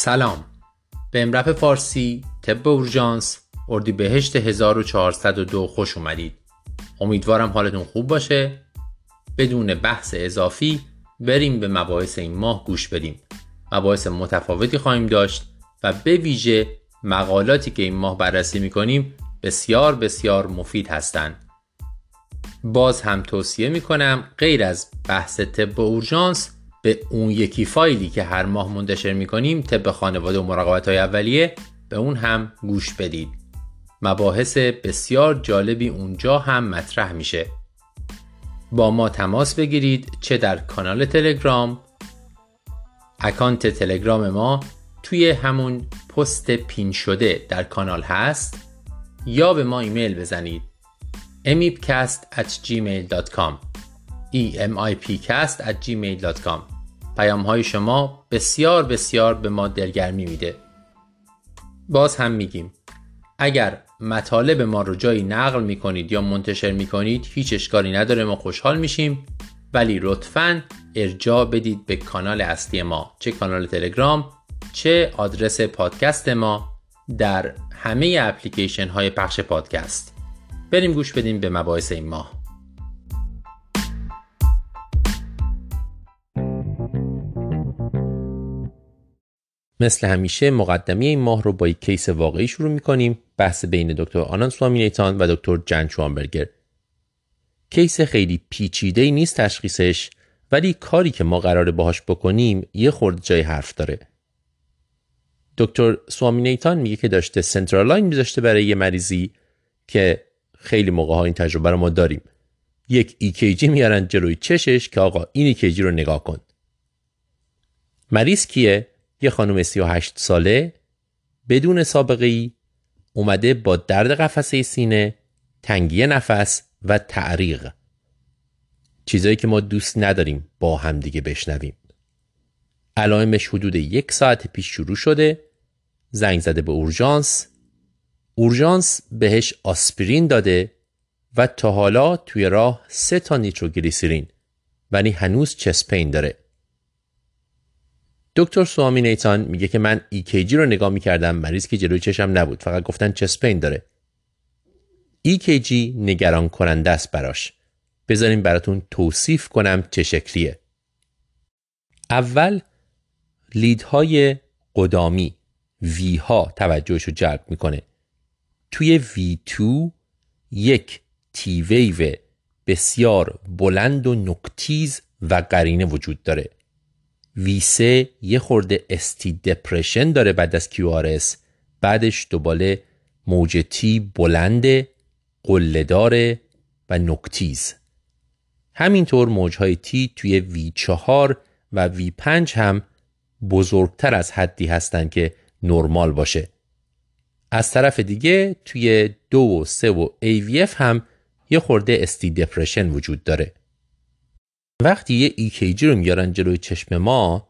سلام. به امرپ فارسی طب اورژانس اردیبهشت 1402 خوش اومدید. امیدوارم حالتون خوب باشه. بدون بحث اضافی بریم به مباحث این ماه گوش بدیم. مباحث متفاوتی خواهیم داشت و به ویژه مقالاتی که این ماه بررسی می‌کنیم بسیار بسیار مفید هستند. باز هم توصیه می‌کنم غیر از بحث طب اورژانس به اون یکی فایلی که هر ماه منتشر می‌کنیم طب خانواده و مراقبت های اولیه به اون هم گوش بدید. مباحث بسیار جالبی اونجا هم مطرح میشه. با ما تماس بگیرید چه در کانال تلگرام. اکانت تلگرام ما توی همون پست پین شده در کانال هست. یا به ما ایمیل بزنید. emipcast at پیام های شما بسیار بسیار به ما دلگرمی میده. باز هم میگیم اگر مطالب ما رو جایی نقل می‌کنید یا منتشر می‌کنید هیچ اشکالی نداره ما خوشحال میشیم. ولی لطفا ارجاع بدید به کانال اصلی ما چه کانال تلگرام چه آدرس پادکست ما در همه اپلیکیشن های پخش پادکست. بریم گوش بدیم به مباحث این ماه. مثل همیشه مقدمی این ماه رو با یک کیس واقعی شروع می‌کنیم. بحث بین دکتر آنان سوامینیتان و دکتر جن چوانبرگر case خیلی پیچیده نیست تشخیصش ولی کاری که ما قراره باهاش بکنیم یه خورده جای حرف داره. دکتر Swaminathan میگه که داشته central line میذاشته برای یه مریضی که خیلی موقع این تجربه رو ما داریم. یک EKG میارن جلوی چشش که آقا این EKG رو نگاه کن. مریض کیه؟ یه خانم 38 ساله بدون سابقه ای اومده با درد قفسه سینه تنگی نفس و تعریق. چیزایی که ما دوست نداریم با هم دیگه بشنویم. علائمش حدود یک ساعت پیش شروع شده. زنگ زده به اورژانس. اورژانس بهش آسپرین داده و تا حالا توی راه سه تا نیتروگلیسیرین ولی هنوز چسپین داره. دکتر سوامی نیتان میگه که من EKG رو نگاه می‌کردم مریض که جلوی چشم نبود. فقط گفتن چسپین داره. EKG نگران کننده است براش. بذاریم براتون توصیف کنم چه شکلیه. اول لیدهای قدامی وی ها توجهش رو جلب می‌کنه. توی V2 یک تی ویو بسیار بلند و نکتیز و قرینه وجود داره. V3 یه خورده استی دپرشن داره بعد از QRS بعدش دوباره موج تی بلند قلهدار و نکتیز. همینطور موجهای تی توی V4 و V5 هم بزرگتر از حدی هستند که نرمال باشه. از طرف دیگه توی دو و سه و AVF هم یه خورده استی دپرشن وجود داره. وقتی یه EKG رو میارن جلوی چشم ما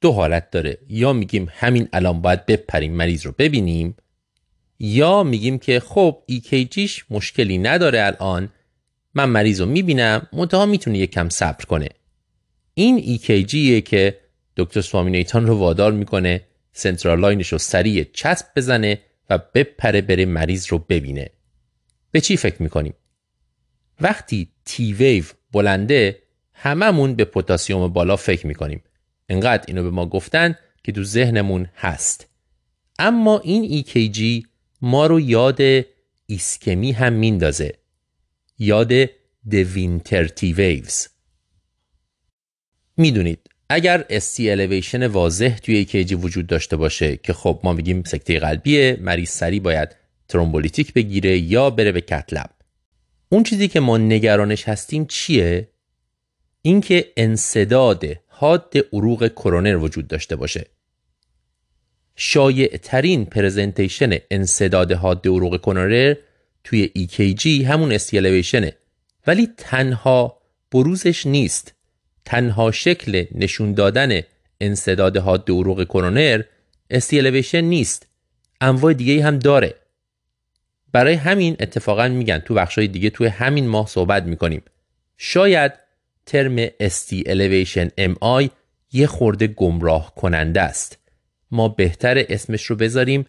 دو حالت داره. یا میگیم همین الان باید بپریم مریض رو ببینیم یا میگیم که خب EKGش مشکلی نداره الان من مریض رو می‌بینم منتها می‌تونه کم صبر کنه. این EKGیه که دکتر سوامینیتان رو وادار می‌کنه سنترال لاینش رو سریع چسب بزنه و بپره بره مریض رو ببینه. به چی فکر می‌کنیم؟ وقتی T wave بلنده هممون به پتاسیم بالا فکر می‌کنیم. انقدر اینو به ما گفتن که تو ذهنمون هست. اما این EKG ما رو یاد ایسکمی هم میندازه. یاد de Winter T waves می‌دونید اگر ST elevation واضح توی EKG وجود داشته باشه که خب ما میگیم سکته قلبیه مریض سریع باید thrombolytic بگیره یا بره به cath lab اون چیزی که ما نگرانش هستیم چیه؟ اینکه انسداد حاد عروق کرونر وجود داشته باشه. شایع ترین presentation انسداد حاد عروق کرونر توی EKG همون ST elevation ه ولی تنها بروزش نیست. تنها شکل نشون دادن انسداد حاد عروق کرونر استیلویشن نیست. انواع دیگه هم داره. برای همین اتفاقا میگن تو بخشای دیگه توی همین ماه صحبت می‌کنیم. شاید ترم ST Elevation MI یه خورده گمراه کننده است. ما بهتر اسمش رو بذاریم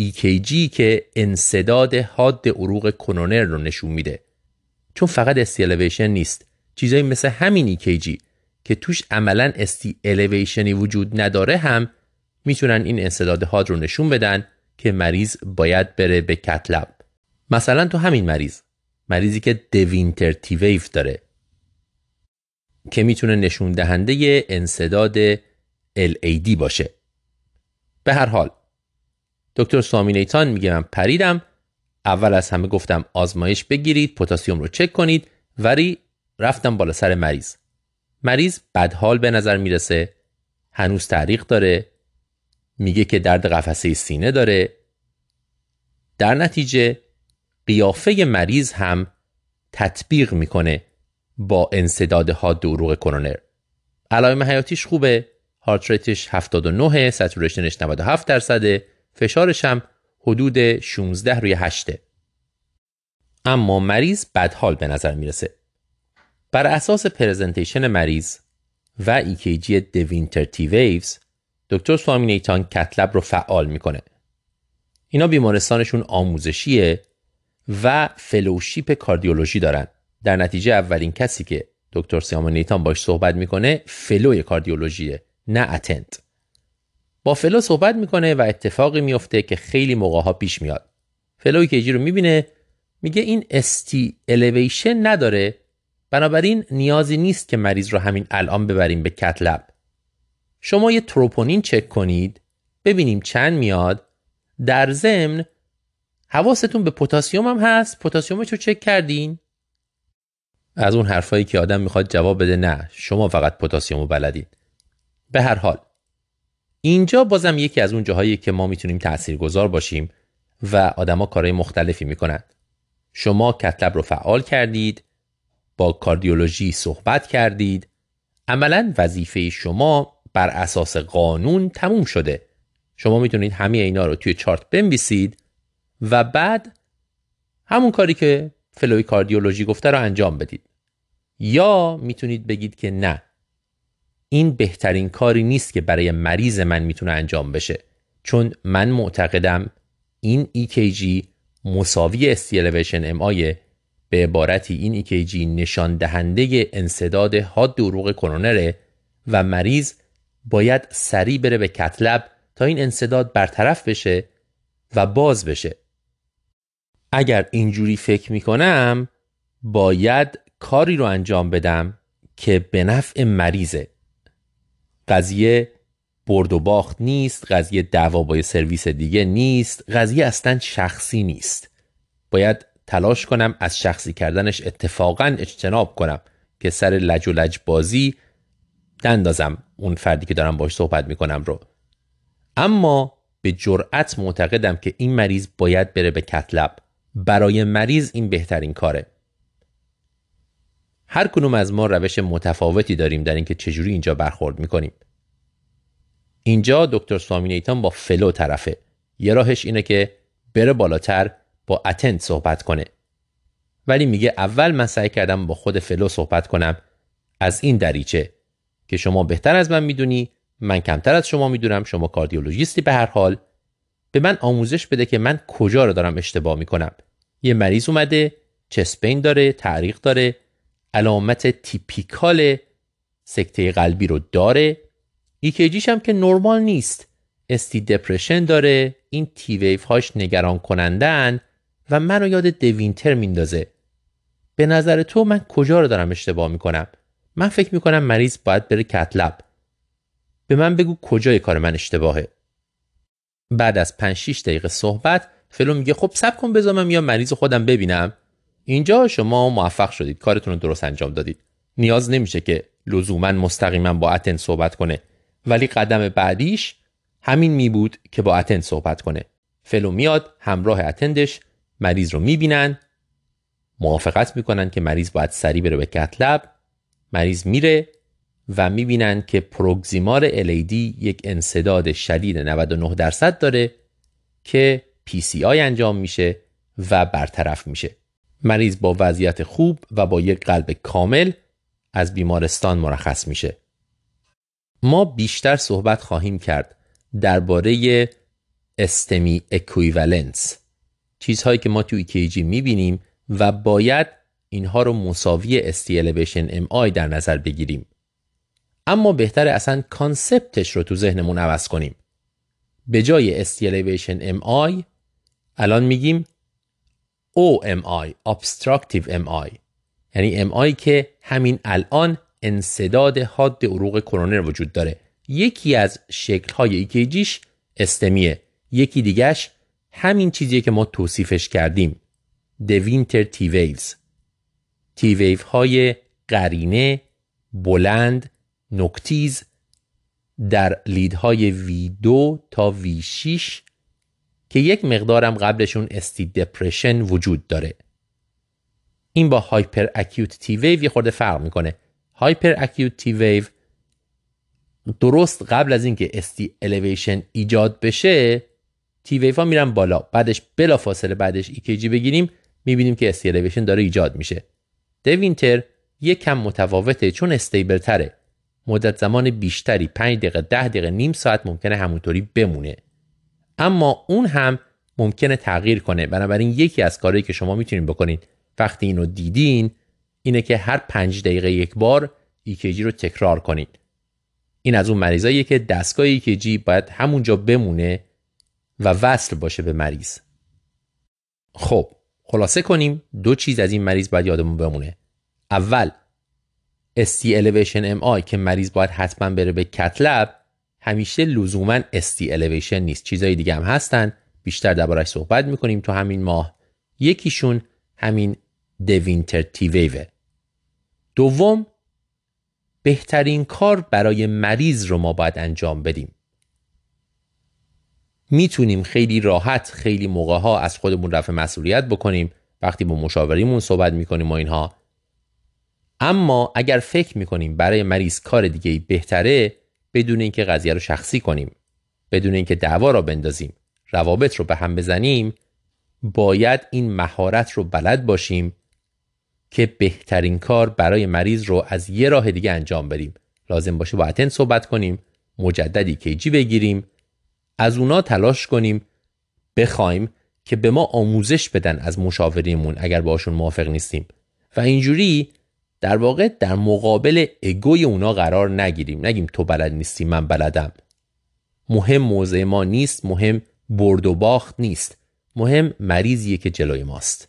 EKG که انصداد حاد عروق کنونر رو نشون میده. چون فقط ST Elevation نیست چیزایی مثل همین EKG که توش عملا ST Elevation وجود نداره هم می‌تونن این انصداد حاد رو نشون بدن که مریض باید بره به کتلب مثلا تو همین مریض مریضی که دوینتر تی ویف داره. که می‌تونه نشون دهنده انصداد LAD باشه. به هر حال دکتر سامینیتان میگه من پریدم. اول از همه گفتم آزمایش بگیرید پتاسیم رو چک کنید. ولی رفتم بالا سر مریض. مریض بدحال به نظر می‌رسه هنوز تعریق داره. میگه که درد قفسه سینه داره. در نتیجه قیافه مریض هم تطبیق می‌کنه. با انصداد حاد عروق کرونر علائم حیاتیش خوبه. هارت ریتش 79 ساتوریشنش 97 درصده. فشارش هم حدود 16 روی 8 اما مریض بدحال به نظر می‌رسه. بر اساس presentation مریض و EKG de Winter T waves دکتر Swaminathan cath lab رو فعال می‌کنه. اینا بیمارستانشون آموزشیه و fellowship کاردیولوژی دارن. در نتیجه اولین کسی که دکتر Swaminathan باش صحبت می‌کنه fellow ی کاردیولوژیه نه attending. با fellow صحبت می‌کنه و اتفاقی میفته که خیلی موقع پیش میاد. فلوی کیجی رو می‌بینه میگه این استی الیویشن نداره. بنابراین نیازی نیست که مریض رو همین الان ببریم به کتلب شما یه تروپونین چک کنید ببینیم چند میاد. در ضمن حواستون به پتاسیم هم هست. پتاسیمش رو چک کردین. از اون حرفایی که آدم می‌خواد جواب بده نه شما فقط پتاسیم رو بلدین. به هر حال اینجا بازم یکی از اون جاهایی که ما می‌تونیم تاثیرگذار باشیم و آدما کارهای مختلفی می‌کنن. شما کتلب رو فعال کردید با کاردیولوژی صحبت کردید. عملا وظیفه شما بر اساس قانون تموم شده. شما می‌تونید همه اینا رو توی چارت بنویسید و بعد همون کاری که فلوی کاردیولوژی گفته رو انجام بدید. یا می‌تونید بگید که نه این بهترین کاری نیست که برای مریض من می‌تونه انجام بشه چون من معتقدم این EKG مساوی استیلویشن ام به عبارتی این EKG نشان دهنده انصداد حاد دروغ کرونره و مریض باید سریع بره به کتلب تا این انصداد برطرف بشه و باز بشه. اگر اینجوری فکر می‌کنم باید کاری رو انجام بدم که به نفع مریضه. قضیه برد و باخت نیست قضیه دعوا با سرویس دیگه نیست قضیه اصلا شخصی نیست. باید تلاش کنم از شخصی کردنش اتفاقا اجتناب کنم که سر لج و لج بازی نندازم اون فردی که دارم باش صحبت می‌کنم رو. اما به جرأت معتقدم که این مریض باید بره به کتلب. برای مریض این بهترین کاره. هر کنوم از ما روش متفاوتی داریم در اینکه چجوری اینجا برخورد می‌کنیم. اینجا دکتر Swaminathan با fellow طرفه. یه راهش اینه که بره بالاتر با attend صحبت کنه. ولی میگه اول من سعی کردم با خود fellow صحبت کنم. از این دریچه که شما بهتر از من می‌دونی من کمتر از شما می‌دونم شما کاردیولوژیستی به هر حال. به من آموزش بده که من کجا رو دارم اشتباه می‌کنم. یه مریض اومده chest pain داره تعریق داره علامت تیپیکال سکته قلبی رو داره. EKGش هم که نرمال نیست. ST depression داره این T wave هاش نگران کننده‌ن و منو یاد de Winter میندازه. به نظر تو من کجا رو دارم اشتباه می‌کنم؟ من فکر می‌کنم مریض باید بره cath lab به من بگو کجای کار من اشتباهه. بعد از 5 6 دقیقه صحبت fellow میگه خب صبر کن بذار من یا مریض خودم ببینم. اینجا شما موفق شدید. کارتون رو درست انجام دادید. نیاز نمیشه که لزوما مستقیما با attend صحبت کنه. ولی قدم بعدیش همین می بود که با attend صحبت کنه. fellow میاد همراه attend ش. مریض رو می‌بینن. موافقت می‌کنن که مریض باید سریع بره به cath lab مریض میره و می‌بینن که پروگزیمار LED یک انصداد شدید 99 درصد داره که PCI انجام میشه و برطرف میشه. مریض با وضعیت خوب و با یک قلب کامل از بیمارستان مرخص میشه. ما بیشتر صحبت خواهیم کرد درباره استمی اکویولنس چیزهایی که ما تو EKG می‌بینیم و باید اینها رو مساوی ST elevation MI در نظر بگیریم. اما بهتر اصلا concept ش رو تو ذهنمون عوض کنیم. به جای ST elevation MI الان میگیم OMI Obstructive MI یعنی MI که همین الان انسداد حاد عروق کرونر وجود داره. یکی از شکل‌های EKG ش STEMI ه. یکی دیگهش همین چیزیه که ما توصیفش کردیم. de Winter T waves T wave های قرینه بلند نوک‌تیز در lead های V2 تا V6 که یک مقدارم قبلشون ST depression وجود داره. این با hyperacute T wave یه خورده فرق می‌کنه. hyperacute T wave درست قبل از اینکه استی الیویشن ایجاد بشه تی ویو ها میرن بالا. بعدش بلا فاصله بعدش EKG بگیریم می‌بینیم که استی الیویشن داره ایجاد میشه. دوینتر یک کم متفاوته چون استیبل تره. مدت زمان بیشتری 5 دقیقه 10 دقیقه نیم ساعت ممکنه همونطوری بمونه. اما اون هم ممکنه تغییر کنه. بنابراین یکی از کارهایی که شما می‌تونید بکنید وقتی اینو دیدین اینه که هر پنج دقیقه یک بار EKG رو تکرار کنید. این از اون مریضاییه که دستگاه EKG باید همونجا بمونه و وصل باشه به مریض. خب خلاصه کنیم دو چیز از این مریض باید یادمون بمونه. اول ST elevation MI که مریض باید حتما بره به کتلب همیشه لزوما ST elevation نیست. چیزای دیگه هم هستن. بیشتر دربارش صحبت می‌کنیم تو همین ماه. یکیشون همین دوینتر تی ویوه دوم بهترین کار برای مریض رو ما باید انجام بدیم. می‌تونیم خیلی راحت خیلی موقع ها از خودمون رفع مسئولیت بکنیم. وقتی با مشاوریمون صحبت می‌کنیم و اینها. اما اگر فکر می‌کنیم برای مریض کار دیگه بهتره بدون اینکه قضیه رو شخصی کنیم بدون اینکه دعوا را بندازیم روابط رو به هم بزنیم باید این مهارت رو بلد باشیم که بهترین کار برای مریض رو از یه راه دیگه انجام بدیم. لازم باشه با اتن صحبت کنیم مجددی کیجی بگیریم از اونا تلاش کنیم بخوایم که به ما آموزش بدن از مشاوریمون اگر باشون موافق نیستیم. و اینجوری در واقع در مقابل اگوی اونا قرار نگیریم. نگیم تو بلد نیستی من بلدم. مهم موضع ما نیست مهم برد و باخت نیست. مهم مریضیه که جلوی ماست.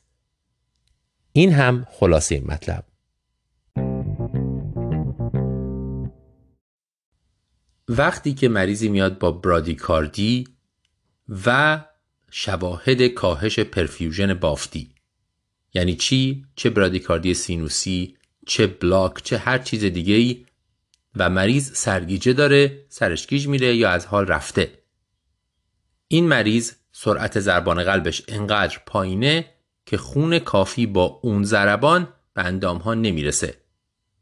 این هم خلاصه مطلب. وقتی که مریضی میاد با برادیکاردی و شواهد کاهش پرفیوژن بافتی. یعنی چی؟ چه برادیکاردی سینوسی، چه بلاک، چه هر چیز دیگه ای و مریض سرگیجه داره، سرشگیج میره یا از حال رفته. این مریض سرعت ضربان قلبش انقدر پایینه که خون کافی با اون ضربان به اندام ها نمی‌رسه.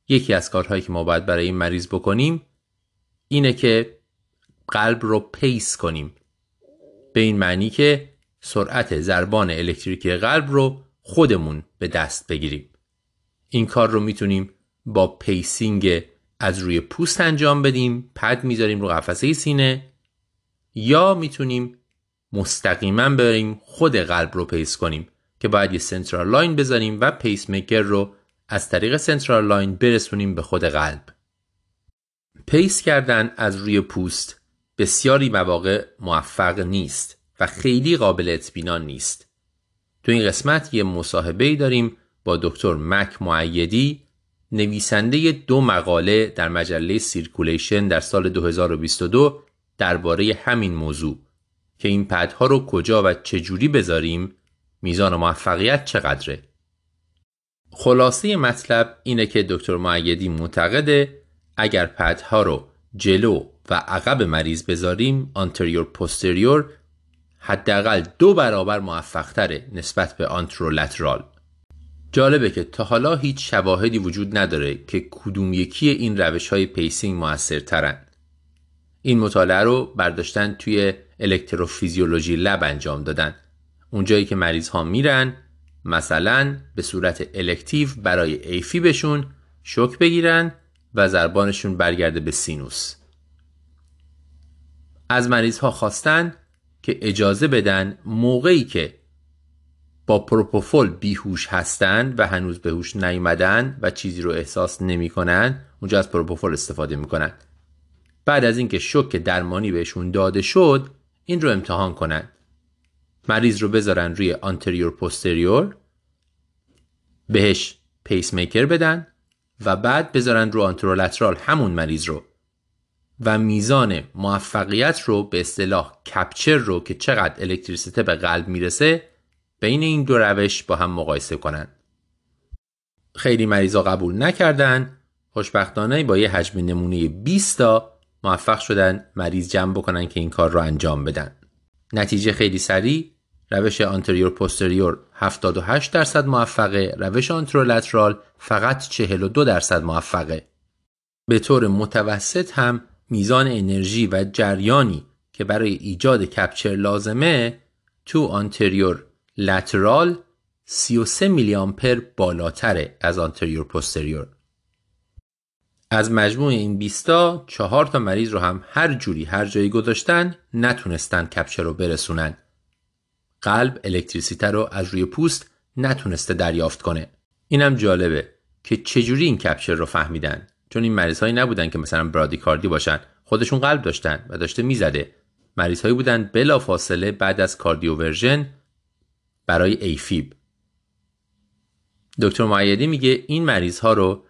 یکی از کارهایی که ما باید برای این مریض بکنیم اینه که قلب رو پیس کنیم به این معنی که سرعت ضربان الکتریکی قلب رو خودمون به دست بگیریم این کار رو می‌تونیم با pacing از روی پوست انجام بدیم پد می‌ذاریم رو قفسه سینه یا می‌تونیم مستقیما بریم خود قلب رو pace کنیم که باید یه central line بذاریم و پیس میکر رو از طریق central line برسونیم به خود قلب pace کردن از روی پوست بسیاری مواقع موفق نیست و خیلی قابل اطمینان نیست. تو این قسمت یه مصاحبه داریم با دکتر مک معیدی نویسنده دو مقاله در مجله Circulation در سال 2022 درباره همین موضوع که این پدها رو کجا و چجوری بذاریم میزان موفقیت چقدره؟ خلاصه مطلب اینه که دکتر معیدی معتقده اگر پدها رو جلو و عقب مریض بذاریم anterior posterior حداقل دو برابر موفقتره نسبت به anterolateral جالبه که تا حالا هیچ شواهدی وجود نداره که کدوم یکی این روش های pacing موثرترن. این مطالعه رو برداشتن توی الکتروفیزیولوژی lab انجام دادن. اونجایی که مریض ها میرن مثلا به صورت elective برای AFib شون شوک بگیرن و ضربانشون برگرده به سینوس. از مریض ها خواستن که اجازه بدن موقعی که با پروپوفول بیهوش هستند و هنوز به هوش نیومدن و چیزی رو احساس نمی‌کنن اونجا از پروپوفول استفاده می‌کنن. بعد از اینکه شوک درمانی بهشون داده شد این رو امتحان کنن. مریض رو بذارن روی anterior posterior بهش پیس میکر بدن و بعد بذارن رو anterolateral همون مریض رو. و میزان موفقیت رو به اصطلاح کپچر رو که چقدر الکتریسیته به قلب می‌رسه بین این دو روش با هم مقایسه کنن خیلی مریضا قبول نکردن خوشبختانه با یه حجم نمونه 20 تا موفق شدن مریض جمع بکنن که این کار رو انجام بدن. نتیجه خیلی سریع روش آنتریور پوستریور 78 درصد موفقه روش آنترولترال فقط 42 درصد موفقه. به طور متوسط هم میزان انرژی و جریانی که برای ایجاد کپچر لازمه تو آنتریور لترال 33 میلی آمپر بالاتره از آنتریور پوستریور. از مجموع این 20 تا چهار تا مریض رو هم هر جوری هر جایی گذاشتن نتونستن کپچر رو برسونن. قلب الکتریسیته رو از روی پوست نتونسته دریافت کنه. اینم جالبه که چجوری این capture رو فهمیدن؟ چون این مریض هایی نبودن که مثلا برادی‌کاردی باشن. خودشون قلب داشتن و داشته می‌زده. مریض هایی بودن بلا فاصله بعد از cardioversion برای AFib. دکتر معیدی میگه این مریض ها رو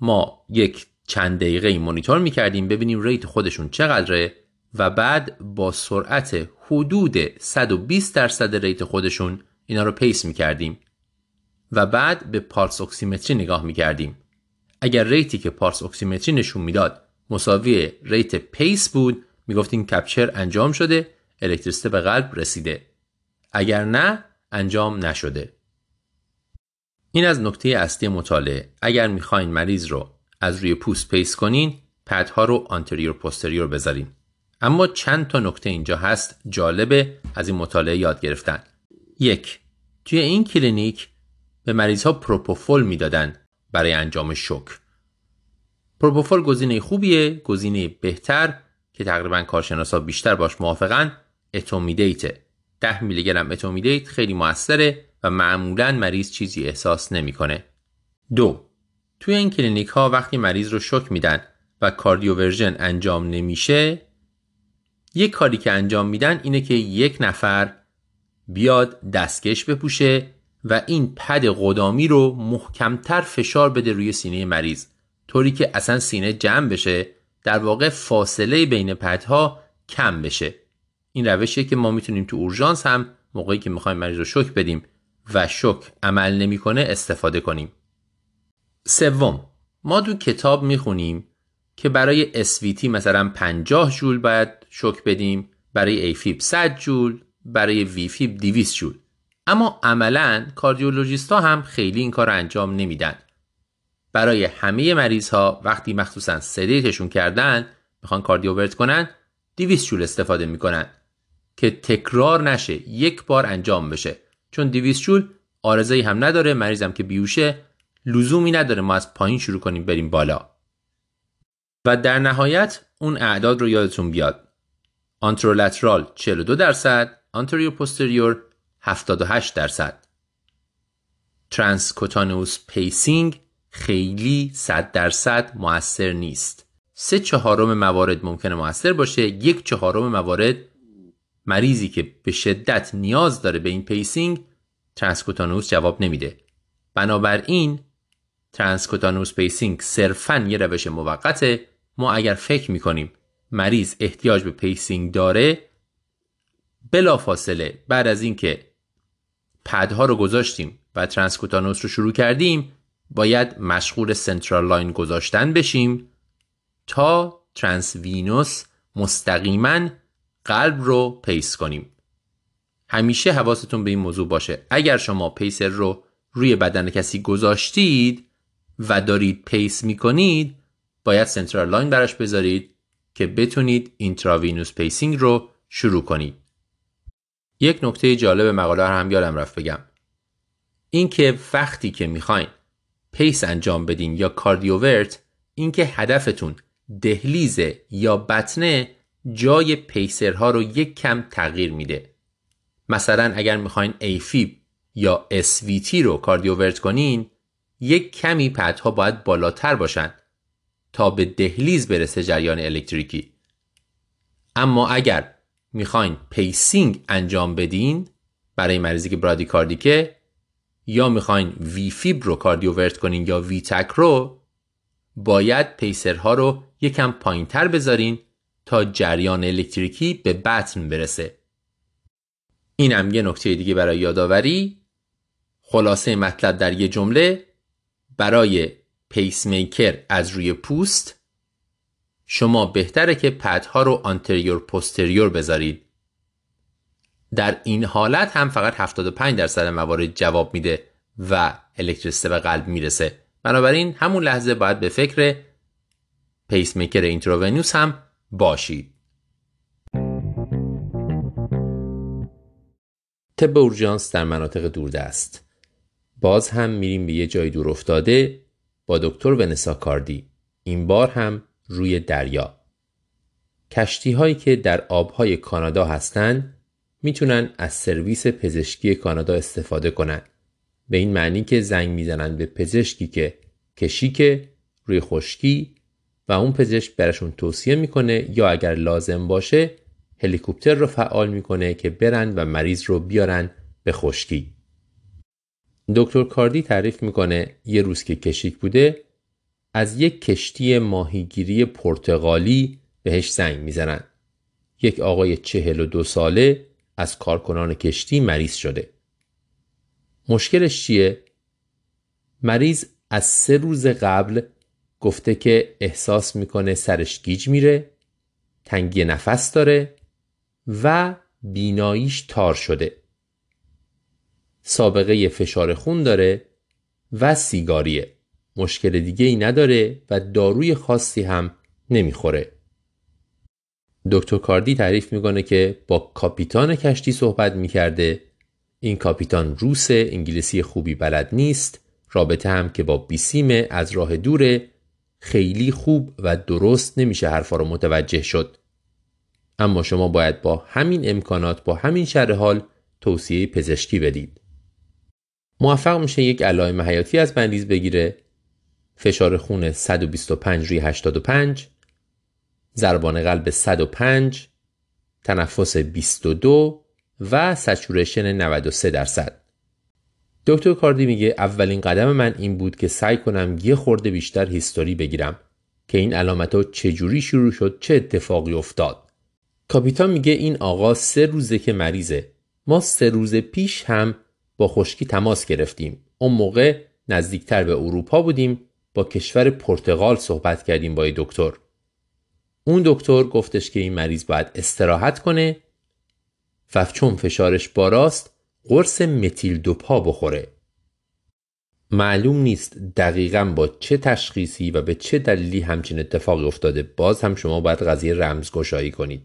ما یک چند دقیقه مونیتور می‌کردیم ببینیم rate خودشون چقدره و بعد با سرعت حدود 120 درصد rate خودشون اینا رو pace می‌کردیم و بعد به pulse oximetry نگاه می‌کردیم. اگر rate ی که pulse oximetry نشون می‌داد مساوی rate pace بود می‌گفتیم capture انجام شده الکتریسته به قلب رسیده. اگر نه انجام نشده. این از نکته اصلی مطالعه. اگر می‌خواین مریض رو از روی پوست pace کنین پدها رو anterior posterior بذارین. اما چند تا نکته اینجا هست جالبه از این مطالعه یاد گرفتن. یک توی این کلینیک به مریض ها پروپوفول می‌دادن برای انجام شوک. پروپوفول گزینه خوبیه گزینه بهتر که تقریبا کارشناسا بیشتر باش موافقن. etomidate 10 میلی گرم etomidate خیلی موثره و معمولا مریض چیزی احساس نمی‌کنه. دو توی این کلینیک ها وقتی مریض رو شوک میدن و cardioversion انجام نمیشه یک کاری که انجام میدن اینه که یک نفر بیاد دستکش بپوشه و این پد قدامی رو محکمتر فشار بده روی سینه مریض طوری که اصلا سینه جمع بشه در واقع فاصله بین پدها کم بشه این روشیه که ما می‌تونیم تو اورژانس هم موقعی که می‌خوایم مریض رو شک بدیم و شک عمل نمی‌کنه استفاده کنیم. سوم ما دو کتاب می‌خونیم که برای SVT مثلا 50 جول باید شک بدیم برای ایفیب 100 جول برای ویفیب 200 جول. اما عملا کاردیولوژیست ها هم خیلی این کار انجام نمیدن. برای همه مریض ها وقتی مخصوصا سدیتشون کردن می‌خوان کاردیوورت کنن 200 جول استفاده می‌کنن. که تکرار نشه یک بار انجام بشه. چون 200 جول آرزه‌ای هم نداره مریضم که بیوشه لزومی نداره. ما از پایین شروع کنیم بریم بالا. و در نهایت اون اعداد رو یادتون بیاد. anterolateral 42 درصد anterior posterior 78 درصد. transcutaneous pacing خیلی 100 درصد موثر نیست. سه چهارم موارد ممکنه موثر باشه یک چهارم موارد مریضی که به شدت نیاز داره به این pacing transcutaneous جواب نمیده. بنابراین transcutaneous pacing صرفا یه روش موقته. ما اگر فکر می‌کنیم مریض احتیاج به pacing داره بلا فاصله بعد از اینکه پدها رو گذاشتیم و transcutaneous رو شروع کردیم باید مشغول central line گذاشتن بشیم تا transvenous مستقیما قلب رو pace کنیم. همیشه حواستون به این موضوع باشه. اگر شما pacer رو روی بدن کسی گذاشتید و دارید pace می‌کنید باید central line براش بذارید که بتونید intravenous pacing رو شروع کنید. یک نکته جالب مقاله هم یادم رفت بگم. اینکه وقتی که می‌خواین pace انجام بدین یا cardiovert اینکه هدفتون دهلیز یا بطنه جای pacer ها رو یک کم تغییر میده. مثلا اگر می‌خواین AFib یا SVT رو cardiovert کنین یک کمی پدها باید بالاتر باشن تا به دهلیز برسه جریان الکتریکی. اما اگر می‌خواین pacing انجام بدین برای مریضی که bradycardic ه یا می‌خواین V-fib رو cardiovert کنین یا وی تک رو باید pacer ها رو یکم پایین تر بذارین تا جریان الکتریکی به بطن برسه. اینم یه نکته دیگه برای یادآوری. خلاصه مطلب در یه جمله برای پیس میکر از روی پوست شما بهتره که پدها رو anterior posterior بذارید. در این حالت هم فقط 75 درصد موارد جواب میده و الکتریسته به قلب می‌رسه. بنابراین همون لحظه باید به فکر pacemaker intravenous هم باشید. طب اورژانس در مناطق دوردست. باز هم میریم به یه جای دور افتاده با دکتر ونسا کاردی. این بار هم روی دریا. کشتی هایی که در آبهای کانادا هستند می‌تونن از سرویس پزشکی کانادا استفاده کنند به این معنی که زنگ می‌زنن به پزشکی که کشیک روی خشکی و اون پزشک برشون توصیه می‌کنه یا اگر لازم باشه هلیکوپتر رو فعال می‌کنه که برن و مریض رو بیارن به خشکی. دکتر کاردی تعریف می‌کنه یه روز که کشیک بوده از یک کشتی ماهیگیری پرتغالی بهش زنگ می‌زنن. یک آقای چهل و دو ساله از کارکنان کشتی مریض شده. مشکلش چیه؟ مریض از سه روز قبل گفته که احساس می‌کنه سرش گیج میره تنگی نفس داره و بیناییش تار شده. سابقه فشار خون داره و سیگاریه. مشکل دیگه ای نداره و داروی خاصی هم نمی‌خوره. دکتر کاردی تعریف می‌کنه که با کاپیتان کشتی صحبت می‌کرده. این کاپیتان روس انگلیسی خوبی بلد نیست. رابطه هم که با بیسیم از راه دوره خیلی خوب و درست نمیشه حرفا رو متوجه شد. اما شما باید با همین امکانات با همین شرح حال توصیه پزشکی بدید. موفق میشه یک علائم حیاتی از بندیز بگیره. فشار خون 125 روی 85 ضربان قلب 105 تنفس 22 و سچورشن 93 درصد. دکتر کاردی میگه اولین قدم من این بود که سعی کنم یه خورده بیشتر هیستوری بگیرم که این علامت ها چجوری شروع شد چه اتفاقی افتاد. کاپیتان میگه این آقا سه روزه که مریضه. ما سه روز پیش هم با خشکی تماس گرفتیم. اون موقع نزدیکتر به اروپا بودیم با کشور پرتغال صحبت کردیم با دکتر. اون دکتر گفتش که این مریض باید استراحت کنه. و چون فشارش باراست قرص متیل دوپا بخوره. معلوم نیست دقیقا با چه تشخیصی و به چه دلیلی همچین اتفاقی افتاده. باز هم شما باید قضیه رمزگشایی کنید.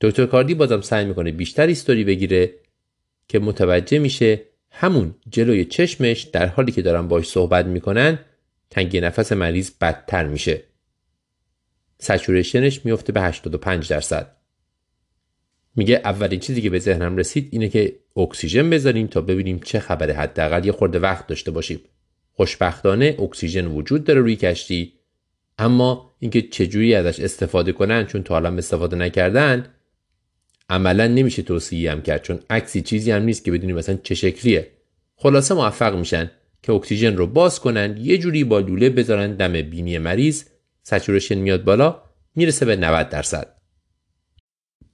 دکتر کاردی بازم سعی می‌کنه بیشتر هیستوری بگیره که متوجه میشه همون جلوی چشمش در حالی که دارن باش صحبت می‌کنن تنگی نفس مریض بدتر میشه. سچورشنش میفته به 85 درصد. میگه اولین چیزی که به ذهنم رسید اینه که اکسیژن بذاریم تا ببینیم چه خبره. حداقل یه خورده وقت داشته باشیم. خوشبختانه اکسیژن وجود داره روی کشتی. اما اینکه چجوری ازش استفاده کنن چون تا حالا استفاده نکردن عملا نمیشه توصیه هم کرد. چون عکسی چیزی هم نیست که بدونیم مثلا چه شکلیه. خلاصه موفق میشن که اکسیژن رو باز کنن یه جوری با لوله بذارن دم بینی مریض. سچورشن میاد بالا می‌رسه به 90 درصد.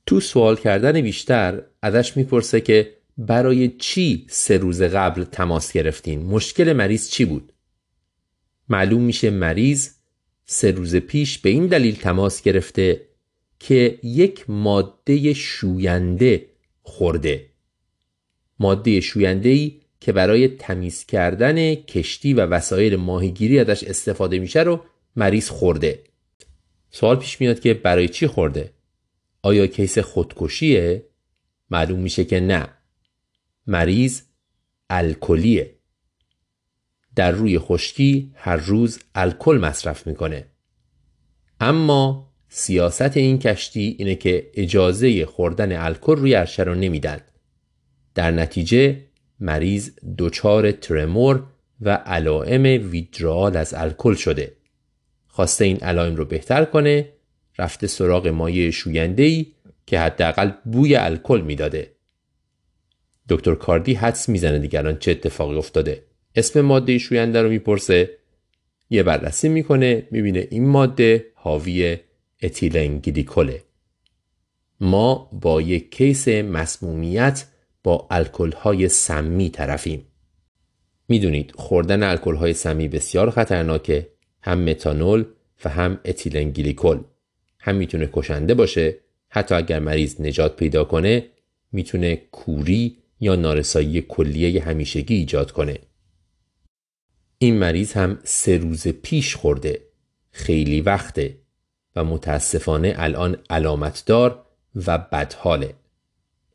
تو سوال کردن بیشتر ازش می‌پرسه که برای چی سه روز قبل تماس گرفتین؟ مشکل مریض چی بود؟ معلوم میشه مریض سه روز پیش به این دلیل تماس گرفته که یک ماده شوینده خورده. ماده شوینده که برای تمیز کردن کشتی و وسایل ماهیگیری ازش استفاده میشه رو مریض خورده. سوال پیش میاد که برای چی خورده؟ آیا کیس خودکشیه؟ معلوم میشه که نه. مریض الکلیه. در روی خشکی هر روز الکل مصرف می‌کنه. اما سیاست این کشتی اینه که اجازه خوردن الکل روی عرشه رو نمیدن. در نتیجه مریض دچار ترمور و علائم ویدرال از الکل شده. خواسته این علائم رو بهتر کنه رفته سراغ مایع شوینده ای که حداقل بوی الکل می‌داده. دکتر کاردی حدس می‌زنه دیگران چه اتفاقی افتاده. اسم ماده شوینده رو می‌پرسه. یه بررسی می‌کنه می‌بینه این ماده حاوی اتیلن گلیکوله ما با یک کیس مسمومیت با الکل های سمی طرفیم. می‌دونید خوردن الکل های سمی بسیار خطرناکه هم متانول و هم اتیلن گلیکول هم می‌تونه کشنده باشه. حتی اگر مریض نجات پیدا کنه می‌تونه کوری یا نارسایی کلیه همیشگی ایجاد کنه. این مریض هم سه روز پیش خورده. خیلی وقته و متاسفانه الان علامتدار و بدحاله.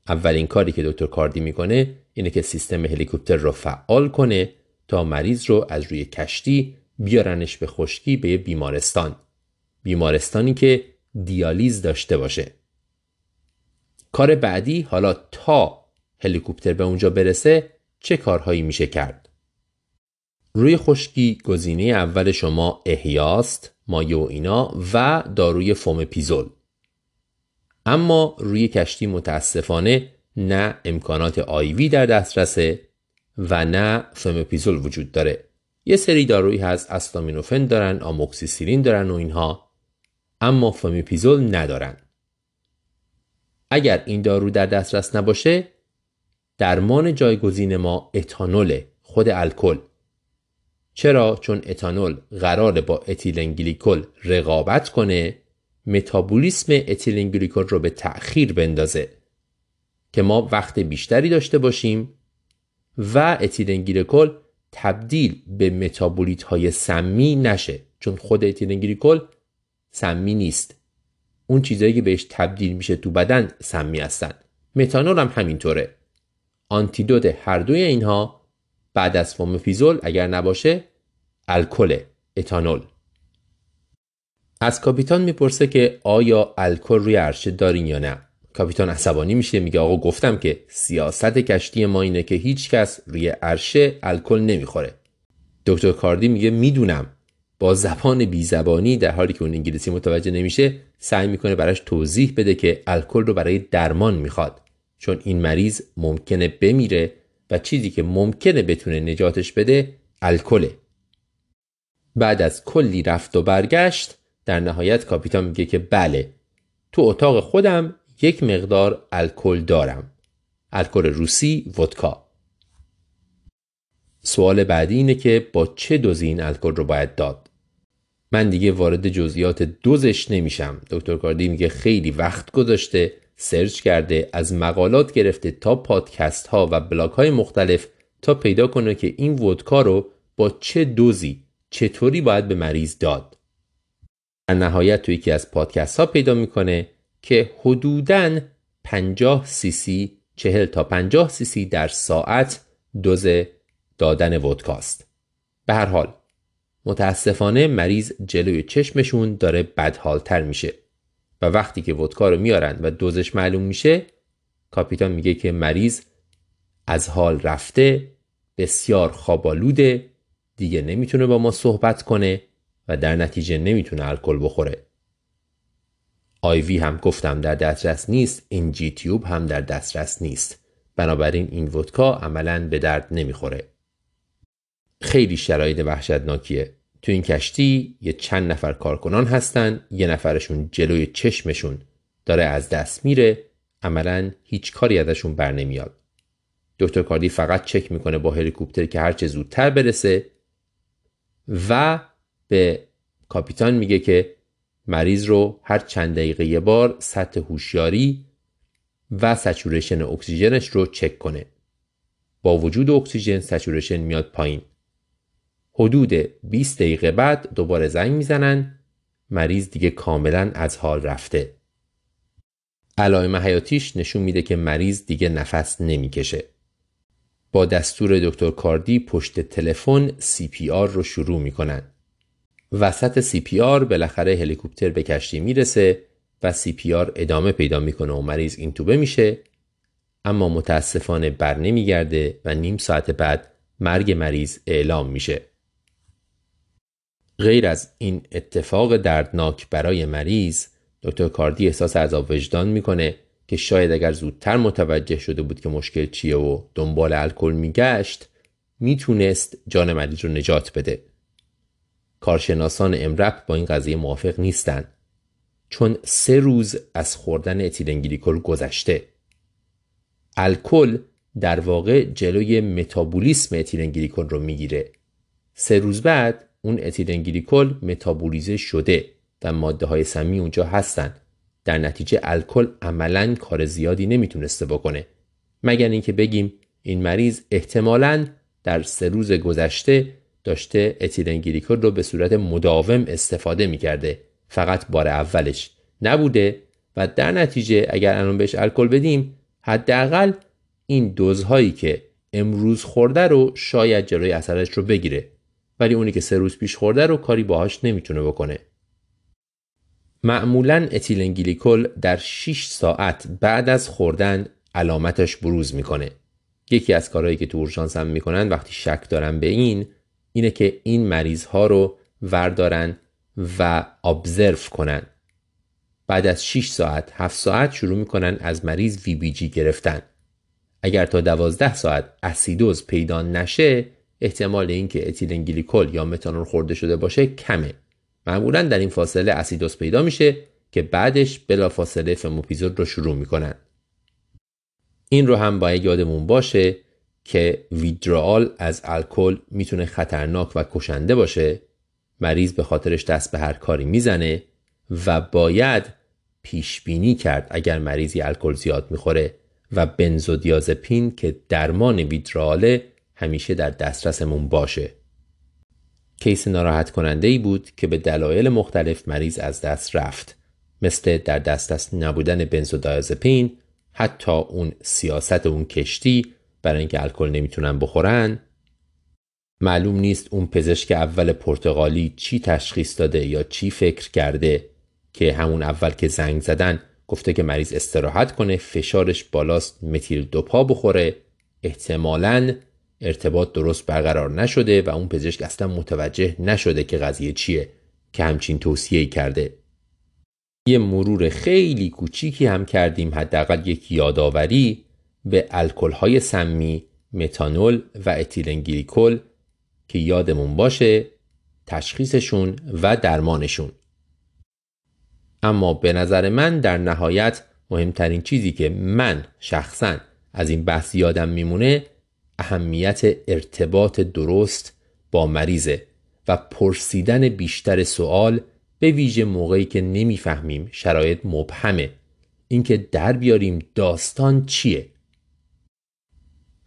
اولین کاری که دکتر کاردی می‌کنه اینه که سیستم هلیکوپتر رو فعال کنه تا مریض رو از روی کشتی بیارنش به خشکی به بیمارستان. بیمارستانی که دیالیز داشته باشه. کار بعدی حالا تا هلیکوپتر به اونجا برسه چه کارهایی میشه کرد؟ روی خشکی گزینه اول شما احیاست مایع و اینا و داروی فوم پیزول. اما روی کشتی متاسفانه نه امکانات آیوی در دسترسه و نه فمپیزول وجود داره. یه سری دارویی هست استامینوفن دارن آموکسیسیلین دارن و اینها. اما فمیپیزول ندارن. اگر این دارو در دسترس نباشه درمان جایگزین ما اتانول خود الکل. چرا؟ چون اتانول قرار با اتیلن گلیکول رقابت کنه متابولیسم اتیلن گلیکول رو به تأخیر بندازه که ما وقت بیشتری داشته باشیم و اتیلن گلیکول تبدیل به متابولیت های سمی نشه. چون خود اتیلن گلیکول سمی نیست. اون چیزایی که بهش تبدیل میشه تو بدن سمی هستن. متانول هم همینطوره. آنتیدوت هر دوی اینها بعد از فومفیزول اگر نباشه الکل اتانول. از کاپیتان می‌پرسه که آیا الکل روی عرشه دارین یا نه؟ کاپیتان عصبانی میشه میگه آقا گفتم که سیاست کشتی ما اینه که هیچ کس روی عرشه الکل نمی‌خوره. دکتر کاردی میگه می‌دونم. با زبان بی زبانی در حالی که اون انگلیسی متوجه نمیشه سعی می‌کنه براش توضیح بده که الکل رو برای درمان می‌خواد. چون این مریض ممکنه بمیره و چیزی که ممکنه بتونه نجاتش بده الکله. بعد از کلی رفت و برگشت در نهایت کاپیتان میگه که بله تو اتاق خودم یک مقدار الکل دارم. الکل روسی ودکا. سوال بعدی اینه که با چه دوزی این الکل رو باید داد؟ من دیگه وارد جزئیات دوزش نمیشم. دکتر کاردی میگه خیلی وقت گذاشته search کرده از مقالات گرفته تا پادکست ها و بلاگ های مختلف تا پیدا کنه که این ودکا رو با چه دوزی چطوری باید به مریض داد. در نهایت تو یکی از پادکست ها پیدا می‌کنه که حدوداً 50 سی سی 40 تا 50 سی سی در ساعت دوز دادن ودکاست. به هر حال متاسفانه مریض جلوی چشمشون داره بدحالتر میشه. و وقتی که ودکا رو میارن و دوزش معلوم میشه کاپیتان میگه که مریض از حال رفته بسیار خوابالوده دیگه نمی‌تونه با ما صحبت کنه و در نتیجه نمی‌تونه الکل بخوره. آیوی هم گفتم در دسترس نیست این جی تیوب هم در دسترس نیست. بنابراین این ودکا عملا به درد نمی‌خوره. خیلی شرایط وحشتناکیه. تو این کشتی یه چند نفر کارکنان هستن یه نفرشون جلوی چشمشون داره از دست میره عملا هیچ کاری ازشون بر نمیاد. دکتر کاردی فقط چک می‌کنه با هلیکوپتر که هرچه زودتر برسه و به کاپیتان میگه که مریض رو هر چند دقیقه یه بار سطح هوشیاری و سچورشن اکسیژنش رو چک کنه. با وجود اکسیژن سچورشن میاد پایین. حدود 20 دقیقه بعد دوباره زنگ می‌زنن. مریض دیگه کاملا از حال رفته. علائم حیاتیش نشون میده که مریض دیگه نفس نمی‌کشه. با دستور دکتر کاردی پشت تلفن CPR رو شروع می‌کنن. وسط CPR بالاخره هلیکوپتر به کشتی می‌رسه و CPR ادامه پیدا می‌کنه و مریض این توبه میشه. اما متاسفانه بر نمیگرده و نیم ساعت بعد مرگ مریض اعلام میشه. غیر از این اتفاق دردناک برای مریض دکتر کاردی احساس عذاب وجدان می‌کنه که شاید اگر زودتر متوجه شده بود که مشکل چیه و دنبال الکل میگشت می‌تونست جان مریض رو نجات بده. کارشناسان EMRAP با این قضیه موافق نیستن. چون سه روز از خوردن اتیلنگلیکول گذشته. الکل در واقع جلوی متابولیسم اتیلنگلیکول رو می‌گیره. سه روز بعد اون اتیلنگلیکول متابولیزه شده و ماده های سمی اونجا هستن. در نتیجه الکل عملا کار زیادی نمی‌تونسته بکنه. مگر اینکه بگیم این مریض احتمالا در سه روز گذشته داشته اتیلنگلیکول رو به صورت مداوم استفاده می‌کرده. فقط بار اولش نبوده و در نتیجه اگر الان بهش الکل بدیم حداقل این دوزهایی که امروز خورده رو شاید جلوی اثرش رو بگیره. ولی اونی که سه روز پیش خورده رو کاری باهاش نمی‌تونه بکنه. معمولا اتیلنگلیکول در 6 ساعت بعد از خوردن علامتش بروز می‌کنه. یکی از کارهایی که تو اورژانس هم می‌کنن وقتی شک دارن به این اینه که این مریض ها رو وردارن و ابزرو کنن. بعد از 6 ساعت 7 ساعت شروع می‌کنن از مریض VBG گرفتن. اگر تا 12 ساعت اسیدوز پیدا نشه احتمال اینکه اتیلنگلیکول یا متانول خورده شده باشه کمه. معمولا در این فاصله اسیدوز پیدا میشه که بعدش بلا فاصله fomepizole رو شروع می‌کنن. این رو هم باید یادمون باشه که withdrawal از الکل می‌تونه خطرناک و کشنده باشه مریض به خاطرش دست به هر کاری می‌زنه و باید پیش بینی کرد اگر مریضی الکل زیاد می‌خوره و بنزودیازپین که درمان ویدراله همیشه در دسترسمون باشه. کیس ناراحت کننده ای بود که به دلایل مختلف مریض از دست رفت. مثل در دسترس نبودن بنزودیازپین حتی اون سیاست اون کشتی برای اینکه الکل نمی‌تونن بخورن. معلوم نیست اون پزشک اول پرتغالی چی تشخیص داده یا چی فکر کرده که همون اول که زنگ زدن گفته که مریض استراحت کنه فشارش بالاست متیل دوپا بخوره. احتمالاً ارتباط درست برقرار نشده و اون پزشک اصلا متوجه نشده که قضیه چیه که همچین توصیه کرده. یه مرور خیلی کوچیکی هم کردیم حداقل یک یادآوری به الکل های سمی متانول و اتیلنگلیکول که یادمون باشه تشخیصشون و درمانشون. اما به نظر من در نهایت مهمترین چیزی که من شخصا از این بحث یادم میمونه اهمیت ارتباط درست با مریضه و پرسیدن بیشتر سوال به ویژه موقعی که نمی‌فهمیم شرایط مبهمه. اینکه در بیاریم داستان چیه؟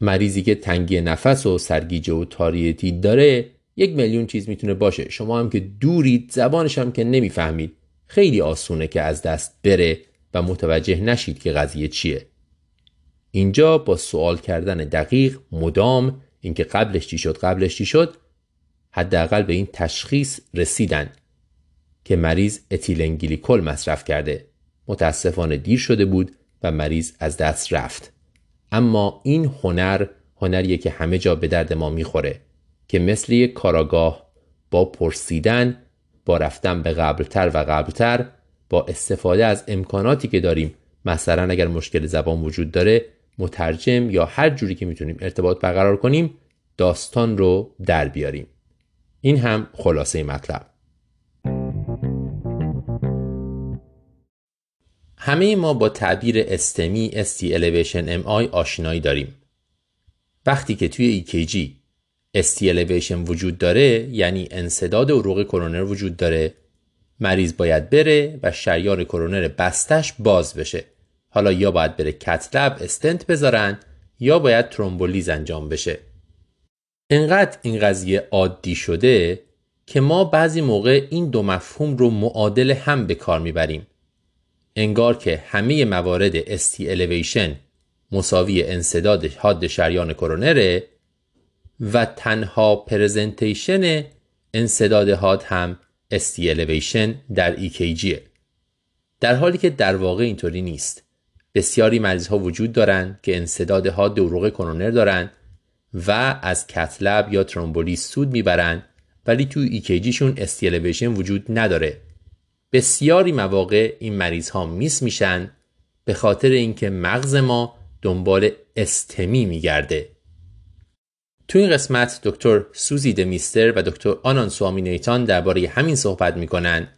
مریضی که تنگی نفس و سرگیجه و تاریتی داره یک میلیون چیز می‌تونه باشه. شما هم که دورید زبانش هم که نمی‌فهمید. خیلی آسونه که از دست بره و متوجه نشید که قضیه چیه. اینجا با سوال کردن دقیق مدام اینکه قبلش چی شد قبلش چی شد حداقل به این تشخیص رسیدن که مریض اتیلنگلیکول مصرف کرده. متاسفانه دیر شده بود و مریض از دست رفت. اما این هنر هنریه که همه جا به درد ما می‌خوره که مثل یک کاراگاه با پرسیدن با رفتن به قبلتر و قبلتر با استفاده از امکاناتی که داریم مثلا اگر مشکل زبان وجود داره مترجم یا هر جوری که می‌تونیم ارتباط برقرار کنیم داستان رو در بیاریم. این هم خلاصه مطلب. همه ما با تعبیر استمی ST Elevation MI آشنایی داریم. وقتی که توی EKG ST elevation وجود داره یعنی انصداد عروق کرونر وجود داره مریض باید بره و شریان کرونر بستش باز بشه. حالا یا باید بره کتلب استنت بذارن یا باید ترومبولیز انجام بشه. انقدر این قضیه عادی شده که ما بعضی موقع این دو مفهوم رو معادل هم به کار می‌بریم. انگار که همه موارد ST elevation مساوی انصداد حاد شریان کرونره و تنها پرزنتیشن انصداد حاد هم ST elevation در EKG در حالی که در واقع اینطوری نیست. بسیاری مریض ها وجود دارند که انصداد حاد عروق کرونر دارند و از cath lab یا thrombolysis سود می‌برند ولی تو EKG شون ST elevation وجود نداره. بسیاری مواقع این مریض ها miss میشن به خاطر اینکه مغز ما دنبال STEMI میگرده. تو این قسمت دکتر سوزی دمیستر و دکتر آنان سوامینیتان درباره همین صحبت می‌کنن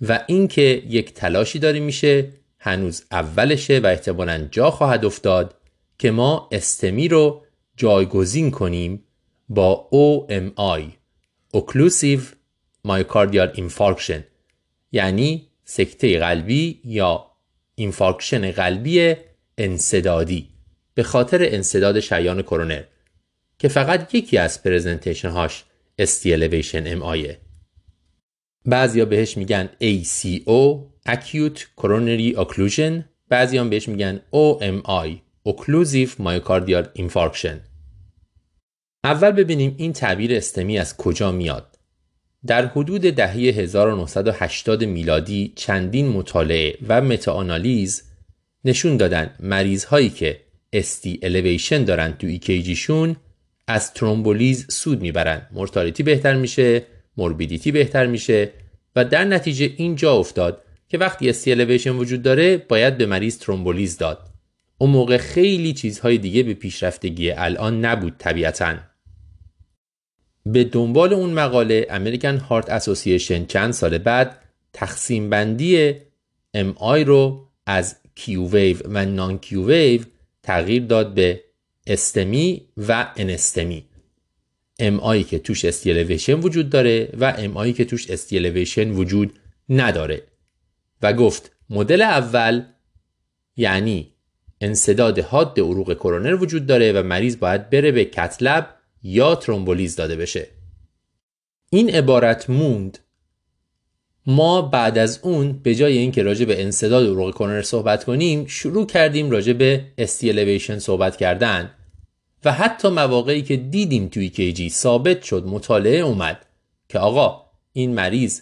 و اینکه یک تلاشی داره میشه هنوز اولشه و احتمالا جا خواهد افتاد که ما STEMI رو جایگزین کنیم با OMI Occlusive Myocardial Infarction یعنی سکته قلبی یا infarction قلبی انسدادی به خاطر انسداد شریان کرونر که فقط یکی از presentation هاش ST elevation MI بعضیا بهش میگن ACO Acute Coronary Occlusion. بعضی هم بهش میگن OMI Occlusive Myocardial Infarction. اول ببینیم این تعبیر STEMI از کجا میاد. در حدود دهه 1980 میلادی چندین مطالعه و متاانالیز نشون دادن مریض هایی که ST elevation دارن تو EKG شون از ترومبولیز سود می‌برن. mortality بهتر میشه morbidity بهتر میشه و در نتیجه این جا افتاد که وقتی ST elevation وجود داره باید به مریض ترومبولیز داد. اون موقع خیلی چیزهای دیگه به پیشرفتگی الان نبود طبیعتاً. به دنبال اون مقاله American Heart Association چند سال بعد تقسیم بندی MI رو از Q wave و non-Q wave تغییر داد به STEMI و NSTEMI. MI که توش ST وجود داره و آی که توش استی وجود نداره. و گفت مدل اول یعنی انصداد حاد عروق کرونر وجود داره و مریض باید بره به کتلب یا ترومبولیز داده بشه. این عبارت موند. ما بعد از اون به جای اینکه راجع به انصداد عروق کرونر صحبت کنیم شروع کردیم راجع به استی صحبت کردن و حتی مواقعی که دیدیم توی کیجی ثابت شد مطالعه اومد که آقا این مریض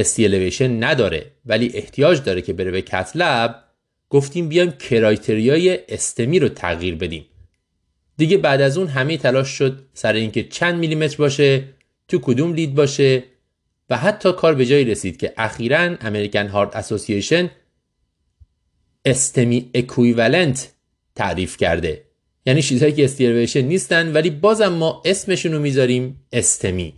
استی نداره ولی احتیاج داره که بره به کتلب گفتیم بیایم کرایتریای استمی رو تغییر بدیم. دیگه بعد از اون همه تلاش شد سر اینکه چند میلیمتر باشه تو کدوم لید باشه و حتی کار به جایی رسید که اخیرا امریکن هارت اسوسییشن استمی اکویولنت تعریف کرده. یعنی چیزهایی که استیرویشن نیستن ولی بازم ما اسمشون رو می‌ذاریم استمی.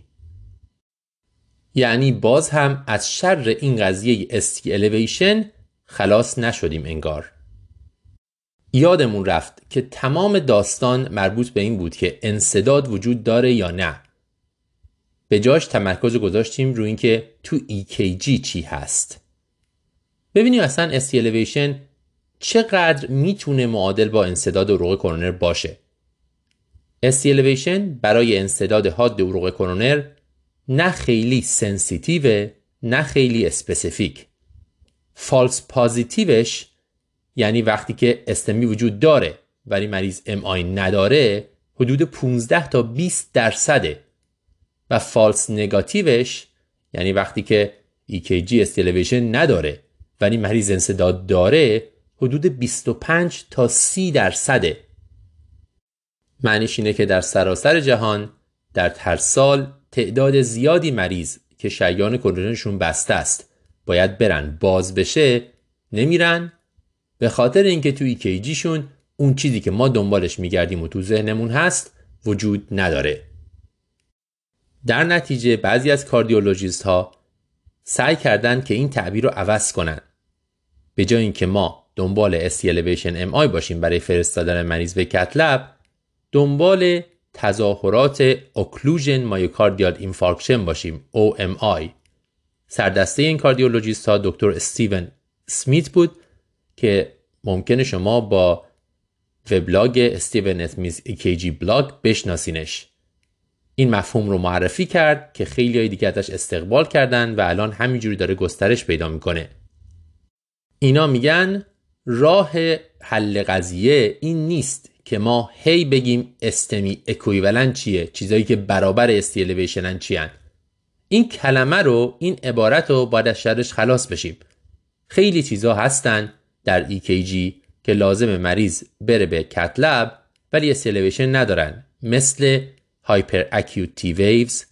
یعنی باز هم از شر این قضیه استی الیویشن خلاص نشدیم انگار. یادمون رفت که تمام داستان مربوط به این بود که انصداد وجود داره یا نه. به جاش تمرکز گذاشتیم روی اینکه تو EKG چی هست. ببینیم اصلا ST elevation چقدر می‌تونه معادل با انصداد عروق کرونر باشه. ST elevation برای انصداد حاد عروق کرونر نه خیلی sensitive نه خیلی specific. false positive ش یعنی وقتی که STEMI وجود داره ولی مریض MI نداره حدود 15 تا 20 درصده. و false negative ش یعنی وقتی که EKG استیلویشن نداره ولی مریض انصداد داره حدود 25 تا 30 درصده. معنیش اینه که در سراسر جهان در هر سال تعداد زیادی مریض که شیان کرونرشون بسته است. باید برن. باز بشه نمیرن. به خاطر اینکه توی کیجیشون اون چیزی که ما دنبالش میگردیم و تو ذهنمون هست وجود نداره. در نتیجه بعضی از کاردیولوژیست ها سعی کردن که این تعبیر رو عوض کنن. به جای اینکه ما دنبال ST elevation MI باشیم برای فرستادن مریض به cath lab دنبال تظاهرات occlusion myocardial infarction باشیم OMI سردسته این کاردیولوژیست ها دکتر استیون سمیت بود که ممکنه شما با وبلاگ Steven Smith EKG blog بشناسینش. این مفهوم رو معرفی کرد که خیلی های دیگه ازش استقبال کردن و الان همینجوری داره گسترش پیدا می‌کنه. اینا میگن راه حل قضیه این نیست. که ما هی بگیم استمی اکویولن چیه؟ چیزایی که برابر استی الیویشنن چیان این کلمه رو این عبارت رو باید از شرش خلاص بشیم. خیلی چیزا هستن در EKG که لازم مریض بره به کتلب ولی ST elevation ندارن. مثل hyperacute T waves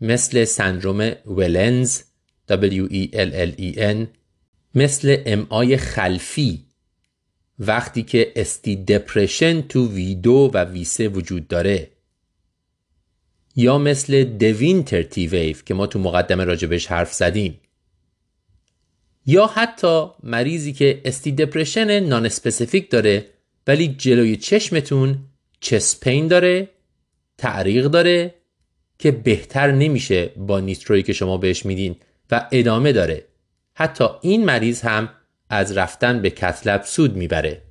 مثل سندروم ولنز W E E مثل MI خلفی. وقتی که ST depression تو V دو و V سه وجود داره. یا مثل de Winter T wave که ما تو مقدمه راجبش حرف زدیم. یا حتی مریضی که ST depression nonspecific داره ولی جلوی چشمتون چسپین داره تعریق داره که بهتر نمیشه با نیتروی که شما بهش میدین و ادامه داره. حتی این مریض هم از رفتن به کتلب سود می‌بره.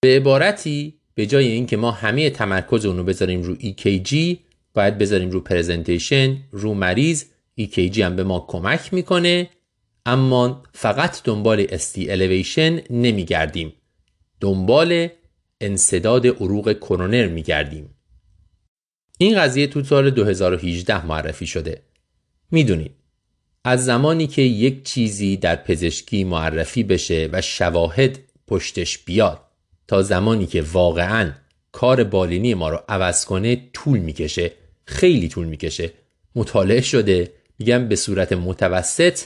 به عبارتی به جای اینکه ما همه تمرکز اونو بذاریم رو EKG باید بذاریم رو پرزنتیشن رو مریض EKG هم به ما کمک می‌کنه اما فقط دنبال ST elevation نمیگردیم. دنبال انصداد عروق کرونر میگردیم. این قضیه تو سال 2018 معرفی شده. می‌دونید از زمانی که یک چیزی در پزشکی معرفی بشه و شواهد پشتش بیاد تا زمانی که واقعا کار بالینی ما رو عوض کنه طول می‌کشه خیلی طول می‌کشه. مطالعه شده میگم به صورت متوسط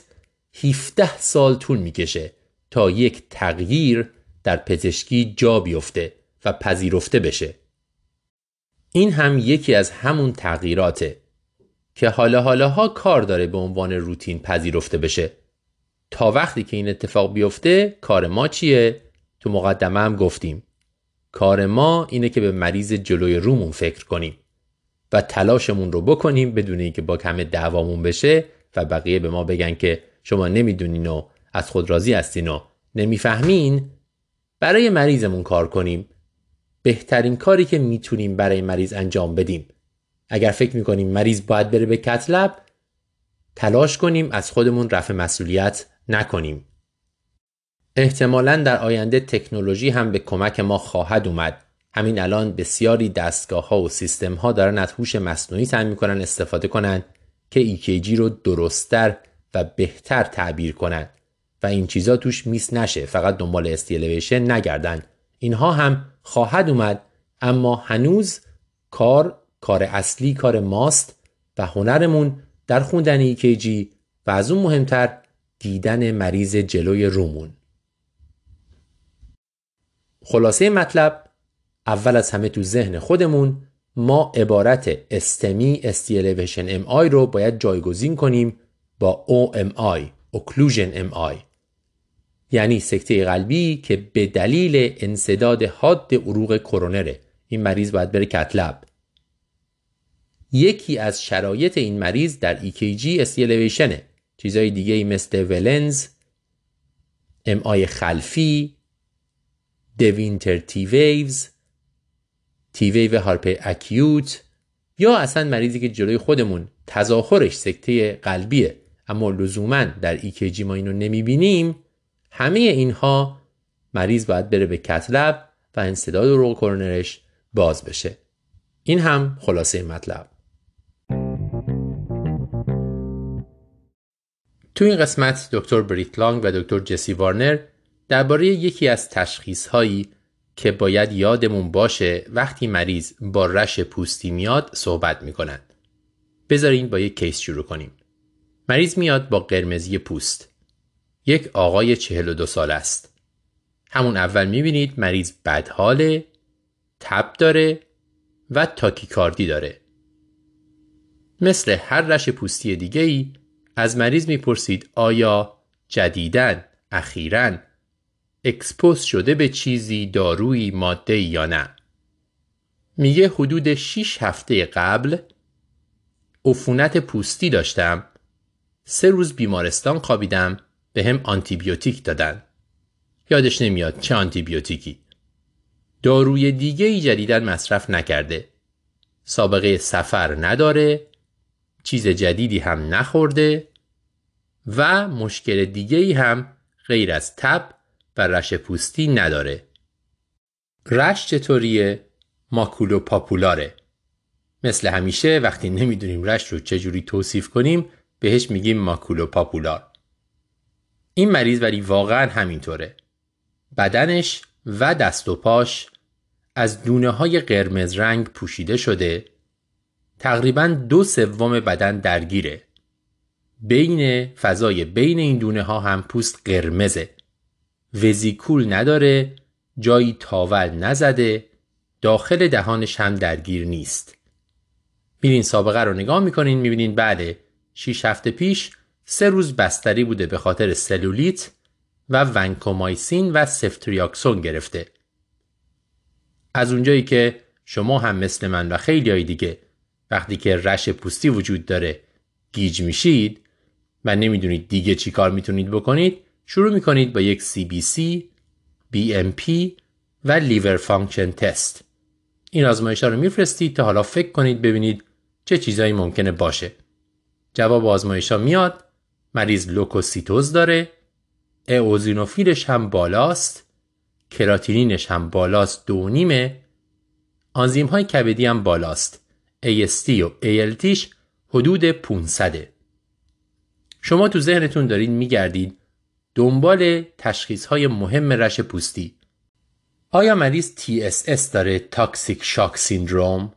17 سال طول می‌کشه تا یک تغییر در پزشکی جا بیفته و پذیرفته بشه. این هم یکی از همون تغییراته. که حالا حالاها کار داره به عنوان روتین پذیرفته بشه. تا وقتی که این اتفاق بیفته کار ما چیه؟ تو مقدمه هم گفتیم. کار ما اینه که به مریض جلوی رومون فکر کنیم و تلاشمون رو بکنیم بدون اینکه با کم دعوامون بشه و بقیه به ما بگن که شما نمی‌دونین و از خود راضی هستین و نمی‌فهمین برای مریضمون کار کنیم. بهترین کاری که می‌تونیم برای مریض انجام بدیم. اگر فکر می‌کنیم مریض باید بره به کتلب تلاش کنیم از خودمون رفع مسئولیت نکنیم. احتمالا در آینده تکنولوژی هم به کمک ما خواهد اومد. همین الان بسیاری دستگاه ها و سیستم ها دارن از هوش مصنوعی سعی می‌کنن استفاده کنن که EKG رو درستتر و بهتر تعبیر کنن. و این چیزا توش میس نشه فقط دنبال استیلویشن نگردن. اینها هم خواهد اومد اما هنوز کار کار اصلی کار ماست و هنرمون در خوندن EKG و از اون مهمتر دیدن مریض جلوی رومون. خلاصه مطلب اول از همه تو ذهن خودمون ما عبارت استمی استیلیویشن ام آی رو باید جایگزین کنیم با OMI Occlusion MI یعنی سکته قلبی که به دلیل انصداد حاد عروق کرونره. این مریض باید بره کتلب. یکی از شرایط این مریض در EKG استیلیویشنه چیزهای دیگه مثل ولنز MI خلفی de Winter T waves T wave hyperacute یا اصلا مریضی که جلوی خودمون تظاهرش سکته قلبیه. اما لزوما در EKG ما اینو نمی‌بینیم. همه اینها مریض باید بره به cath lab و انصداد رو کرونرش باز بشه. این هم خلاصه مطلب. تو این قسمت دکتر بریت لانگ و دکتر جسی وارنر درباره یکی از تشخیص هایی که باید یادمون باشه وقتی مریض با رش پوستی میاد صحبت می‌کنن. بذارین با یک کیس شروع کنیم. مریض میاد با قرمزی پوست. یک آقای 42 سال است. همون اول می‌بینید مریض بدحاله، تب داره و تاکیکاردی داره. مثل هر rash پوستی دیگه ای از مریض می‌پرسید آیا جدیدن اخیرا expose شده به چیزی دارویی ماده یا نه؟ میگه حدود 6 هفته قبل عفونت پوستی داشتم. سه روز بیمارستان خوابیدم به هم آنتیبیوتیک دادن. یادش نمیاد چه آنتیبیوتیکی. داروی دیگه ای جدیدن مصرف نکرده. سابقه سفر نداره. چیز جدیدی هم نخورده و مشکل دیگه ای هم غیر از تب و رش پوستی نداره. رش چطوریه؟ ماکولو پاپولاره. مثل همیشه وقتی نمی‌دونیم رش رو چجوری توصیف کنیم بهش میگیم ماکولو پاپولار. این مریض ولی واقعا همینطوره. بدنش و دست و پاش از دونه های قرمز رنگ پوشیده شده تقریبا دو سوم بدن درگیره. بین فضای بین این دونه ها هم پوست قرمزه. وزیکول نداره جایی تاول نزده داخل دهانش هم درگیر نیست. میرین سابقه رو نگاه می‌کنین می‌بینین بعد 6 هفته پیش سه روز بستری بوده به خاطر سلولیت و ونکومایسین و سفتریاکسون گرفته. از اونجایی که شما هم مثل من و خیلی دیگه وقتی که rash پوستی وجود داره گیج میشید و نمی‌دونید دیگه چی کار می‌تونید بکنید شروع می‌کنید با یک CBC, BMP و liver function test. این آزمایش ها رو میفرستید تا حالا فکر کنید ببینید چه چیزایی ممکنه باشه. جواب آزمایش ها میاد مریض لوکوسیتوز داره اوزینوفیلش هم بالاست کراتینینش هم بالاست دو نیمه آنزیم های کبدی هم بالاست. AST و ALTش حدود 500 شما تو ذهنتون دارید میگردید دنبال تشخیص های مهم rash پوستی آیا مریض TSS داره toxic shock syndrome؟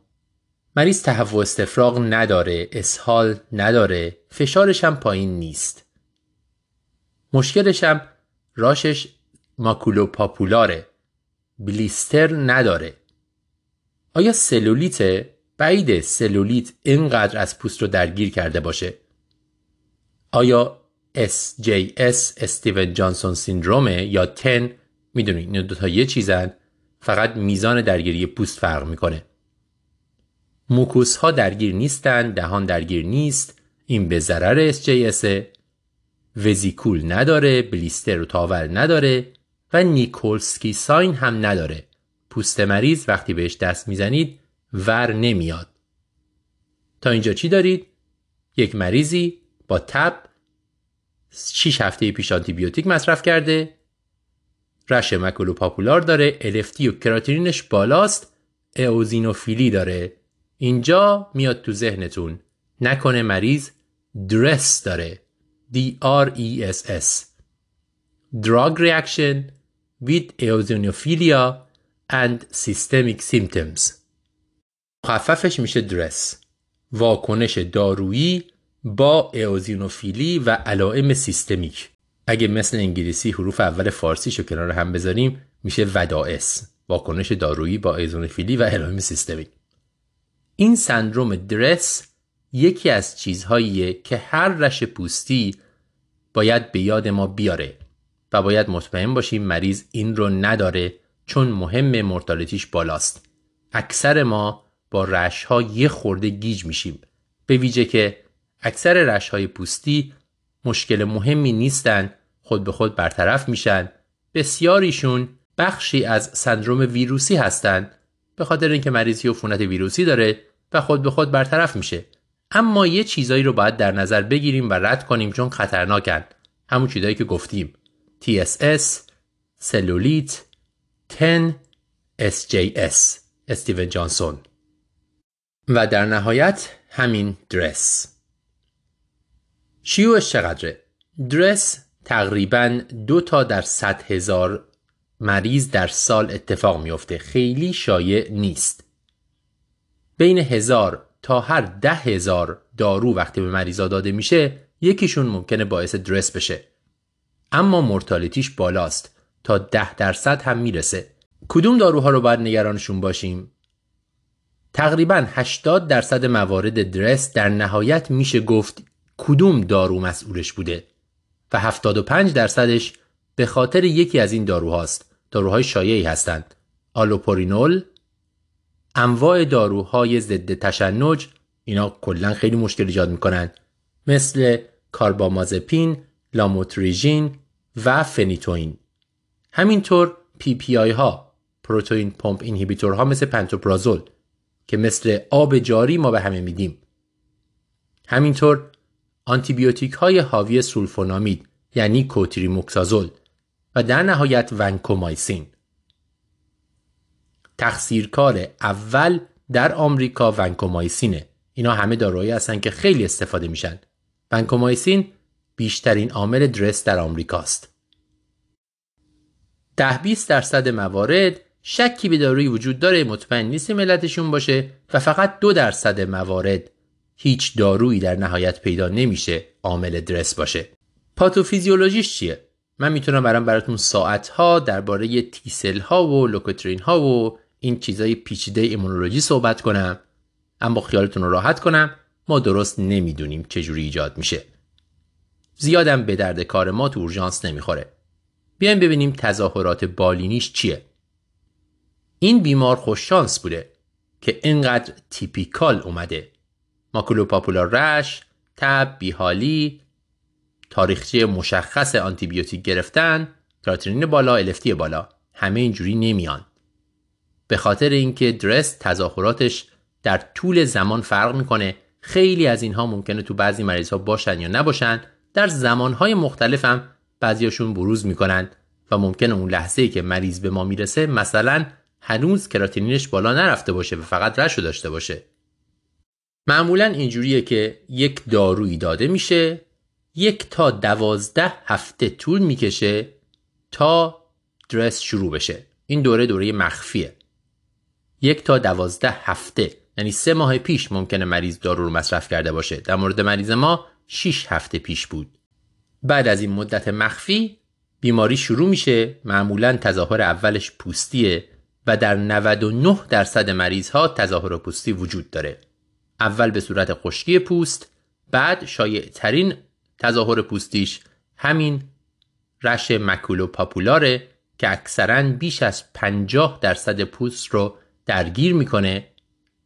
مریض تهوع استفراغ نداره، اسهال نداره، فشارش هم پایین نیست. مشکلش هم راشش ماکولو پاپولاره. بلیستر نداره. آیا سلولیت بعید سلولیت اینقدر از پوست رو درگیر کرده باشه؟ آیا SJS استیون جانسون سیندرومه یا تن می‌دونید این دوتا یه چیزن. فقط میزان درگیری پوست فرق می‌کنه. موکوس ها درگیر نیستن دهان درگیر نیست. این به ضرر SJS وزیکول نداره بلیستر و تاول نداره و نیکولسکی ساین هم نداره. پوست مریض وقتی بهش دست می‌زنید ور نمیاد. تا اینجا چی دارید؟ یک مریضی با تب 6 هفته پیش آنتیبیوتیک مصرف کرده. رش مکولو پاپولار داره الفتی و کراتینینش بالاست اوزینوفیلی داره. اینجا میاد تو ذهنتون. نکنه مریض درس داره. D R E S S. Drug reaction with eosinophilia and systemic symptoms. مخففش میشه درس. واکنش دارویی با اوزینوفیلی و علائم سیستمیک. اگه مثل انگلیسی حروف اول فارسیشو کنار هم بذاریم میشه ودائس واکنش دارویی با ایزونوفیلی و علائم سیستمیک. این سندروم درس یکی از چیزهاییه که هر رش پوستی باید به یاد ما بیاره و باید مطمئن باشیم مریض این رو نداره چون مهم مرتالتیش بالاست. اکثر ما با رش ها یه خورده گیج میشیم. به ویژه که اکثر رش های پوستی مشکل مهمی نیستن خود به خود برطرف میشن. بسیاریشون بخشی از سندروم ویروسی هستند به خاطر اینکه مریضی عفونت ویروسی داره و خود به خود برطرف میشه. اما یه چیزایی رو باید در نظر بگیریم و رد کنیم چون خطرناکن. همون چیزایی که گفتیم. TSS سلولیت تن SJS استیون جانسون. و در نهایت همین درس. شیوعش چقدره؟ درس تقریبا دو تا در صد هزار مریض در سال اتفاق میفته خیلی شایع نیست. بین هزار تا هر ده هزار دارو وقتی به مریضا داده میشه یکیشون ممکنه باعث درس بشه. اما مرتالتیش بالاست. تا ده درصد هم می‌رسه. کدوم داروها رو باید نگرانشون باشیم؟ تقریبا 80 درصد موارد درس در نهایت میشه گفت کدوم دارو مسئولش بوده و 75 درصدش به خاطر یکی از این داروهاست. داروهای شایعی هستند. آلوپورینول انواع داروهای ضد تشنج اینا کلا خیلی مشکل ایجاد می‌کنن. مثل کاربامازپین، لاموتریژین و فنیتوین همینطور PPI ها protein pump inhibitor ها مثل پنتوپرازول. که مثل آب جاری ما به همه میدیم. همینطور آنتیبیوتیک های حاوی سولفونامید یعنی کوتریموکسازول و در نهایت ونکومایسین. تقصیرکار اول در آمریکا ونکومایسینه. اینا همه داروهایی هستن که خیلی استفاده میشن. ونکومایسین بیشترین عامل درس در آمریکاست. ده 20 درصد موارد شکی به دارویی وجود داره مطمئن نیست ملتشون باشه و فقط دو درصد موارد هیچ دارویی در نهایت پیدا نمیشه عامل درس باشه. پاتوفیزیولوژیش چیه؟ من می‌تونم برام براتون ساعت ها درباره تیسل ها و لوکوترین ها و این چیزای پیچیده ایمونولوژی صحبت کنم. اما خیالتون رو راحت کنم ما درست نمی‌دونیم چجوری ایجاد میشه. زیادم به درد کار ما تو اورژانس نمی‌خوره. بیایم ببینیم تظاهرات بالینیش چیه. این بیمار خوششانس بوده که اینقدر تیپیکال اومده. ماکولوپاپولار رش تب بیحالی تاریخچه مشخص آنتیبیوتیک گرفتن کراتینین بالا الفتی بالا همه اینجوری نمیان. به خاطر اینکه درس تظاهراتش در طول زمان فرق می‌کنه خیلی از اینها ممکنه تو بعضی مریض ها باشن یا نباشن در زمانهای مختلف هم بعضیاشون بروز می‌کنن و ممکنه اون لحظه که مریض به ما می‌رسه مثلا هنوز کراتینینش بالا نرفته باشه و فقط رشو داشته باشه. معمولا اینجوریه که یک دارویی داده میشه یک تا دوازده هفته طول می‌کشه تا درس شروع بشه. این دوره دوره مخفیه. یک تا دوازده هفته یعنی سه ماه پیش ممکنه مریض دارو رو مصرف کرده باشه. در مورد مریض ما 6 هفته پیش بود. بعد از این مدت مخفی بیماری شروع میشه. معمولا تظاهر اولش پوستیه. و در 99 درصد مریض ها تظاهر پوستی وجود داره. اول به صورت خشکی پوست بعد شایع ترین تظاهر پوستیش همین رش مکولو پاپولاره که اکثرا بیش از 50 درصد پوست رو درگیر می‌کنه.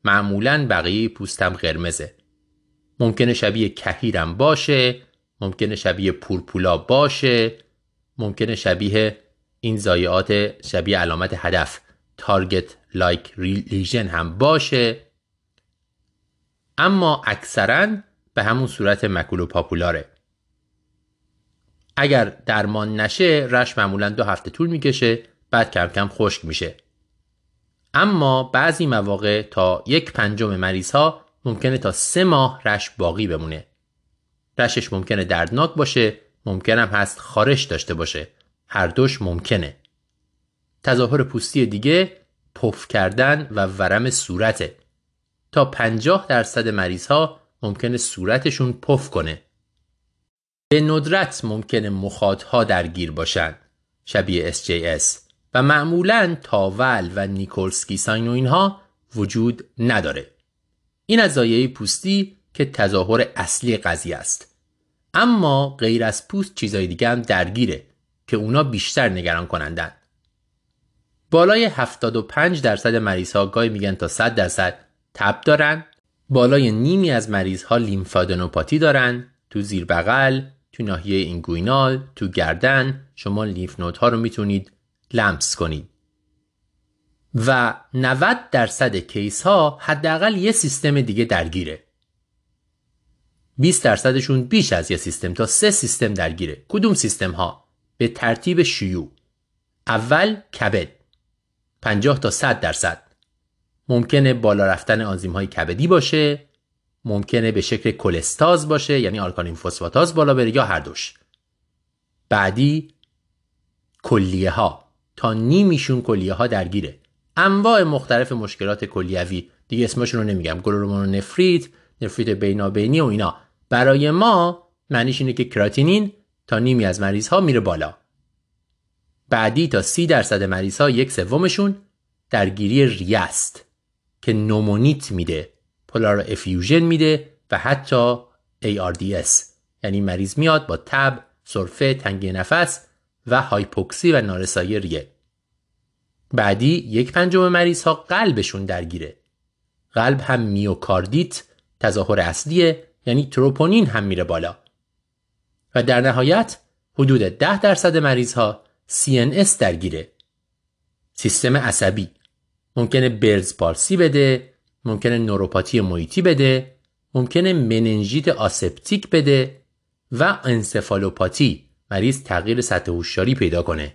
معمولا بقیه پوستم قرمزه. ممکنه شبیه کهیرم باشه ممکنه شبیه پورپولا باشه ممکنه شبیه این زایعات شبیه علامت هدف. تارگت لایک لیژن هم باشه. اما اکثرا به همون صورت مکولو پاپولاره. اگر درمان نشه رش معمولا دو هفته طول می‌کشه بعد کم کم خشک میشه. اما بعضی مواقع تا یک پنجم مریض ها ممکنه تا سه ماه رش باقی بمونه. رشش ممکنه دردناک باشه ممکنم هست خارش داشته باشه. هر دوش ممکنه. تظاهر پوستی دیگه پف کردن و ورم صورته. تا 50 درصد مریض ها ممکنه صورتشون پف کنه. به ندرت ممکنه مخاطها درگیر باشن شبیه SJS و معمولا تاول و نیکولسکی ساین و اینها وجود نداره. این از زایه پوستی که تظاهر اصلی قضیه است. اما غیر از پوست چیزای دیگه هم درگیره که اونا بیشتر نگران کنندن. بالای 75 درصد مریض ها گاهی میگن تا 100 درصد تب دارن. بالای نیمی از مریض ها lymphadenopathy دارن. تو زیر بغل تو ناحیه inguinal تو گردن. شما lymph ها رو می‌تونید لمس کنید. و 90 درصد case ها حداقل یه سیستم دیگه درگیره. 20 درصدشون بیش از یه سیستم تا سه سیستم درگیره. کدوم سیستم ها به ترتیب شیوع. اول کبد. 50 تا 100 درصد. ممکنه بالا رفتن آنزیم های کبدی باشه ممکنه به شکل کلستاز باشه یعنی آلکالین فسفاتاز بالا بره یا هر دوش. بعدی کلیه ها تا نیمیشون کلیه ها درگیره. انواع مختلف مشکلات کلیوی. دیگه اسمشون رو نمیگم. نفریت نفریت بینابینی و اینا. برای ما معنیش اینه که کراتینین تا نیمی از مریض ها میره بالا. بعدی تا سی درصد مریض ها یک سومشون درگیری ریه است که نومونیت میده پولار افیوژن میده و حتی ARDS یعنی مریض میاد با تب، سرفه، تنگی نفس و هایپوکسی و نارسایی ریه. بعدی یک پنجم مریض ها قلبشون درگیره. قلب هم میوکاردیت تظاهر اصلیه یعنی تروپونین هم میره بالا. و در نهایت حدود 10 درصد مریض ها CNS درگیره. سیستم عصبی. ممکنه برز پارسی بده ممکنه نوروپاتی محیطی بده ممکنه مننژیت آسپتیک بده و انسفالوپاتی مریض تغییر سطح هوشیاری پیدا کنه.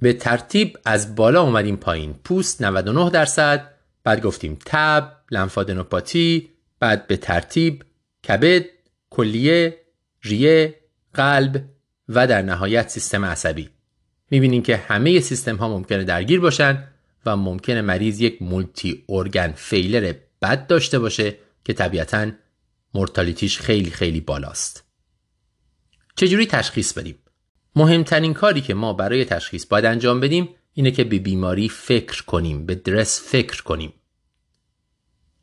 به ترتیب از بالا اومدیم پایین. پوست 99 درصد بعد گفتیم تب لنفادنوپاتی بعد به ترتیب کبد کلیه ریه قلب و در نهایت سیستم عصبی. می‌بینیم که همه سیستم ها ممکنه درگیر باشن و ممکنه مریض یک مولتی ارگن فیلر بد داشته باشه که طبیعتا مرتالیتیش خیلی خیلی بالاست. چجوری تشخیص بدیم؟ مهمترین کاری که ما برای تشخیص باید انجام بدیم اینه که به بیماری فکر کنیم به درس فکر کنیم.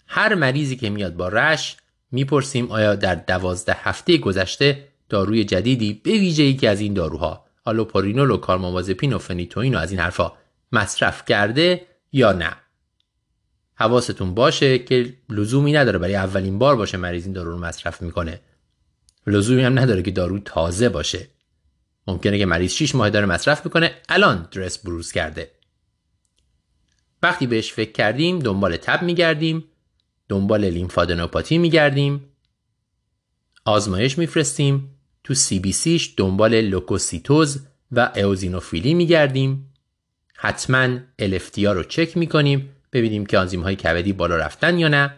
هر مریضی که میاد با رش می‌پرسیم آیا در دوازده هفته گذشته داروی جدیدی به ویژه یکی از این داروها آلوپارینول و کارمامازپین و فنیتوین و از این حرفا مصرف کرده یا نه. حواستون باشه که لزومی نداره برای اولین بار باشه مریض این دارو رو مصرف می‌کنه. لزومی هم نداره که دارو تازه باشه. ممکنه که مریض 6 ماه داره مصرف می‌کنه الان DRESS بروز کرده. وقتی بهش فکر کردیم دنبال تب میگردیم دنبال lymphadenopathy میگردیم آزمایش میفرستیم تو CBC ش دنبال لوکوسیتوز و اوزینوفیلی میگردیم. حتما LFT ها رو چک می‌کنیم ببینیم که آنزیم های کبدی بالا رفتن یا نه.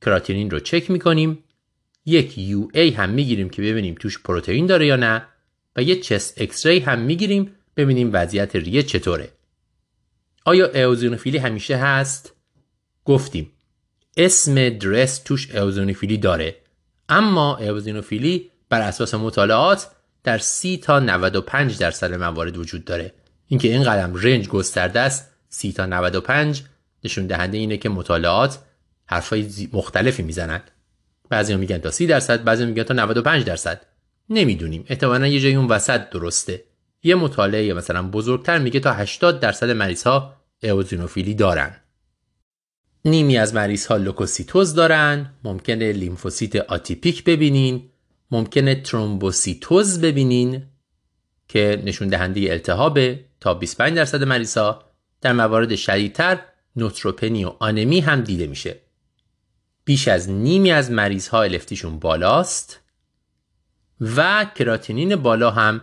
کراتینین رو چک می‌کنیم. یک یو ای هم می‌گیریم که ببینیم توش پروتئین داره یا نه و یه چست اکس ری هم می‌گیریم ببینیم وضعیت ریه چطوره. آیا اوزینوفیلی همیشه هست؟ گفتیم. اسم درس توش اوزینوفیلی داره. اما اوزینوفیلی بر اساس مطالعات در 30 تا 95 درصد موارد وجود داره. اینکه این قدم رنج گسترده است 30 تا 95 نشون دهنده اینه که مطالعات حرفای مختلفی می‌زنند. بعضی میگن تا 30 درصد بعضی میگن تا 95 درصد. نمی‌دونیم. احتمالا یه جایی اون وسط درسته. یه مطالعه مثلا بزرگتر میگه تا 80 درصد مریض ها اوزینوفیلی دارن. نیمی از مریض ها لوکوسیتوز دارن. ممکنه لیمفوسیت آتیپیک ببینین. ممکنه ترومبوسیتوز ببینین که نشون دهنده التهاب تا 25 درصد مریض ها در موارد شدیدتر نوتروپنی و آنمی هم دیده میشه. بیش از نیمی از مریض ها الفتیشون بالاست و کراتینین بالا هم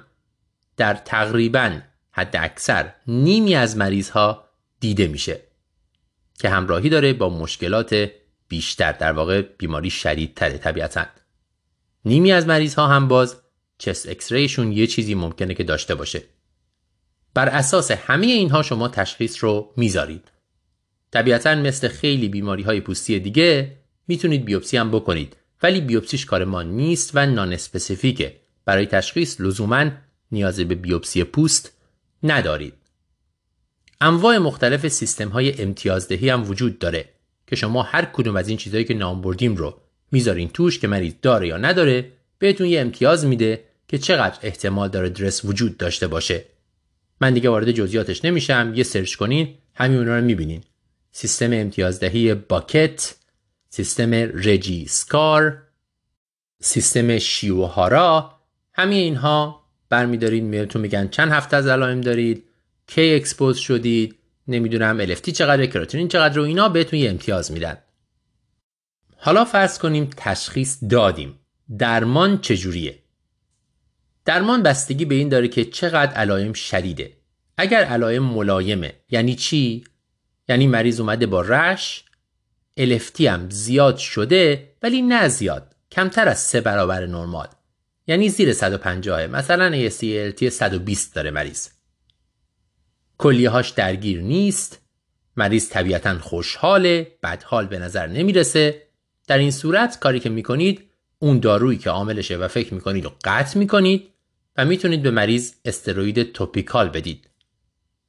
در تقریبا حد اکثر نیمی از مریض ها دیده میشه که همراهی داره با مشکلات بیشتر در واقع بیماری شدیدتره طبیعتا. نیمی از مریض ها هم باز chest x-ray شون یه چیزی ممکنه که داشته باشه. بر اساس همه اینها شما تشخیص رو می‌ذارید. طبیعتا مثل خیلی بیماری های پوستی دیگه می‌تونید بیوپسی هم بکنید ولی بیوپسیش کار ما نیست و nonspecific ه برای تشخیص لزوما نیاز به بیوپسی پوست ندارید. انواع مختلف سیستم های امتیازدهی هم وجود داره که شما هر کدوم از این چیزهایی که نام بردیم رو می‌ذارین توش که مریض داره یا نداره بهتون یه امتیاز میده که چقدر احتمال داره DRESS وجود داشته باشه. من دیگه وارد جزئیاتش نمیشم یه search کنین همین اونا رو می‌بینین. سیستم امتیازدهی Bocquet سیستم RegiSCAR سیستم Shiohara همه اینها برمیدارید بهتون میگن چند هفته از علائم دارید کی expose شدید نمی‌دونم LFT چقدر کراتینین چقدر و اینا بهتون یه امتیاز میدن. حالا فرض کنیم تشخیص دادیم. درمان چجوریه؟ درمان بستگی به این داره که چقدر علائم شدیده. اگر علائم ملایمه یعنی چی؟ یعنی مریض اومده با رش الفتی هم زیاد شده ولی نه زیاد. کمتر از سه برابر نرمال. یعنی زیر 150 مثلا ACLT 120 داره مریض. کلیهاش درگیر نیست. مریض طبیعتا خوشحاله بدحال به نظر نمی‌رسه. در این صورت کاری که می‌کنید اون دارویی که عاملشه و فکر می‌کنید رو قطع می‌کنید و می‌تونید به مریض استروید توپیکال بدید.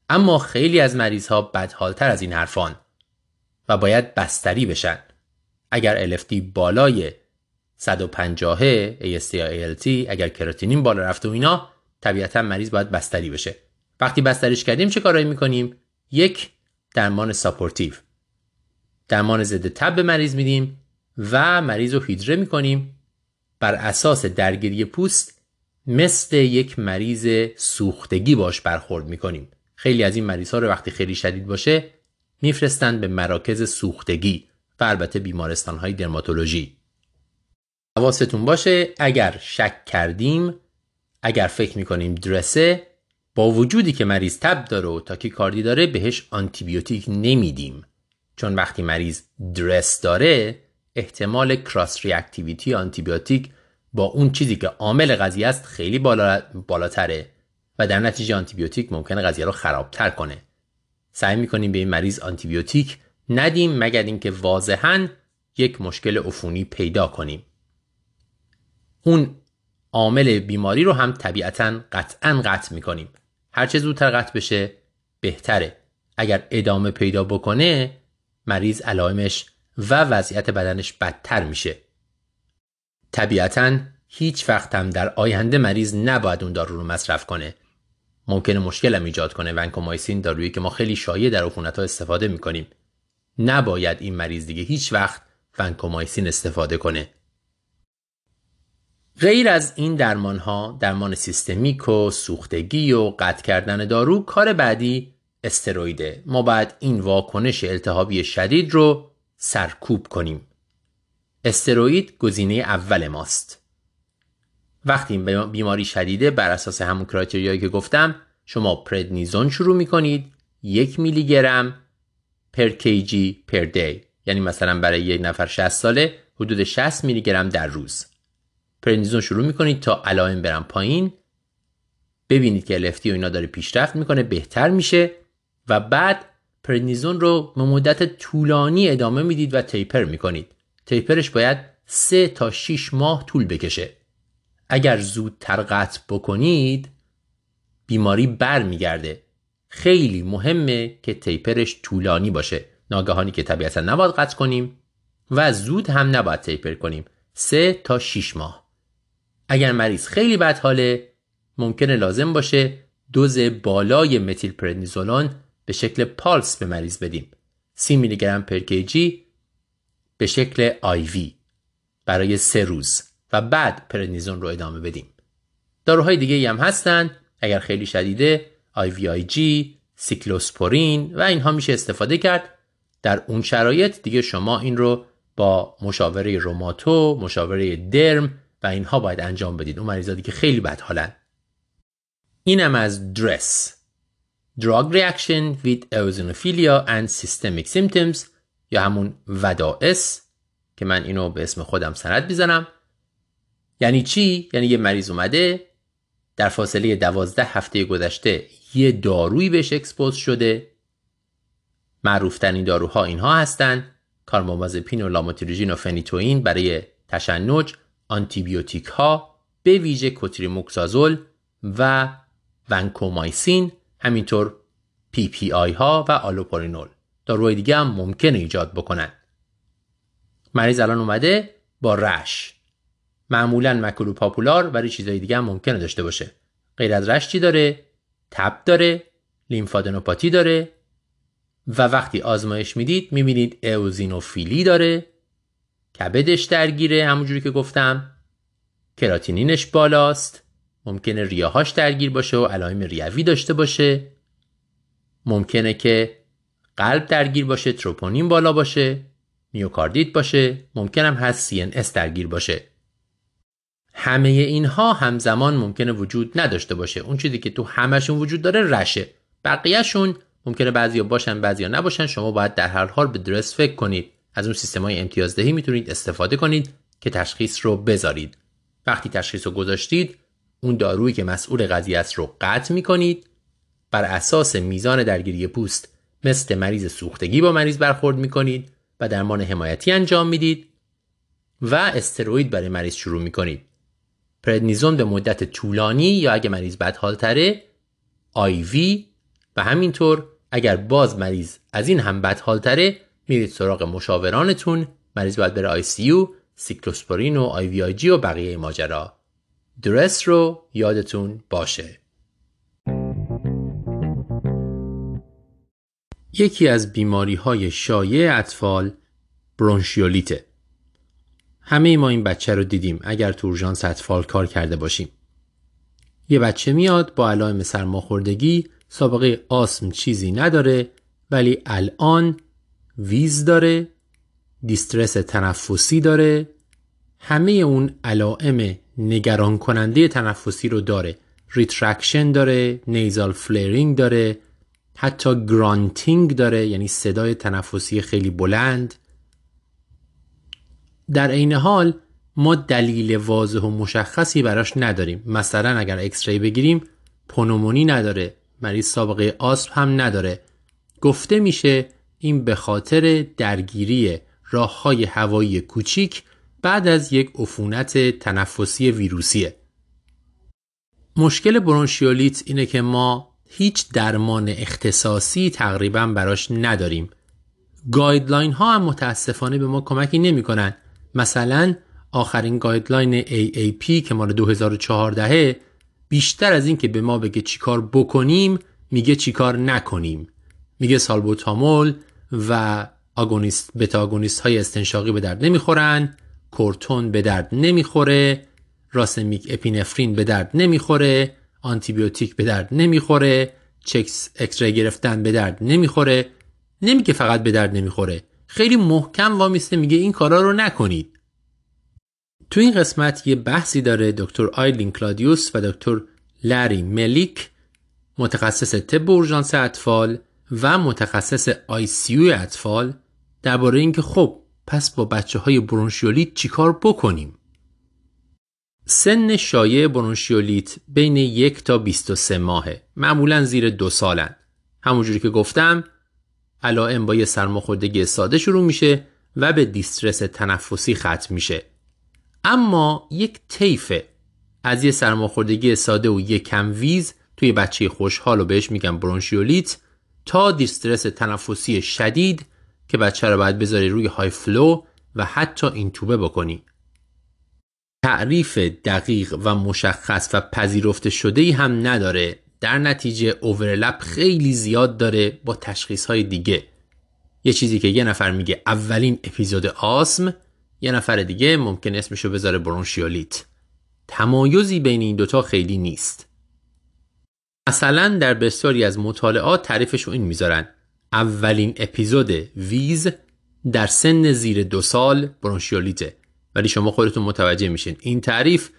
اما خیلی از مریض ها بدحالتر از این حرفان و باید بستری بشن. اگر LFT بالای 150 AST یا ALT اگر کراتینین بالا رفته و اینا طبیعتا مریض باید بستری بشه. وقتی بستریش کردیم چه کارایی می‌کنیم؟ یک درمان supportive. درمان ضد تب به مریض میدیم. و مریض رو هیدره می‌کنیم. بر اساس درگیری پوست مثل یک مریض سوختگی باش برخورد می‌کنیم. خیلی از این مریض ها رو وقتی خیلی شدید باشه میفرستند به مراکز سوختگی و البته بیمارستان های درماتولوژی. حواستون باشه اگر شک کردیم اگر فکر می‌کنیم DRESS ه با وجودی که مریض تب داره و تاکیکاردی داره بهش آنتیبیوتیک نمیدیم. چون وقتی مریض DRESS داره احتمال cross-reactivity آنتیبیوتیک با اون چیزی که عامل قضیه است خیلی بالا بالاتره و در نتیجه آنتیبیوتیک ممکنه قضیه رو خرابتر کنه. سعی می‌کنیم به این مریض آنتیبیوتیک ندیم مگر اینکه واضحا یک مشکل عفونی پیدا کنیم. اون عامل بیماری رو هم طبیعتا قطعا قطع می‌کنیم. هرچه زودتر قطع بشه بهتره. اگر ادامه پیدا بکنه مریض علائمش و وضعیت بدنش بدتر میشه. طبیعتا هیچ وقت هم در آینده مریض نباید اون دارو رو مصرف کنه. ممکنه مشکل هم ایجاد کنه. ونکومایسین دارویی که ما خیلی شایع در عفونت ها استفاده می‌کنیم. نباید این مریض دیگه هیچ وقت ونکومایسین استفاده کنه. غیر از این درمان ها درمان سیستمیک و سوختگی و قطع کردن دارو کار بعدی استرویده. ما باید این واکنش التهابی شدید رو سرکوب کنیم. استروید گزینه اول ماست. وقتی بیماری شدیده بر اساس همون کرایتریایی که گفتم شما پردنیزون شروع می‌کنید یک میلی گرم پر کیجی پر دی. یعنی مثلا برای یک نفر 60 ساله حدود 60 میلی گرم در روز. پردنیزون شروع می‌کنید تا علائم برم پایین. ببینید که لفتی و اینا داره پیشرفت می‌کنه بهتر میشه و بعد پردنیزون رو به مدت طولانی ادامه می‌دید و تیپر می‌کنید. تیپرش باید 3 تا 6 ماه طول بکشه. اگر زودتر قطع بکنید بیماری بر میگرده خیلی مهمه که تیپرش طولانی باشه. ناگهانی که طبیعتا نباید قطع کنیم و زود هم نباید تیپر کنیم. 3 تا 6 ماه. اگر مریض خیلی بد حاله ممکنه لازم باشه دوز بالای متیل پردنیزولون به شکل پالس به مریض بدیم. 30 میلی گرم پر کیجی به شکل آیوی برای سه روز و بعد پردنیزون رو ادامه بدیم. داروهای دیگه هم هستن. اگر خیلی شدیده IVIG سیکلوسپورین و اینها میشه استفاده کرد. در اون شرایط دیگه شما این رو با مشاوره روماتو مشاوره derm و اینها باید انجام بدید. اون مریضا که خیلی بد حالن اینم از DRESS. Drug Reaction with Eosinophilia and Systemic Symptoms یا همون ودائس که من اینو به اسم خودم سند بزنم یعنی چی؟ یعنی یه مریض اومده در فاصله دوازده هفته گذشته یه دارویی بهش expose شده. معروفترین داروها اینها هستند کاربامازپین و لاموتریژین و فنیتوین برای تشنج آنتیبیوتیک ها به ویژه کوتریموکسازول و ونکومایسین همینطور PPI ها و آلوپورینول داروهای دیگه هم ممکنه ایجاد بکنن. مریض الان اومده با rash. معمولا maculopapular ولی چیزهای دیگه هم ممکنه داشته باشه. غیر از rash چی داره؟ تب داره لیمفادنوپاتی داره و وقتی آزمایش می‌دید می‌بینید اوزینوفیلی داره. کبدش درگیره همونجوری که گفتم. کراتینینش بالاست. ممکنه ریاهاش درگیر باشه و علائم ریوی داشته باشه. ممکنه که قلب درگیر باشه تروپونین بالا باشه میوکاردیت باشه ممکن هم هست CNS درگیر باشه. همه اینها همزمان ممکنه وجود نداشته باشه. اون چیزی که تو همشون وجود داره رشه. بقیهشون ممکنه بعضیا باشن بعضیا نباشن. شما باید در هر حال به درست فکر کنید. از اون سیستم های امتیازدهی می‌تونید استفاده کنید که تشخیص رو بذارید. وقتی تشخیص رو گذاشتید اون دارویی که مسئول قضیه است رو قطع می‌کنید. بر اساس میزان درگیری پوست مثل مریض سوختگی با مریض برخورد می‌کنید و درمان حمایتی انجام می‌دید و استروید برای مریض شروع می‌کنید. پردنیزون به مدت طولانی یا اگه مریض بدحالتره وی و همینطور اگر باز مریض از این هم بدحالتره میرید سراغ مشاورانتون. مریض باید بره آی سی یو سیکلوسپورین و IVIG و بقیه ماجرا. DRESS رو یادتون باشه. یکی از بیماری های شایع اطفال برونشیولیته. همه ما این بچه رو دیدیم. اگر تو اورژانس اطفال کار کرده باشیم. یه بچه میاد با علائم سرماخوردگی سابقه آسم چیزی نداره ولی الان wheeze داره distress تنفسی داره. همه اون علائم نگران کننده تنفسی رو داره. retraction داره nasal flaring داره حتی grunting داره یعنی صدای تنفسی خیلی بلند. در عین حال ما دلیل واضح و مشخصی براش نداریم. مثلا اگر اکس بگیریم پنومونی نداره مریض سابقه آسم هم نداره. گفته میشه این به خاطر درگیری راه های هوایی کوچیک بعد از یک عفونت تنفسی ویروسیه. مشکل برونشیولیت اینه که ما هیچ درمان اختصاصی تقریبا براش نداریم. guideline ها هم متاسفانه به ما کمکی نمی‌کنن. مثلا آخرین guideline AAP که مال 2014 بیشتر از این که به ما بگه چیکار بکنیم میگه چیکار نکنیم. میگه سالبوتامول و آگونیست بتا آگونیست های استنشاقی به درد نمی‌خورن. کورتون به درد نمی‌خوره راسمیک اپینفرین به درد نمی‌خوره آنتیبیوتیک به درد نمی‌خوره چکس اکسره گرفتن به درد نمی‌خوره. نمیگه فقط به درد نمی‌خوره. خیلی محکم وامیسته میگه این کارا رو نکنید. تو این قسمت یه بحثی داره دکتر آیلین کلادیوس و دکتر لری ملیک متخصص طب اورژانس اطفال و متخصص آی سی اطفال درباره اینکه خب پس با بچه های برونشیولیت چیکار بکنیم؟ سن شایع برونشیولیت بین یک تا 23 ماهه. معمولا زیر دو سالن. همونجوری که گفتم علائم با یه سرماخوردگی ساده شروع میشه و به distress تنفسی ختم میشه. اما یک طیف از یه سرماخوردگی ساده و یک کم wheeze توی بچه خوشحال و بهش میگن برونشیولیت تا distress تنفسی شدید که بچه رو باید بذاری روی high flow و حتی اینتوبه بکنی. تعریف دقیق و مشخص و پذیرفته شده ای هم نداره. در نتیجه overlap خیلی زیاد داره با تشخیص های دیگه. یه چیزی که یه نفر میگه اولین اپیزود آسم یه نفر دیگه ممکن اسمشو بذاره برونشیولیت. تمایزی بین این دوتا خیلی نیست. مثلا در بسیاری از مطالعات تعریفش این می‌ذارن. اولین اپیزود ویز در سن زیر دو سال برونشیولیته. ولی شما خودتون متوجه میشین. این تعریف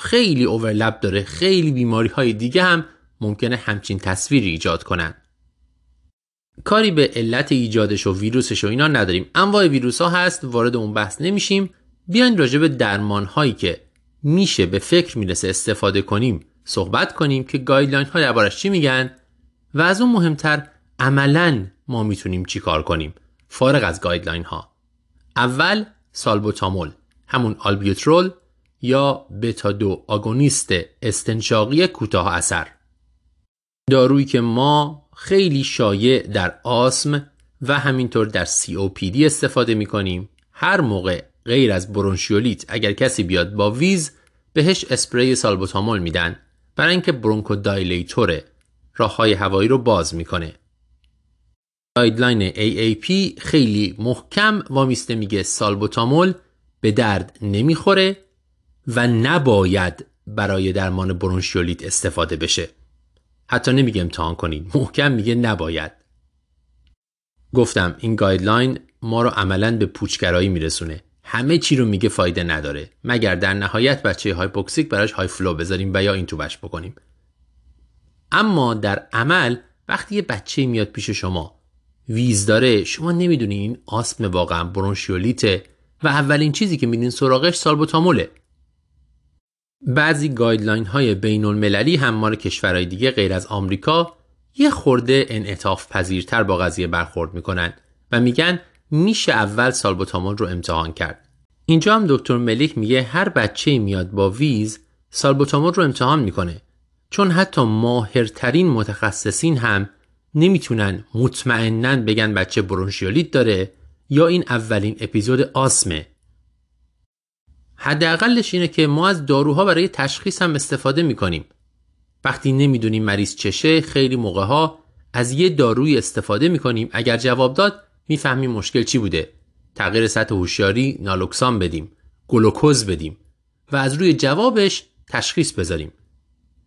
خیلی اوورلپ داره. خیلی بیماری های دیگه هم ممکنه همچین تصویری ایجاد کنن. کاری به علت ایجادش و ویروسش و اینا نداریم. انواع ویروس ها هست وارد اون بحث نمیشیم. بیاین راجع به درمان هایی که میشه به فکر می‌رسه استفاده کنیم صحبت کنیم که guideline ها دربارش چی میگن؟ و از اون مهمتر عملا ما می‌تونیم چی کار کنیم. فارغ از guideline ها اول سالبوتامول همون albuterol یا بتا دو آگونیست استنشاقی کوتاه اثر. دارویی که ما خیلی شایع در آسم و همینطور در COPD استفاده می کنیم هر موقع غیر از برونشیولیت اگر کسی بیاد با wheeze بهش اسپری سالبوتامول میدن. برای اینکه bronchodilator راه های هوایی رو باز می‌کنه. guideline AAP خیلی محکم وامیسته میگه سالبوتامول به درد نمی‌خوره و نباید برای درمان برونشیولیت استفاده بشه. حتی نمیگه امتحان کنید محکم میگه نباید. گفتم این guideline ما رو عملا به پوچگرایی میرسونه. همه چی رو میگه فایده نداره. مگر در نهایت بچه hypoxic براش high flow بذاریم و یا اینتوبه‌ش بکنیم. اما در عمل وقتی یه بچه میاد پیش شما wheeze داره. شما نمی‌دونین این آسم واقعا برونشیولیته و اولین چیزی که میدین سراغش سالبوتاموله. بعضی guideline های بین المللی هم مال کشورهای دیگه غیر از آمریکا یه خورده انعطاف پذیرتر با قضیه برخورد می‌کنن و میگن میشه اول سالبوتامول رو امتحان کرد. اینجا هم دکتر ملیک میگه هر بچه میاد با wheeze سالبوتامول رو امتحان می‌کنه. چون حتی ماهرترین متخصصین هم نمی‌تونن مطمئنا بگن بچه برونشیولیت داره یا این اولین اپیزود آسمه. حداقلش اینه که ما از داروها برای تشخیص هم استفاده می‌کنیم. وقتی نمی‌دونیم مریض چشه خیلی موقع ها از یه داروی استفاده می‌کنیم. اگر جواب داد می‌فهمیم مشکل چی بوده. تغییر سطح هوشیاری نالوکسان بدیم گلوکوز بدیم و از روی جوابش تشخیص بذاریم.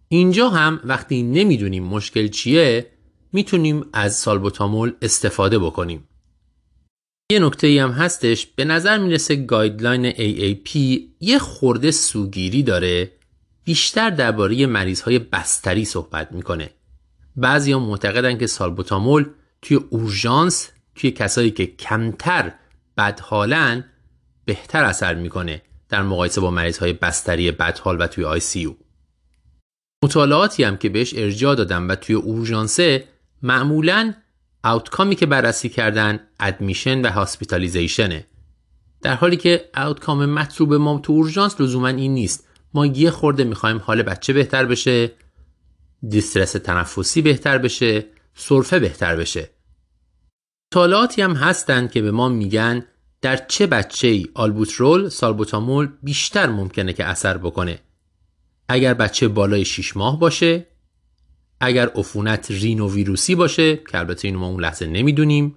اینجا هم وقتی نمی‌دونیم مشکل چیه می‌تونیم از سالبوتامول استفاده بکنیم یه نکته ای هم هستش به نظر می‌رسه guideline AAP یه خورده سوگیری داره بیشتر درباره مریض های بستری صحبت می‌کنه بعضی ها معتقدن که سالبوتامول توی اورژانس توی کسایی که کمتر بدحالن بهتر اثر می‌کنه در مقایسه با مریض های بستری بدحال و توی آی سی. مطالعاتی هم که بهش ارجاع دادم و توی اورژانسه معمولا اوتکامی که بررسی کردن ادمیشن و هاسپیتالیزیشنه در حالی که اوتکام مطلوب ما تو اورژانس لزوما این نیست. ما یه خورده می‌خوایم حال بچه بهتر بشه دیسترس تنفسی بهتر بشه سرفه بهتر بشه. مطالعاتی هم هستند که به ما میگن در چه بچه ای آلبوترول سالبوتامول بیشتر ممکنه که اثر بکنه. اگر بچه بالای 6 ماه باشه اگر عفونت رینو ویروسی باشه که البته اینو ما اون لحظه نمی‌دونیم.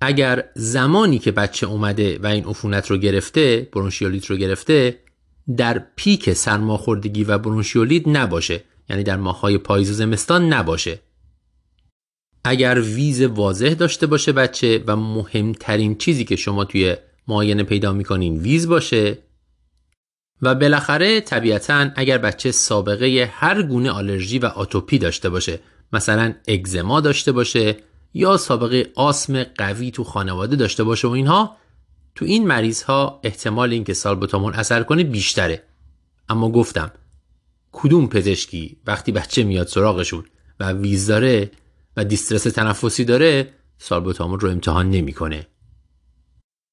اگر زمانی که بچه اومده و این عفونت رو گرفته برونشیولیت رو گرفته در پیک سرماخوردگی و برونشیولیت نباشه. یعنی در ماههای پاییز و زمستان نباشه. اگر ویز واضح داشته باشه بچه و مهمترین چیزی که شما توی معاینه پیدا می‌کنین ویز باشه و بالاخره طبیعتا اگر بچه سابقه هر گونه آلرژی و آتوپی داشته باشه مثلا اگزما داشته باشه یا سابقه آسم قوی تو خانواده داشته باشه و اینها تو این مریض ها احتمال اینکه سالبوتامول اثر کنه بیشتره اما گفتم کدوم پزشکی وقتی بچه میاد سراغشون و wheeze داره و distress تنفسی داره سالبوتامول رو امتحان نمی‌کنه.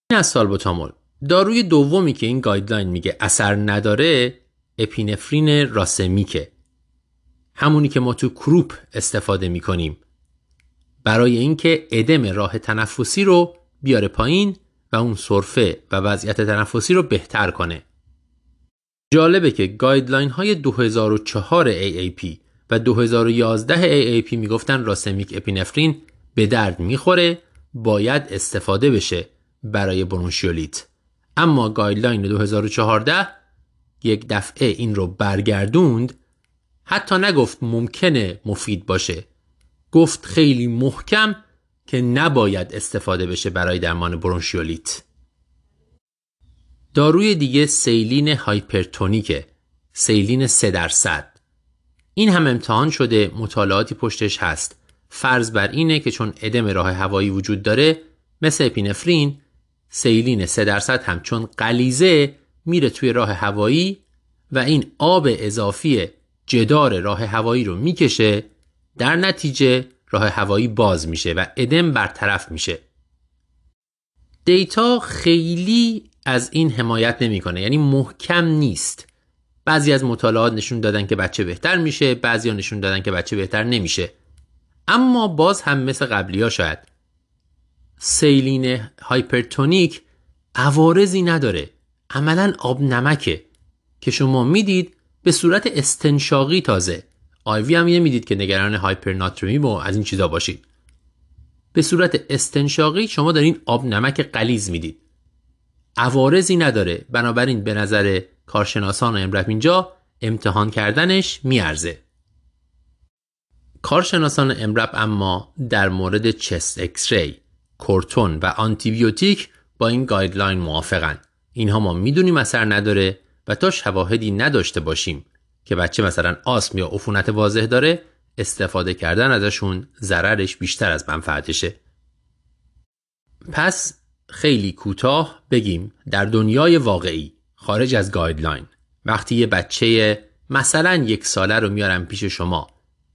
این از سالبوتامول داروی دومی که این guideline میگه اثر نداره اپینفرین racemic ه. همونی که ما تو croup استفاده می‌کنیم. برای اینکه ادم راه تنفسی رو بیاره پایین و اون سرفه و وضعیت تنفسی رو بهتر کنه. جالبه که guideline های 2004 AAP و 2011 AAP می‌گفتن racemic epinephrine به درد می‌خوره باید استفاده بشه برای برونشیولیت. اما guideline 2014 یک دفعه این رو برگردوند حتی نگفت ممکنه مفید باشه. گفت خیلی محکم که نباید استفاده بشه برای درمان برونشیولیت. داروی دیگه سیلین هایپرتونیکه سیلین 3 درصد. این هم امتحان شده مطالعاتی پشتش هست. فرض بر اینه که چون ادم راه هوایی وجود داره مثل اپینفرین سیلین 3 درصد هم چون قلیزه میره توی راه هوایی و این آب اضافی جدار راه هوایی رو می‌کشه در نتیجه راه هوایی باز میشه و ادم برطرف میشه. دیتا خیلی از این حمایت نمی‌کنه یعنی محکم نیست. بعضی از مطالعات نشون دادن که بچه بهتر میشه بعضی ها نشون دادن که بچه بهتر نمیشه. اما باز هم مثل قبلی ها شاید سیلین هایپرتونیک عوارضی نداره. عملا آب نمکه که شما می‌دید به صورت استنشاقی تازه. آیوی هم می‌دید که نگران هایپرناتریمی و از این چیزا باشید. به صورت استنشاقی شما دارین آب نمک قلیز می‌دید. عوارضی نداره. بنابراین به نظر کارشناسان امرف اینجا امتحان کردنش میارزه. کارشناسان EMRAP اما در مورد chest X-ray کورتون و آنتیبیوتیک با این guideline موافقن. اینها ما می‌دونیم اثر نداره و تا شواهدی نداشته باشیم که بچه مثلا آسم یا عفونت واضح داره استفاده کردن ازشون ضررش بیشتر از منفعتشه. پس خیلی کوتاه بگیم در دنیای واقعی خارج از guideline وقتی یه بچه مثلا یک ساله رو میارن پیش شما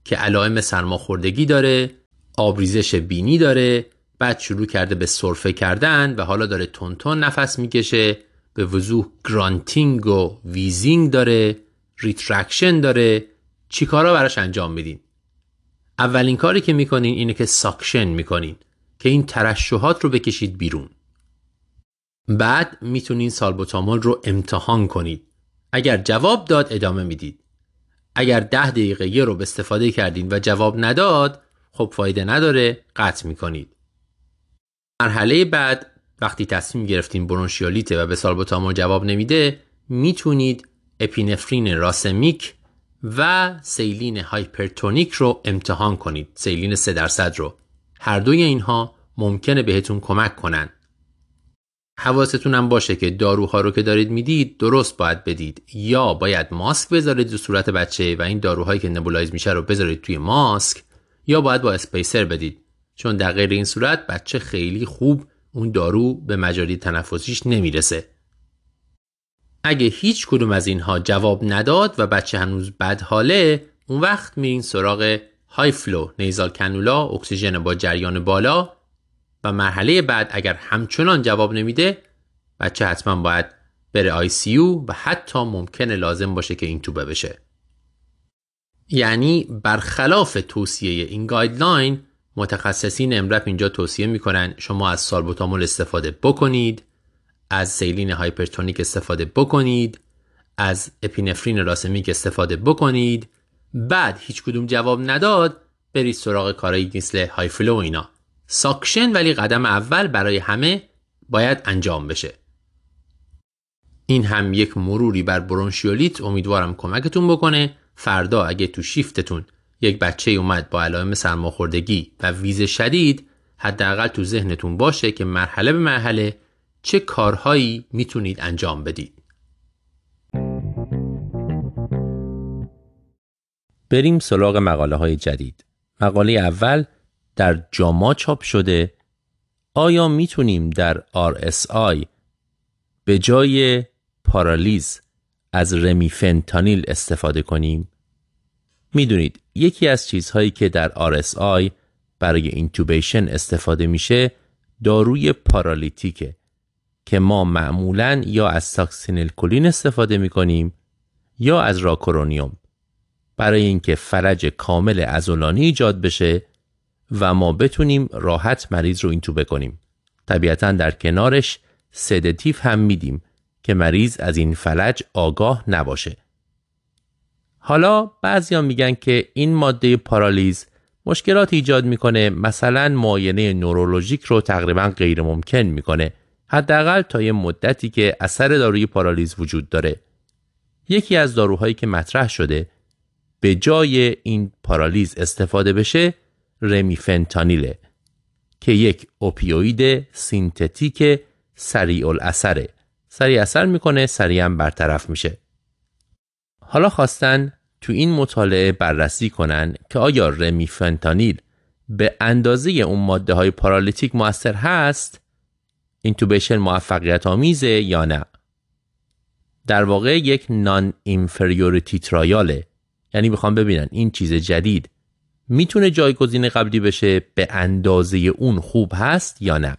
که علائم سرماخوردگی داره آبریزش بینی داره بعد شروع کرده به سرفه کردن و حالا داره تندتند نفس می‌کشه به وضوح grunting و wheezing داره retraction داره. چیکارا براش انجام میدین؟ اولین کاری که می‌کنین اینه که suction می‌کنین که این ترشحات رو بکشید بیرون. بعد می‌تونین سالبوتامول رو امتحان کنید. اگر جواب داد ادامه می‌دید. اگر ده دقیقه یه رو استفاده کردین و جواب نداد خب فایده نداره قطع می‌کنید. مرحله بعد وقتی تصمیم گرفتین برونشیالیته و به سالبوتامول جواب نمیده می‌تونید اپینفرین راسمیک و سیلین هایپرتونیک رو امتحان کنید. سیلین 3 درصد رو. هر دوی اینها ممکنه بهتون کمک کنن. حواستون هم باشه که داروها رو که دارید می‌دید درست باید بدید. یا باید ماسک بذارید تو صورت بچه و این داروهایی که نبولایز میشه رو بذارید توی ماسک یا باید با اسپیسر بدید. چون در غیر این صورت بچه خیلی خوب اون دارو به مجاری تنفسیش نمی‌رسه. اگه هیچ کدوم از اینها جواب نداد و بچه هنوز بد حاله اون وقت میرین سراغ high flow nasal cannula اکسیژن با جریان بالا و مرحله بعد اگر همچنان جواب نمیده بچه حتما باید بره ICU و حتی ممکنه لازم باشه که اینتوبه بشه. یعنی برخلاف توصیه این guideline متخصصین EMRAP اینجا توصیه می‌کنن شما از سالبوتامول استفاده بکنید از saline hypertonic استفاده بکنید از اپینفرین racemic استفاده بکنید. بعد هیچ کدوم جواب نداد برید سراغ کارایی مثل high flow اینا. suction ولی قدم اول برای همه باید انجام بشه. این هم یک مروری بر برونشیولیت. امیدوارم کمکتون بکنه. فردا اگه تو شیفتتون یک بچه اومد با علائم سرماخوردگی و wheeze شدید حداقل تو ذهنتون باشه که مرحله به مرحله چه کارهایی می‌تونید انجام بدید بریم سراغ مقاله های جدید مقاله اول در جاما چاپ شده آیا می‌تونیم در RSI به جای پارالیز از رمیفنتانیل استفاده کنیم؟ می‌دونید یکی از چیزهایی که در RSI برای intubation استفاده میشه داروی paralytic ه که ما معمولا یا از succinylcholine استفاده می‌کنیم یا از rocuronium برای اینکه فلج کامل عضلانی ایجاد بشه و ما بتونیم راحت مریض رو اینتوبه کنیم. طبیعتا در کنارش sedative هم میدیم که مریض از این فلج آگاه نباشه. حالا بعضیا میگن که این ماده paralyze مشکلات ایجاد می‌کنه مثلا معاینه نورولوژیک رو تقریبا غیر ممکن می‌کنه حداقل تا یه مدتی که اثر داروی paralyze وجود داره. یکی از داروهایی که مطرح شده به جای این paralyze استفاده بشه رمیفنتانیله که یک opioid synthetic سریع الاثره سریع اثر می‌کنه سریعا برطرف میشه حالا خواستن تو این مطالعه بررسی کنن که آیا رمیفنتانیل به اندازه اون ماده های paralytic موثر هست intubation موفقیت آمیزه یا نه؟ در واقع یک non-inferiority trial ه یعنی می‌خوام ببینن این چیز جدید می‌تونه جایگزین قبلی بشه به اندازه اون خوب هست یا نه.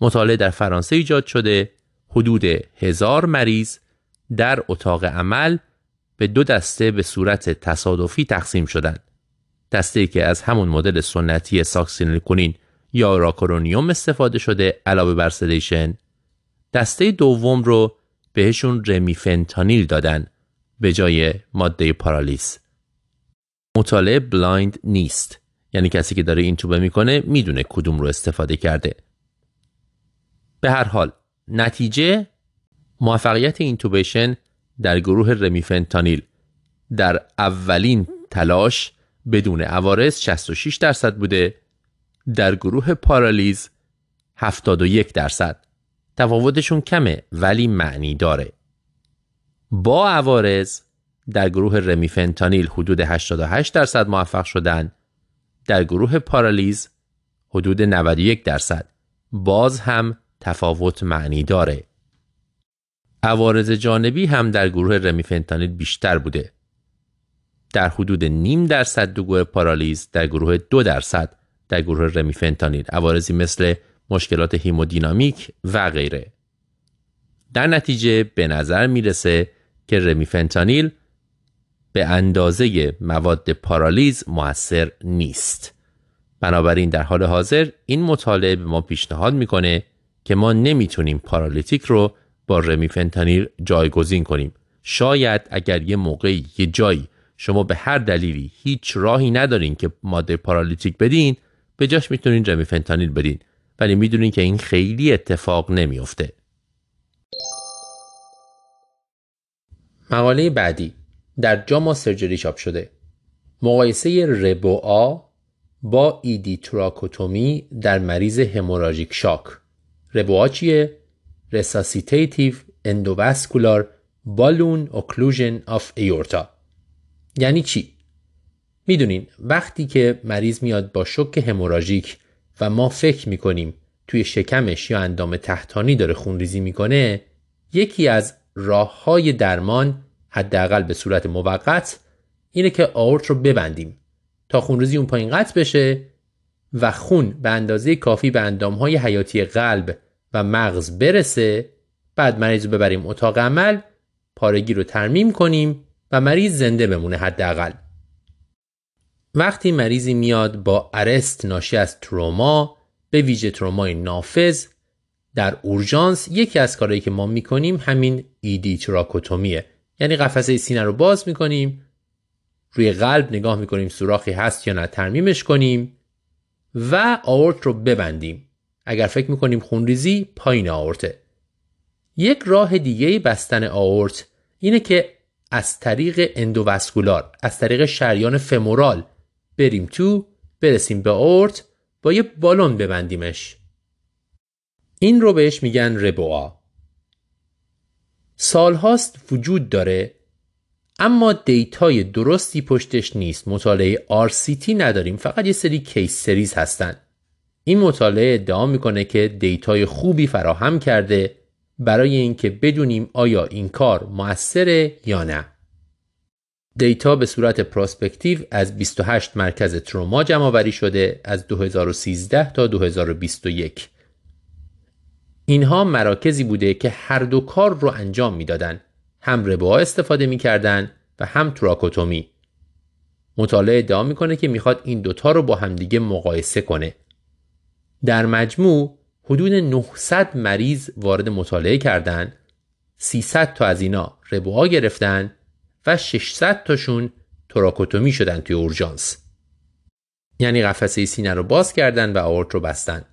مطالعه در فرانسه ایجاد شده حدود هزار مریض در اتاق عمل به دو دسته به صورت تصادفی تقسیم شدند. دسته که از همون مدل سنتی کنین یا راکورونیوم استفاده شده علاوه بر sedation دسته دوم رو بهشون رمیفنتانیل دادن به جای ماده paralyze. مطالعه blind نیست. یعنی کسی که داره این توبه می‌کنه می‌دونه کدوم رو استفاده کرده. به هر حال نتیجه موفقیت اینتوبیشن در گروه رمیفنتانیل در اولین تلاش بدون عوارض 66 درصد بوده در گروه پارالیز 71 درصد. تفاوتشون کمه ولی معنی داره. با عوارض در گروه رمیفنتانیل حدود 88 درصد موفق شدن در گروه پارالیز حدود 91 درصد. باز هم تفاوت معنی داره. عوارض جانبی هم در گروه رمیفنتانیل بیشتر بوده در حدود نیم درصد دو گروه پارالیز در گروه دو درصد در گروه رمیفنتانیل عوارضی مثل مشکلات هیمودینامیک و غیره در نتیجه به نظر می‌رسه که رمیفنتانیل به اندازه مواد پارالیز موثر نیست. بنابراین در حال حاضر این مطالعه به ما پیشنهاد می‌کنه که ما نمی‌تونیم پارالیتیک رو با رمیفنتانیل جایگزین کنیم. شاید اگر یه موقعی یه جایی شما به هر دلیلی هیچ راهی ندارین که ماده پارالیتیک بدین به جاش می‌تونین رمیفنتانیل بدین. ولی می‌دونین که این خیلی اتفاق نمیافته. مقاله بعدی. در JAMA Surgery چاپ شده. مقایسه REBOA با ED thoracotomy در مریض hemorrhagic shock. REBOA چیه؟ resuscitative endovascular balloon occlusion of aorta یعنی چی؟ می‌دونین وقتی که مریض میاد با شک هموراژیک و ما فکر می‌کنیم توی شکمش یا اندام تحتانی داره خونریزی می‌کنه یکی از راه های درمان حداقل به صورت موقت اینه که آورت رو ببندیم تا خونریزی اون پایین قطع بشه و خون به اندازه کافی به اندام های حیاتی قلب و مغز برسه بعد مریض رو ببریم اتاق عمل پارگی رو ترمیم کنیم و مریض زنده بمونه حداقل. وقتی مریضی میاد با ارست ناشی از تروما به ویژه ترومای نافذ در اورژانس یکی از کارهایی که ما می‌کنیم همین ایدی تراکوتومیه. یعنی قفسه سینه رو باز می‌کنیم روی قلب نگاه می‌کنیم سوراخی هست یا نه ترمیمش کنیم و آورت رو ببندیم. اگر فکر می‌کنیم خونریزی پایین آورته یک راه دیگه بستن آورت اینه که از طریق endovascular از طریق شریان femoral بریم تو برسیم به آورت با یه بالون ببندیمش. این رو بهش میگن REBOA. سالهاست وجود داره اما data ی درستی پشتش نیست. مطالعه RCT نداریم. فقط یه سری case series هستن. این مطالعه ادعا می‌کنه که data ی خوبی فراهم کرده برای اینکه بدونیم آیا این کار موثره یا نه. data به صورت prospective از 28 مرکز تروما جمع آوری شده از 2013 تا 2021 اینها مراکزی بوده که هر دو کار رو انجام می‌دادن. هم REBOA استفاده می‌کردن و هم thoracotomy. مطالعه ادعا می‌کنه که می‌خواد این دوتا رو با همدیگه مقایسه کنه. در مجموع حدود 900 مریض وارد مطالعه کردند 300 تا از اینا ربوها گرفتن و 600 تاشون تراکوتومی شدن توی اورژانس. یعنی قفسه سینه رو باز کردن و آورت رو بستن.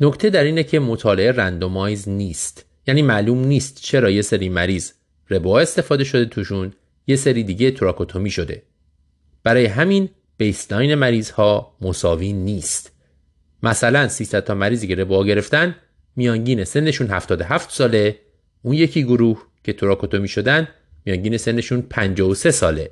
نکته در اینه که مطالعه رندومایز نیست. یعنی معلوم نیست چرا یه سری مریض ربوها استفاده شده توشون یه سری دیگه تراکوتومی شده. برای همین بیسلاین مریض ها مساوی نیست. مثلا 300 تا مریضی که ربوها گرفتن میانگین سنشون 77 ساله. اون یکی گروه که تراکوتومی شدن میانگین سنشون 53 ساله.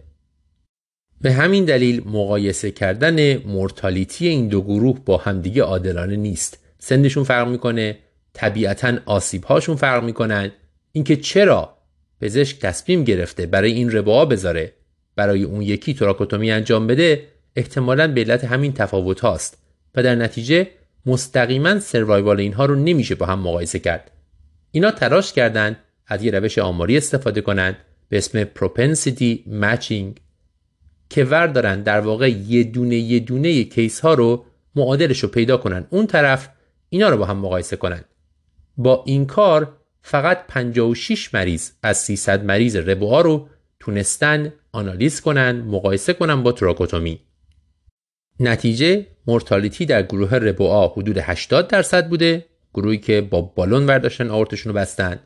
به همین دلیل مقایسه کردن مورتالیتی این دو گروه با همدیگه عادلانه نیست. سنشون فرق می‌کنه طبیعتا آسیب هاشون فرق می‌کنن. اینکه چرا پزشک تصمیم گرفته برای این ربا بذاره برای اون یکی تراکوتومی انجام بده احتمالا به علت همین تفاوت هاست و در نتیجه مستقیما سروایوال اینها رو نمیشه با هم مقایسه کرد. اینا تراش کردند از یه روش آماری استفاده کنند به اسم propensity matching که ور دارن در واقع یه دونه یه دونه کیس ها رو معادلش رو پیدا کنن اون طرف اینا رو با هم مقایسه کنن با این کار فقط 56 مریض از 300 مریض ربوها رو تونستن آنالیز کنن مقایسه کنن با تراکوتومی. نتیجه مورتالیتی در گروه ربوآ حدود 80 درصد بوده گروهی که با بالون برداشتن آورتشون رو بستن.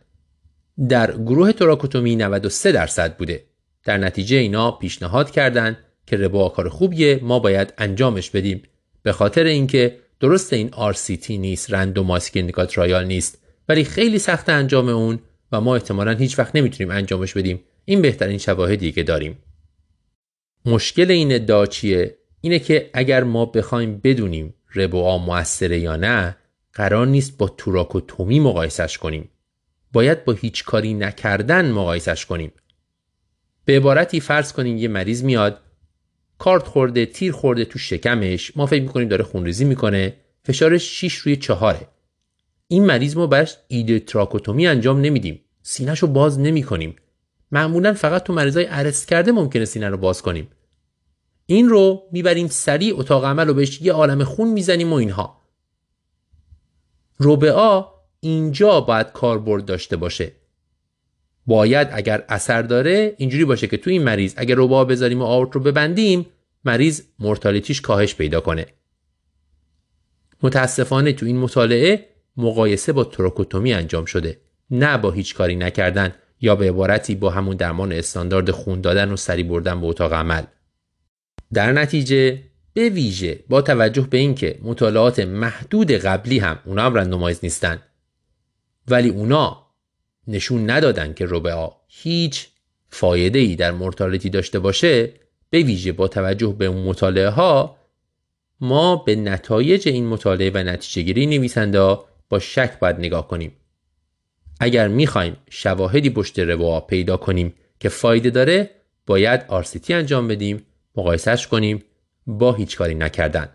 در گروه تراکوتومی 93 درصد بوده. در نتیجه اینا پیشنهاد کردند که REBOA کار خوبیه ما باید انجامش بدیم. به خاطر اینکه درست این RCT نیست randomized clinical trial نیست ولی خیلی سخت انجام اون و ما احتمالا هیچ وقت نمی‌تونیم انجامش بدیم. این بهترین شواهدی که داریم. مشکل این ادعا چیه؟ اینه که اگر ما بخوایم بدونیم REBOA موثره یا نه قرار نیست با thoracotomy مقایسش کنیم. باید با هیچ کاری نکردن مقایسش کنیم. به عبارتی فرض کنیم یه مریض میاد کارت خورده تیر خورده تو شکمش ما فکر می‌کنیم داره خونریزی می‌کنه فشارش 6 روی 4 این مریض ما براش ایده تراکوتومی انجام نمیدیم. سینهش باز نمی‌کنیم. معمولا فقط تو مریضای ارست کرده ممکنه سینه رو باز کنیم. این رو می‌بریم سریع اتاق عمل رو بهش یه عالم خون می‌زنیم و اینها. روبه اینجا باید کاربرد داشته باشه. باید اگر اثر داره اینجوری باشه که تو این مریض اگر روبا بذاریم و آورت رو ببندیم مریض مرتالتیش کاهش پیدا کنه. متاسفانه تو این مطالعه مقایسه با تروکوتومی انجام شده. نه با هیچ کاری نکردن یا به عبارتی با همون درمان استاندارد خون دادن و سری بردن به اتاق عمل. در نتیجه به ویژه با توجه به اینکه مطالعات محدود قبلی هم اونا هم رندومایز نیستن. ولی اونا نشون ندادن که روبا هیچ فایده ای در مرتالتی داشته باشه به ویژه با توجه به اون مطالعه ها ما به نتایج این مطالعه و نتیجه گیری نویسنده با شک باید نگاه کنیم. اگر می‌خوایم شواهدی پشت روا پیدا کنیم که فایده داره باید آرسیتی انجام بدیم مقایسش کنیم با هیچ کاری نکردن.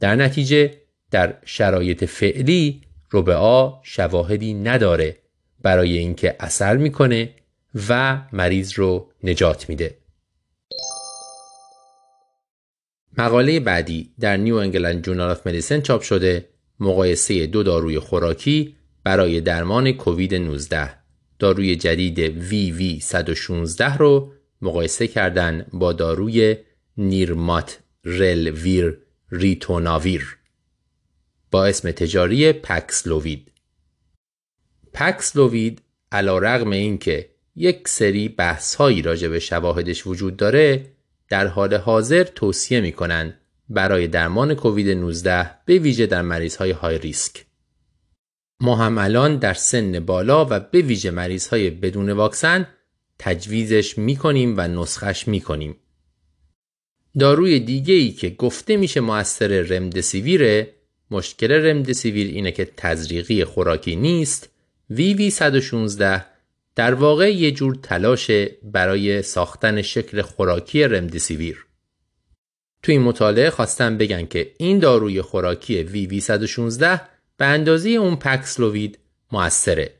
در نتیجه در شرایط فعلی ربعا شواهدی نداره برای اینکه اثر می‌کنه و مریض رو نجات میده. مقاله بعدی در نیو انگلند جورنال آف مدیسن چاپ شده مقایسه دو داروی خوراکی برای درمان کووید 19 داروی جدید VV 116 رو مقایسه کردن با داروی نیرمات رلویر ریتوناویر با اسم تجاری پکسلووید پکسلووید علا رغم این که یک سری بحث هایی راجع به شواهدش وجود داره در حال حاضر توصیه می کنند برای درمان کووید 19 به ویژه در مریض های های ریسک. ما هم الان در سن بالا و به ویژه مریض های بدون واکسن تجویزش می کنیم و نسخش می کنیم. داروی دیگه ای که گفته میشه موثر رمدسیویره مشکل رمدسیویر اینه که تزریقی خوراکی نیست. وی 116 در واقع یه جور تلاش برای ساختن شکل خوراکی رمدسیویر. تو این مطالعه خواستم بگن که این داروی خوراکی وی وی 116 به اندازه اون پکسلووید موثره.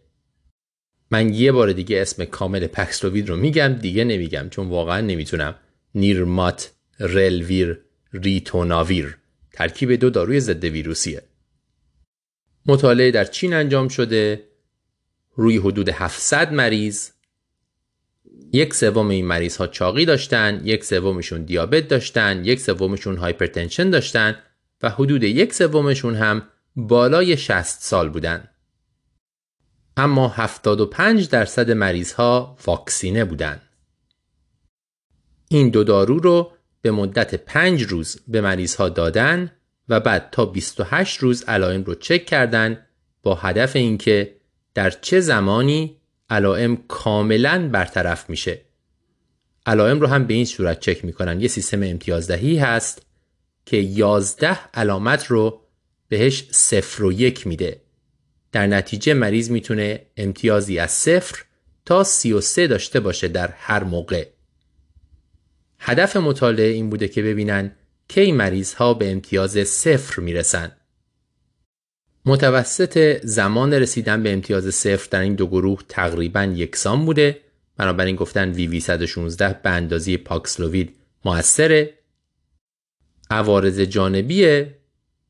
من یه بار دیگه اسم کامل Paxlovid رو میگم دیگه نمیگم چون واقعا نمی‌تونم. nirmatrelvir ritonavir. ترکیب دو داروی ضد ویروسیه. مطالعه در چین انجام شده. روی حدود 700 مریض. یک سوم این مریض ها چاقی داشتن یک سومشون دیابت داشتن یک سومشون hypertension داشتن و حدود یک سومشون هم بالای 60 سال بودن. اما 75 درصد مریض ها واکسینه بودن. این دو دارو رو به مدت 5 روز به مریض ها دادن و بعد تا 28 روز علائم رو چک کردن با هدف اینکه در چه زمانی علائم کاملا برطرف میشه. علائم رو هم به این صورت چک می‌کنن. یه سیستم امتیازدهی هست که 11 علامت رو بهش صفر و یک میده. در نتیجه مریض می‌تونه امتیازی از صفر تا 33 داشته باشه در هر موقع. هدف مطالعه این بوده که ببینن کی مریض ها به امتیاز صفر می‌رسن. متوسط زمان رسیدن به امتیاز صفر در این دو گروه تقریبا یکسان بوده. بنابراین گفتن وی وی 116 به اندازه پاکسلووید موثره. عوارض جانبی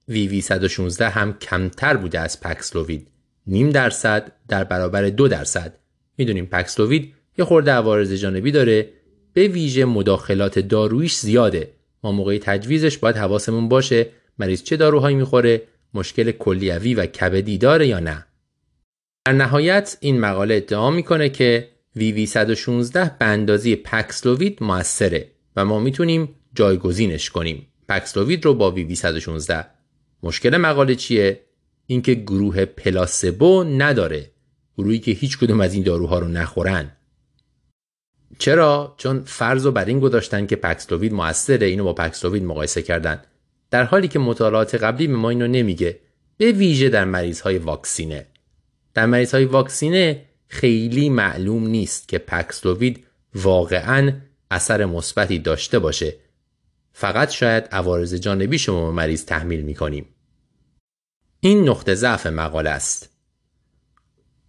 وی وی 116 هم کمتر بوده از پکسلووید. نیم درصد در برابر دو درصد. می‌دونیم پکسلووید یه خورده عوارض جانبی داره. به ویژه مداخلات دارویش زیاده. ما موقع تجویزش باید حواسمون باشه. مریض چه داروهایی می‌خوره؟ مشکل کلیوی و کبدی داره یا نه؟ در نهایت این مقاله ادعا می‌کنه که وی 116 به اندازه پکسلووید موثره و ما می‌تونیم جایگزینش کنیم. پکسلووید رو با وی 116 مشکل مقاله چیه؟ اینکه گروه پلاسبو نداره. گروهی که هیچ کدوم از این داروها رو نخورن. چرا؟ چون فرض رو بر این گذاشتن که پکسلووید موثره اینو با پکسلووید مقایسه کردن. در حالی که مطالعات قبلی به ما اینو نمیگه. به ویژه در مریض های واکسینه. در مریض های واکسینه خیلی معلوم نیست که پکسلووید واقعا اثر مثبتی داشته باشه. فقط شاید عوارض جانبی شما مریض تحمیل می‌کنیم. این نقطه ضعف مقاله است.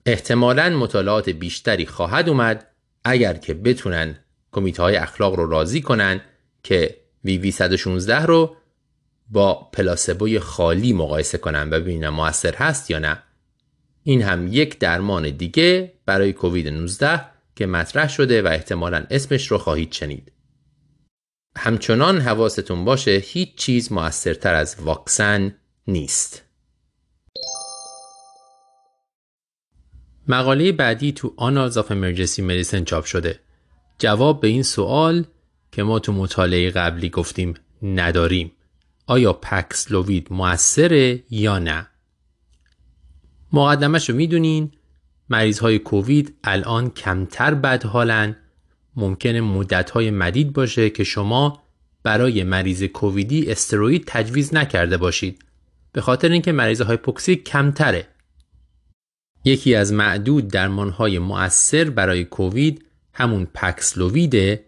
احتمالا مطالعات بیشتری خواهد اومد اگر که بتونن کمیته های اخلاق رو راضی کنن که وی وی 116 رو با پلاسبوی خالی مقایسه کنن و ببینن موثر هست یا نه. این هم یک درمان دیگه برای کووید 19 که مطرح شده و احتمالا اسمش رو خواهید شنید. همچنان حواستون باشه هیچ چیز موثرتر از واکسن نیست. مقاله بعدی تو Annals of Emergency Medicine چاپ شده. جواب به این سوال که ما تو مطالعه قبلی گفتیم نداریم. آیا پکسلووید موثره یا نه؟ مقدمش رو می‌دونین مریض های کووید الان کمتر بدحالن ممکنه مدت های مدید باشه که شما برای مریض کوویدی استروید تجویز نکرده باشید. به خاطر اینکه مریض هایپوکسی کمتره. یکی از معدود درمان های مؤثر برای کووید همون پکسلوویده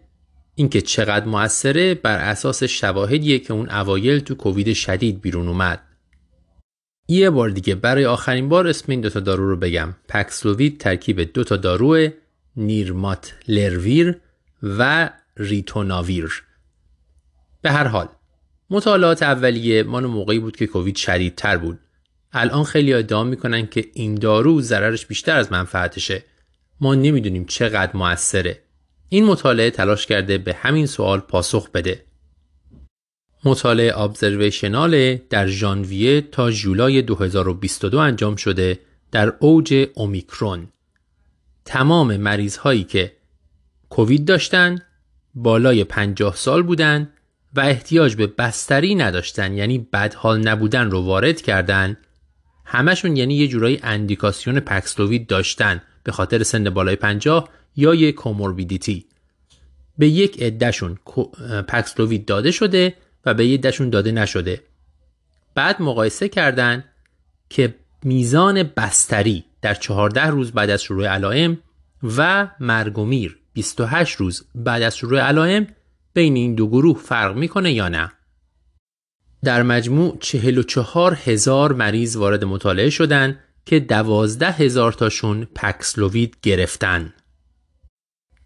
اینکه چقدر موثره بر اساس شواهدیه که اون اوایل تو کووید شدید بیرون اومد. یه بار دیگه برای آخرین بار اسم این دوتا دارو رو بگم. پکسلووید ترکیب دوتا دارو نیرمات لرویر و ریتوناویر. به هر حال مطالعات اولیه مال موقعی بود که کووید شدیدتر بود. الان خیلی ادعا می‌کنن که این دارو ضررش بیشتر از منفعتشه. ما نمی‌دونیم چقدر موثره. این مطالعه تلاش کرده به همین سوال پاسخ بده. مطالعه ابزرویشنال در ژانویه تا جولای 2022 انجام شده در اوج اومیکرون. تمام مریض هایی که کووید داشتن بالای 50 سال بودن و احتیاج به بستری نداشتن یعنی بدحال نبودن رو وارد کردن همشون یعنی یه جورایی اندیکاسیون پکسلووید داشتن به خاطر سن بالای 50 یا یک کوموربیدیتی. به یک عدهشون پکسلووید داده شده و به یه عدهشون داده نشده. بعد مقایسه کردن که میزان بستری در 14 روز بعد از شروع علائم و مرگ و میر. 28 روز بعد از شروع علائم بین این دو گروه فرق می‌کنه یا نه؟ در مجموع 44 هزار مریض وارد مطالعه شدن که 12 هزار تاشون پکسلووید گرفتن.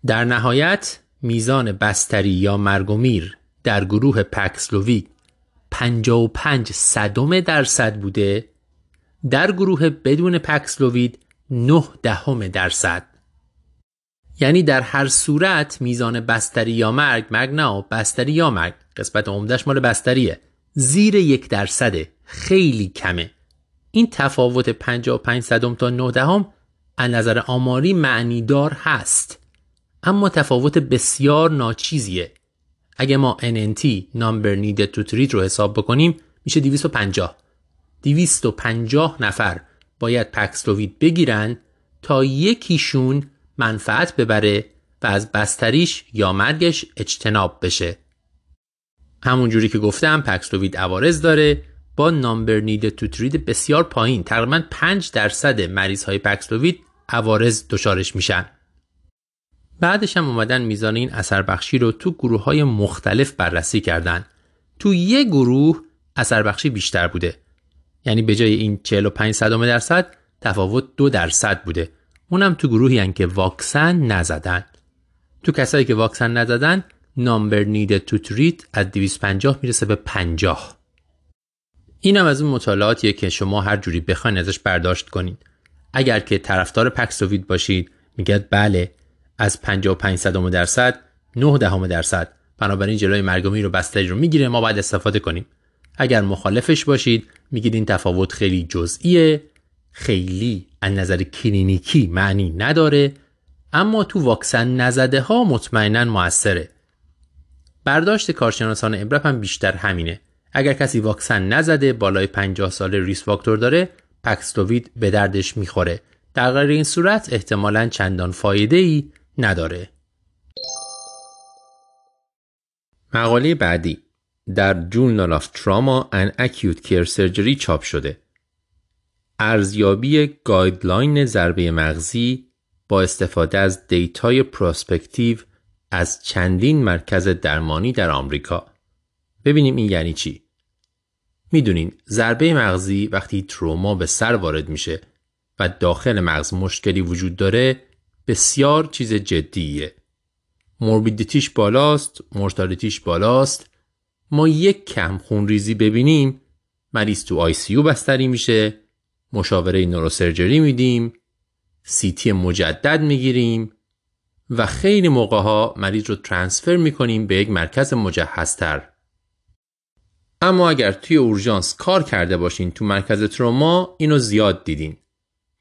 در نهایت میزان بستری یا مرگ و میر در گروه پکسلووید 55 صدم درصد بوده در گروه بدون پکسلووید 9 دهم درصد. یعنی در هر صورت میزان بستری یا مرگ مرگ نه بستری یا مرگ. قسمت عمدهش مال بستریه. زیر یک درصده خیلی کمه. این تفاوت 55 صدم تا 9 دهم از نظر آماری معنیدار هست. اما تفاوت بسیار ناچیزیه. اگه ما NNT Number Needed to Treat رو حساب بکنیم میشه 250 250 نفر باید پکسلووید بگیرن تا یکیشون منفعت ببره و از بستریش یا مرگش اجتناب بشه. همون جوری که گفتم پکسلووید عوارض داره با نامبر نیده تو ترید بسیار پایین. تقریبا 5 درصد مریض های پکسلووید عوارض دچارش میشن. بعدش هم اومدن میزان این اثر بخشی رو تو گروه های مختلف بررسی کردن. تو یه گروه اثر بخشی بیشتر بوده. یعنی به جای این 45 صدم درصد تفاوت دو درصد بوده. اونم تو گروهی هن که واکسن نزدن. تو کسایی که واکسن نزدن نامبر نیدد تو تریت از 250 می‌رسه به 50 اینم از اون مطالعاتیه که شما هر جوری بخواین ازش برداشت کنید اگر که طرفدار پکسووید باشید میگه بله از 55 صدم درصد 9 دهم درصد. بنابراین جلوی مرگومی رو بستری رو می‌گیره ما باید استفاده کنیم. اگر مخالفش باشید میگید این تفاوت خیلی جزئیه. خیلی از نظر کلینیکی معنی نداره اما تو واکسن نزده ها مطمئنا موثره. برداشت کارشناسان ابرپ هم بیشتر همینه. اگر کسی واکسن نزده بالای 50 سال ریس فاکتور داره پکسلووید به دردش می‌خوره. در غیر این صورت احتمالا چندان فایده ای نداره. مقاله بعدی در Journal of Trauma and Acute Care Surgery چاپ شده. ارزیابی guideline ضربه مغزی با استفاده از data ی prospective از چندین مرکز درمانی در آمریکا. ببینیم این یعنی چی؟ می‌دونین ضربه مغزی وقتی تروما به سر وارد میشه و داخل مغز مشکلی وجود داره بسیار چیز جدیه. morbidity ش بالاست mortality ش بالاست ما یک کم خونریزی ببینیم مریض تو ICU بستری میشه مشاوره neurosurgery میدیم CT مجدد می‌گیریم و خیلی موقع ها مریض رو transfer می‌کنیم به یک مرکز مجهزتر. اما اگر توی اورژانس کار کرده باشین تو مرکز تروما اینو زیاد دیدین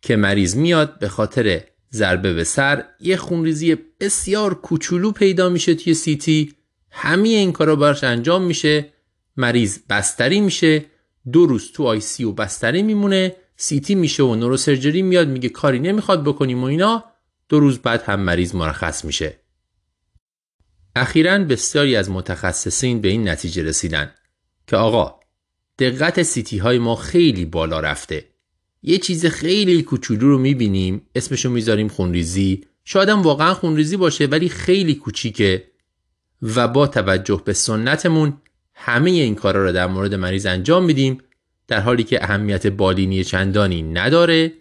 که مریض میاد به خاطر ضربه به سر یه خونریزی بسیار کوچولو پیدا میشه توی CT همه این کارا براش انجام میشه. مریض بستری میشه. دو روز تو آی سی و بستری میمونه. سیتی میشه و نوروسرجری میاد. میگه کاری نمی‌خواد بکنیم و اینا. دو روز بعد هم مریض مرخص میشه. اخیرا بسیاری از متخصصین به این نتیجه رسیدن که آقا دقت سیتی های ما خیلی بالا رفته. یه چیز خیلی کوچولو رو می‌بینیم. اسمشو می‌ذاریم خونریزی. شاید هم واقعا خونریزی باشه ولی خیلی کوچیکه. و با توجه به سنتمون همه این کارا رو در مورد مریض انجام میدیم در حالی که اهمیت بالینی چندانی نداره.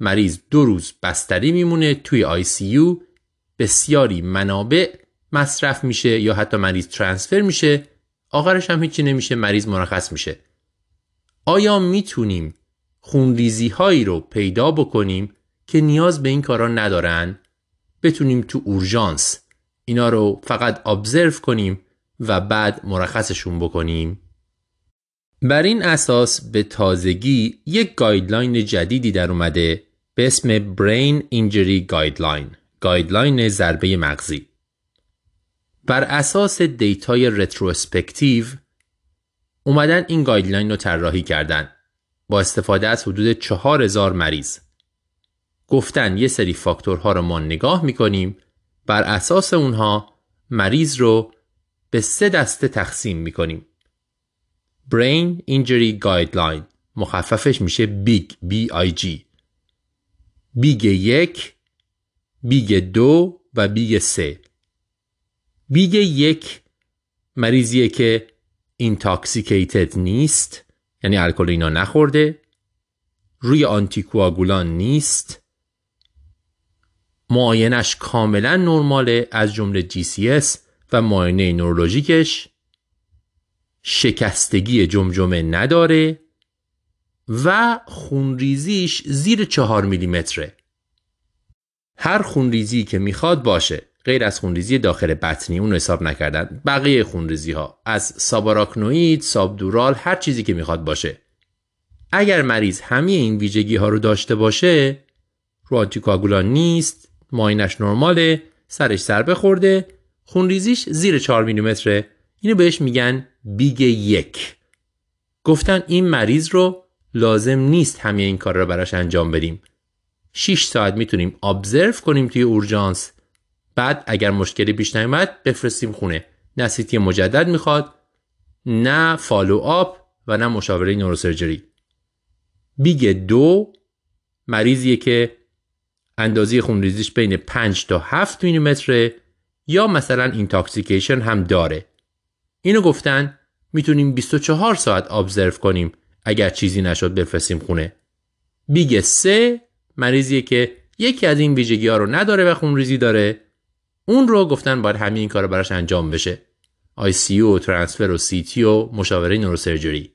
مریض دو روز بستری میمونه توی آی سی بسیاری منابع مصرف میشه یا حتی مریض ترانسفر میشه. آخرش هم هیچی نمیشه مریض مرخص میشه. آیا می‌تونیم خونریزی هایی رو پیدا بکنیم که نیاز به این کارا ندارن؟ بتونیم تو اورژانس اینا رو فقط observe کنیم و بعد مرخصشون بکنیم. بر این اساس به تازگی یک guideline جدیدی در اومده به اسم Brain Injury Guideline guideline ضربه مغزی. بر اساس data ی retrospective اومدن این guideline رو طراحی کردن با استفاده از حدود 4000 مریض. گفتن یه سری فاکتورها رو ما نگاه می‌کنیم بر اساس اونها مریض رو به سه دسته تقسیم می‌کنیم. Brain Injury Guideline. مخففش میشه BIG B I G. BIG یک BIG دو و BIG سه. BIG یک مریضیه که intoxicated نیست یعنی الکل اینا نخورده. روی آنتیکواگولان نیست. معاینش کاملا نرماله از جمله اس و معاینه نورولوژیکش. شکستگی جمجمه نداره و خونریزیش زیر چهار میلیمتره. هر خونریزی که می‌خواد باشه. غیر از خونریزی داخل بطنی اون حساب نکردن. بقیه خونریزی ها از ساباراکنوید، سابدورال هر چیزی که می‌خواد باشه. اگر مریض همه این ویژگی ها رو داشته باشه رو آنتیکاگولان نیست. معاینش نرماله سرش سر بخورده خونریزیش زیر 4 میلیمتره. اینو بهش میگن BIG یک. گفتن این مریض رو لازم نیست همه این کار رو براش انجام بدیم. 6 ساعت می‌تونیم observe کنیم توی اورژانس. بعد اگر مشکلی پیش نیومد بفرستیم خونه. نه سیتی مجدد می‌خواد نه follow up و نه مشاوره neurosurgery BIG دو مریضیه که اندازه خونریزیش بین 5 تا 7 میلیمتره یا مثلا intoxication هم داره. اینو گفتن می‌تونیم 24 ساعت observe کنیم اگر چیزی نشد بفرستیم خونه. BIG سه مریضیه که یکی از این ویژگی ها رو نداره و خونریزی داره. اون رو گفتن باید همه این کار براش انجام بشه. ICU و transfer و CT و مشاوره neurosurgery.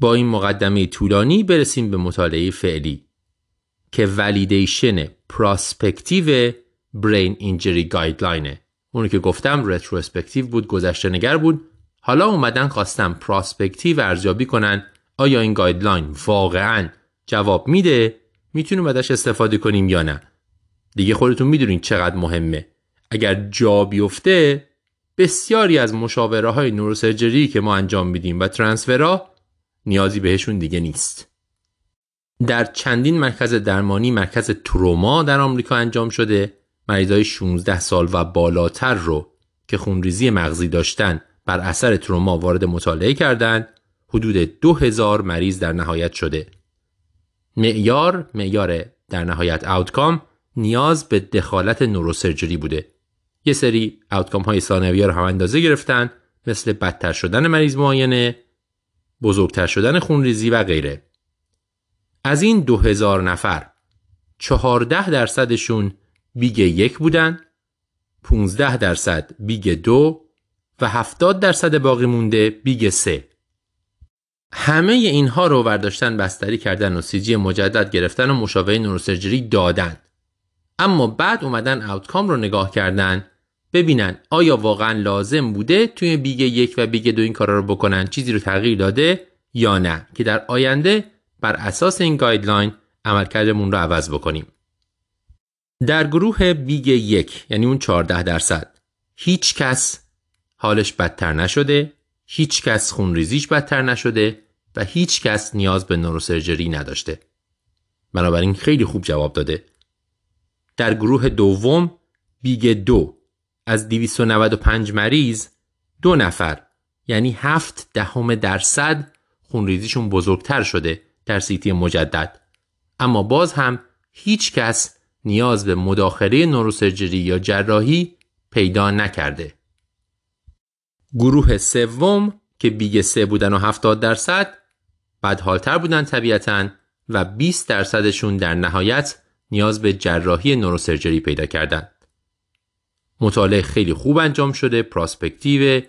با این مقدمه طولانی برسیم به مطالعه فعلی. که validation prospective brain injury guideline ه اونو که گفتم retrospective بود گذشته نگر بود. حالا اومدن خواستن prospective ارزیابی کنن. آیا این guideline واقعا جواب میده؟ می‌تونیم ازش استفاده کنیم یا نه؟ دیگه خودتون می‌دونین چقدر مهمه. اگر جا بیفته بسیاری از مشاوره های نوروسرجری که ما انجام میدیم و ترانسفرها نیازی بهشون دیگه نیست. در چندین مرکز درمانی مرکز تروما در آمریکا انجام شده. مریضای 16 سال و بالاتر رو که خونریزی مغزی داشتن بر اثر تروما وارد مطالعه کردند حدود 2000 مریض در نهایت شده. معیار معیار در نهایت outcome نیاز به دخالت neurosurgery بوده. یه سری outcome های ثانویه رو هم اندازه گرفتن مثل بدتر شدن مریض معاینه بزرگتر شدن خونریزی و غیره. از این 2000 نفر 14 درصدشون BIG یک بودن 15 درصد BIG دو و 70 درصد باقی مونده BIG سه. همه اینها رو برداشتن بستری کردن و CT مجدد گرفتن و مشاوره neurosurgery دادن. اما بعد اومدن outcome رو نگاه کردن ببینن آیا واقعا لازم بوده توی BIG یک و BIG دو این کارا رو بکنن چیزی رو تغییر داده یا نه که در آینده بر اساس این guideline عملکردمون رو عوض بکنیم. در گروه BIG یک یعنی اون 14 درصد هیچ کس حالش بدتر نشده هیچ کس خونریزیش بدتر نشده و هیچ کس نیاز به neurosurgery نداشته. بنابراین خیلی خوب جواب داده. در گروه دوم BIG دو از 295 مریض دو نفر یعنی هفت دهم درصد خونریزیشون بزرگتر شده. در CT مجدد اما باز هم هیچ کس نیاز به مداخله neurosurgery یا جراحی پیدا نکرده. گروه سوم که BIG سه بودن و 70 درصد بدحالتر بودن طبیعتا و 20 درصدشون در نهایت نیاز به جراحی neurosurgery پیدا کردند. مطالعه خیلی خوب انجام شده، prospective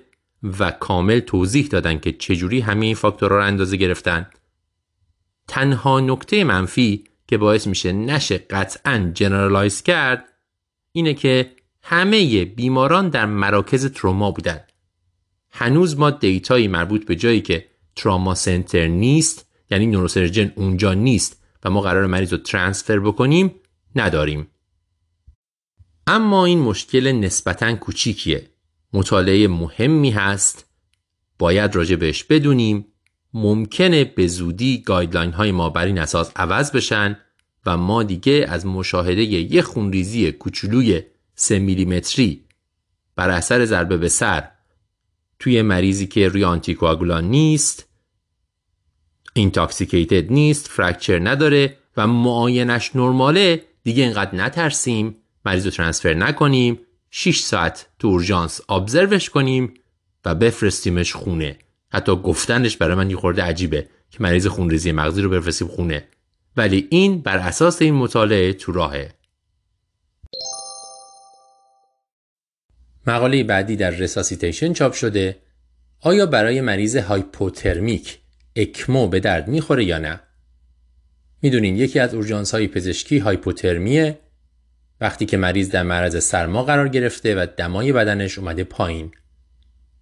و کامل توضیح دادن که چجوری همه این فاکتورها رو اندازه گرفتن. تنها نکته منفی که باعث میشه نشه قطعا جنرالایز کرد اینه که همه بیماران در مراکز تروما بودن. هنوز ما دیتایی مربوط به جایی که تراما سنتر نیست یعنی نوروسرجن اونجا نیست و ما قرار مریض رو ترانسفر بکنیم نداریم. اما این مشکل نسبتا کوچیکیه. مطالعه مهمی هست. باید راجع بهش بدونیم. ممکنه به زودی guideline های ما بر این اساس عوض بشن و ما دیگه از مشاهده یه خونریزی کوچولوی 3 میلیمتری بر اثر ضربه به سر توی مریضی که روی آنتیکواگولان نیست intoxicated نیست fracture نداره و معاینش نرماله دیگه اینقدر نترسیم مریض رو transfer نکنیم 6 ساعت تو اورژانس observe ش کنیم و بفرستیمش خونه. حتی گفتنش برای من یه خورده عجیبه که مریض خونریزی مغزی رو بفرستیم خونه. ولی این بر اساس این مطالعه تو راهه. مقاله بعدی در Resuscitation چاپ شده آیا برای مریض hypothermic ECMO به درد می‌خوره یا نه؟ می‌دونین یکی از اورژانس های پزشکی هایپوترمیه. وقتی که مریض در معرض سرما قرار گرفته و دمای بدنش اومده پایین.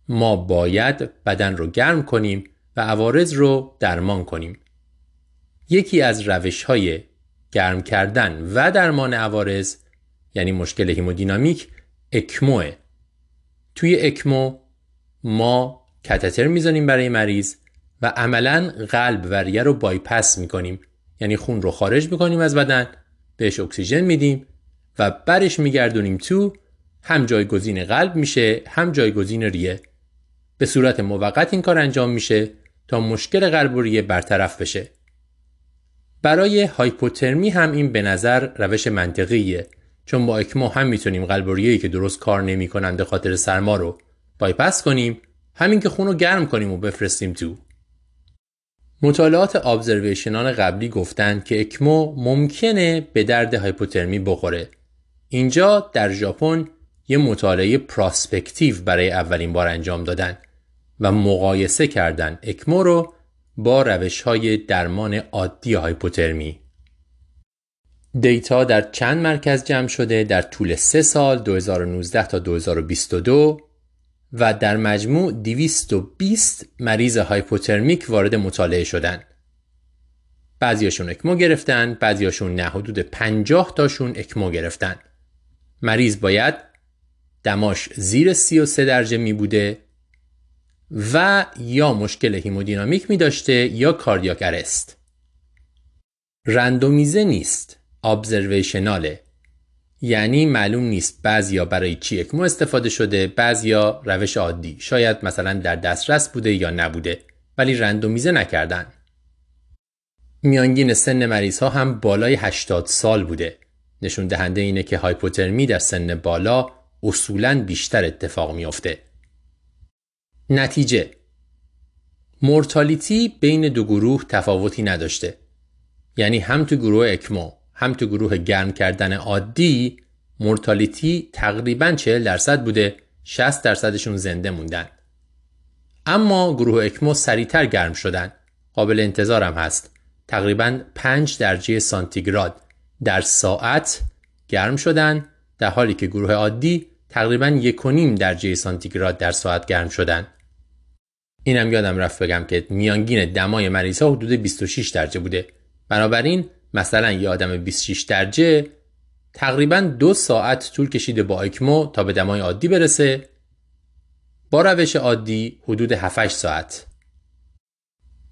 ما باید بدن رو گرم کنیم و عوارض رو درمان کنیم. یکی از روش های گرم کردن و درمان عوارض یعنی مشکل هیمودینامیک اکموه. توی اکمو ما کتتر می‌زنیم برای مریض و عملا قلب و ریه رو بایپس می‌کنیم. یعنی خون رو خارج می‌کنیم از بدن بهش اکسیژن میدیم و برش میگردونیم تو هم جایگزین قلب میشه هم جایگزین ریه. به صورت موقت این کار انجام میشه تا مشکل قلب و ریه برطرف بشه. برای هایپوترمی هم این به نظر روش منطقیه چون با اکمو هم می‌تونیم قلب و ریه‌ای که درست کار نمی‌کنن به خاطر سرما رو بایپس کنیم همین که خون رو گرم کنیم و بفرستیم تو. مطالعات ابزرویشنال قبلی گفتند که اکمو ممکنه به درد هایپوترمی بخوره. اینجا در ژاپن یه مطالعه پراسپکتیو برای اولین بار انجام دادن و مقایسه کردن اکمو رو با روش های درمان عادی هایپوترمی دیتا در چند مرکز جمع شده در طول سه سال 2019 تا 2022 و در مجموع 220 مریض هایپوترمیک وارد مطالعه شدن. بعضیاشون اکمو گرفتن، بعضیاشون نه حدود 50 تاشون اکمو گرفتن. مریض باید دماش زیر 33 درجه می بوده و یا مشکل هیمودینامیک می داشته یا کاردیاک ارست. رندومیزه نیست، ابزرویشناله. یعنی معلوم نیست بعضیا برای چی اکمو استفاده شده بعضیا روش عادی شاید مثلا در دسترس بوده یا نبوده ولی رندومیزه نکردن میانگین سن مریض ها هم بالای 80 سال بوده نشون دهنده اینه که هایپوترمی در سن بالا اصولا بیشتر اتفاق میافته. نتیجه مورتالیتی بین دو گروه تفاوتی نداشته. یعنی هم تو گروه اکمو هم تو گروه گرم کردن عادی مورتالیتی تقریبا 40 درصد بوده 60 درصدشون زنده موندن. اما گروه اکمو سریعتر گرم شدن. قابل انتظارم هست. تقریبا 5 درجه سانتیگراد در ساعت گرم شدن در حالی که گروه عادی تقریبا 1.5 درجه سانتیگراد در ساعت گرم شدن. اینم یادم رفت بگم که میانگین دمای مریض ها حدود 26 درجه بوده. بنابراین مثلا یه آدم 26 درجه تقریبا دو ساعت طول کشیده با اکمو تا به دمای عادی برسه. با روش عادی حدود 7 ساعت.